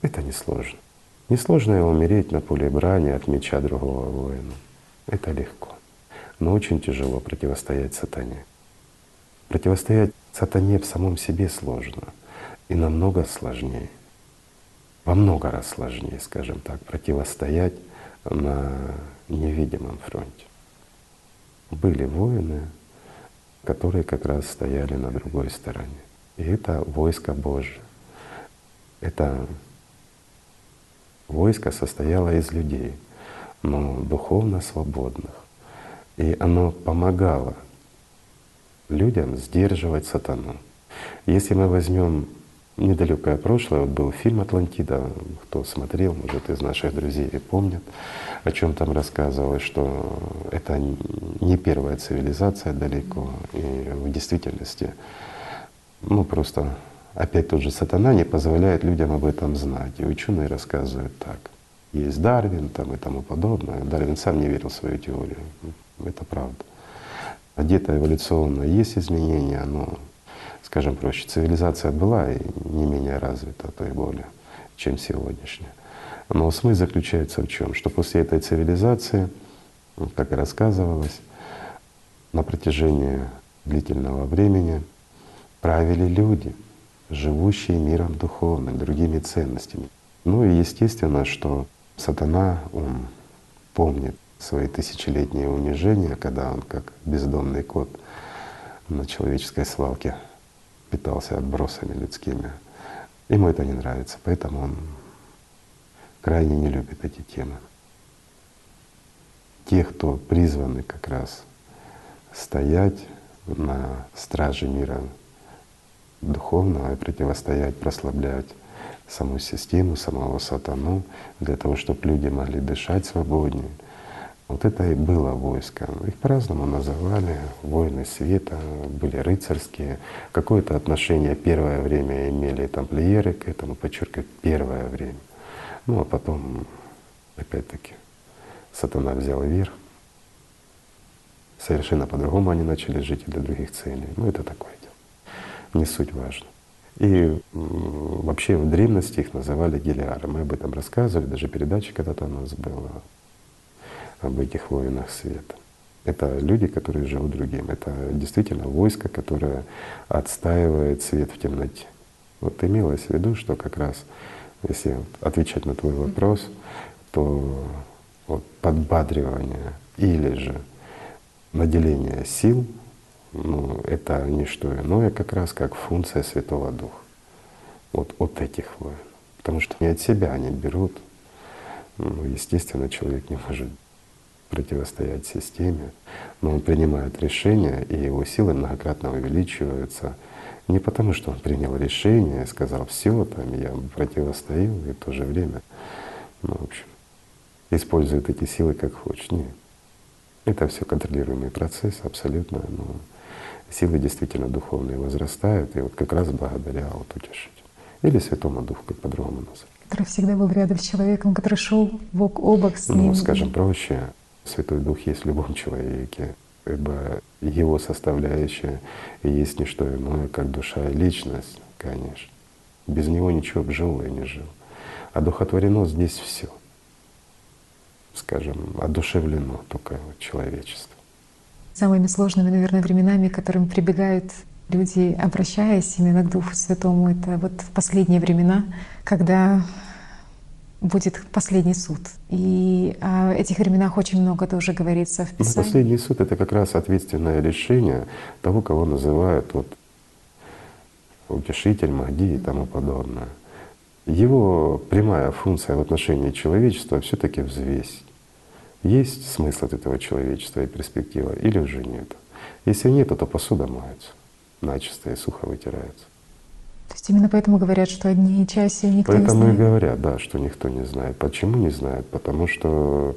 B: Это несложно. Несложно умереть на поле брани от меча другого воина. Это легко но очень тяжело противостоять сатане. Противостоять сатане в самом себе сложно и намного сложнее, во много раз сложнее, скажем так, противостоять на невидимом фронте. Были воины, которые как раз стояли на другой стороне. И это войско Божье. Это войско состояло из людей, но духовно свободных, и оно помогало людям сдерживать сатану. Если мы возьмем недалекое прошлое, вот был фильм «Атлантида», кто смотрел, может, из наших друзей и помнит, о чем там рассказывалось, что это не первая цивилизация далеко, и в действительности, ну просто опять тот же сатана не позволяет людям об этом знать. И ученые рассказывают так. Есть Дарвин там и тому подобное. Дарвин сам не верил в свою теорию. Это правда. Где-то эволюционно есть изменения, но, скажем проще, цивилизация была и не менее развита, а то и более, чем сегодняшняя. Но смысл заключается в чем? Что после этой цивилизации, как и рассказывалось, на протяжении длительного времени правили люди, живущие миром духовным, другими ценностями. Ну и естественно, что сатана, он помнит свои тысячелетние унижения, когда он как бездомный кот на человеческой свалке питался отбросами людскими. Ему это не нравится, поэтому он крайне не любит эти темы. Те, кто призваны как раз стоять на страже мира духовного и противостоять, прославлять саму систему, самого сатану, для того, чтобы люди могли дышать свободнее — вот это и было войско. Их по-разному называли. Воины света, были рыцарские. Какое-то отношение первое время имели тамплиеры к этому, подчеркиваю, первое время. Ну а потом, опять-таки, сатана взял верх. Совершенно по-другому они начали жить и для других целей. Ну это такое дело. Не суть важно. И вообще в древности их называли гелиары. Мы об этом рассказывали, даже передача когда-то у нас была об этих воинах света. Это люди, которые живут другим. Это действительно войско, которое отстаивает свет в темноте. Вот имелось в виду, что как раз, если отвечать на твой вопрос, то вот подбадривание или же наделение сил, ну, это не что иное как раз, как функция Святого Духа. Вот от этих воинов. Потому что не от себя они берут. Ну, естественно, человек не может противостоять системе, но он принимает решение, и его силы многократно увеличиваются. Не потому, что он принял решение и сказал, все, там я противостою, и в то же время, ну, в общем, использует эти силы как хочет. Нет. Это все контролируемый процесс, абсолютно. Но силы действительно духовные возрастают, и вот как раз благодаря вот утешителю. Или Святому Духу, как по-другому назвать.
A: Который всегда был рядом с человеком, который шел бок о бок с ним.
B: Ну, скажем проще, Святой Дух есть в любом человеке, ибо его составляющая есть не что иное, как душа и личность, конечно. Без него ничего бы живое не жил. А духотворено здесь все, скажем, одушевлено только человечество.
A: Самыми сложными, наверное, временами, к которым прибегают люди, обращаясь именно к Духу Святому, это вот в последние времена, когда будет последний суд. И о этих временах очень много тоже говорится в Писании.
B: последний суд — это как раз ответственное решение того, кого называют вот утешитель, Махди и тому подобное. Его прямая функция в отношении человечества все таки взвесить. Есть смысл от этого человечества и перспектива или уже нет? Если нет, то посуда моется начисто и сухо вытирается.
A: То есть именно поэтому говорят, что одни часи никто
B: Поэтому
A: не
B: и
A: знает.
B: говорят, да, что никто не знает. Почему не знает? Потому что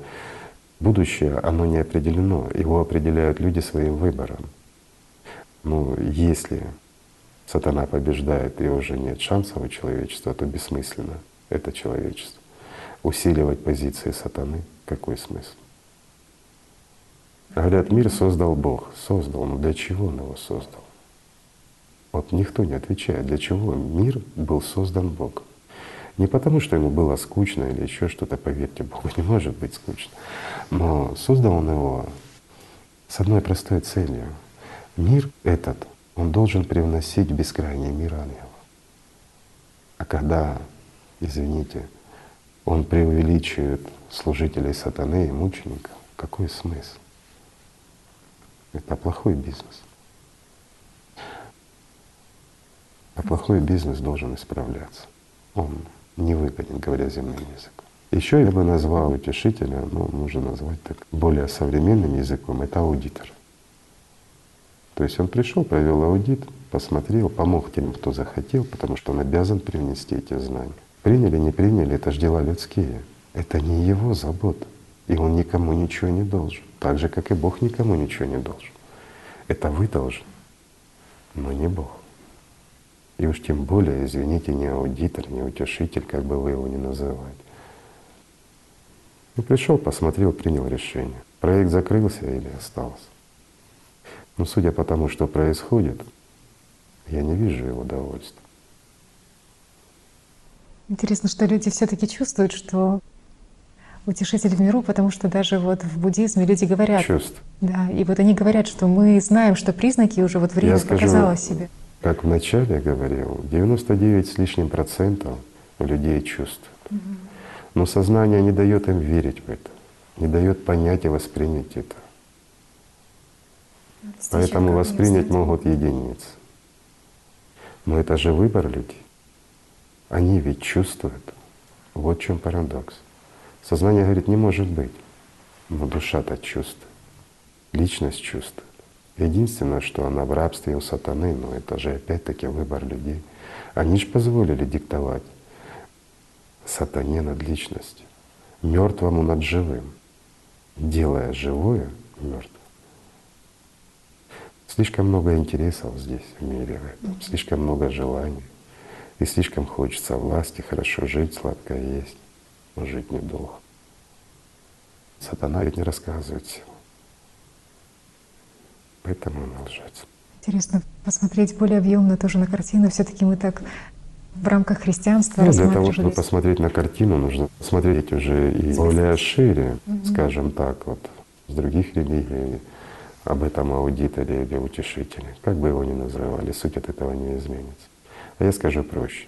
B: будущее, оно не определено. Его определяют люди своим выбором. Ну, если сатана побеждает и уже нет шансов у человечества, то бессмысленно это человечество. Усиливать позиции сатаны — какой смысл? Говорят, мир создал Бог. Создал, но для чего он его создал? Вот никто не отвечает, для чего мир был создан Богом. Не потому, что ему было скучно или еще что-то, поверьте, Богу не может быть скучно. Но создал он его с одной простой целью. Мир этот, он должен привносить в бескрайний мир ангелов. А когда, извините, он преувеличивает служителей сатаны и мучеников, какой смысл? Это плохой бизнес. А плохой бизнес должен исправляться. Он невыгоден, говоря земным языком. Еще я бы назвал утешителя, ну, можно назвать так более современным языком, это аудитор. То есть он пришел, провел аудит, посмотрел, помог тем, кто захотел, потому что он обязан привнести эти знания. Приняли, не приняли, это ж дела людские. Это не его забота. И он никому ничего не должен. Так же, как и Бог никому ничего не должен. Это вы должны, но не Бог. И уж тем более, извините, не аудитор, не утешитель, как бы вы его ни называли. Ну, пришел, посмотрел, принял решение. Проект закрылся или остался. Но судя по тому, что происходит, я не вижу его довольства.
A: Интересно, что люди все-таки чувствуют, что утешитель в миру, потому что даже вот в буддизме люди говорят,
B: Чувств.
A: да, и вот они говорят, что мы знаем, что признаки уже вот время
B: Я скажу,
A: показало себе.
B: Как вначале говорил, 99 с лишним процентов людей чувствуют. Но сознание не дает им верить в это, не дает понять и воспринять это. Поэтому воспринять могут единицы. Но это же выбор людей. Они ведь чувствуют. Вот в чем парадокс. Сознание говорит, не может быть. Но душа-то чувствует. Личность чувствует. Единственное, что она в рабстве у сатаны, но это же опять-таки выбор людей. Они же позволили диктовать сатане над личностью, мертвому над живым, делая живое мертвым. Слишком много интересов здесь, в мире в этом, слишком много желаний. И слишком хочется власти, хорошо жить, сладко есть, но жить недолго. Сатана ведь не рассказывает всего. Поэтому он лжец.
A: Интересно посмотреть более объемно тоже на картину. Все-таки мы так В рамках христианства
B: Ну, для того, чтобы посмотреть на картину, нужно смотреть уже и более шире, скажем так, вот с других религий, об этом аудиторе или утешителе, как бы его ни называли, суть от этого не изменится. А я скажу проще.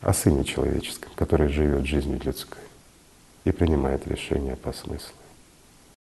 B: О Сыне Человеческом, который живет жизнью людской и принимает решения по смыслу.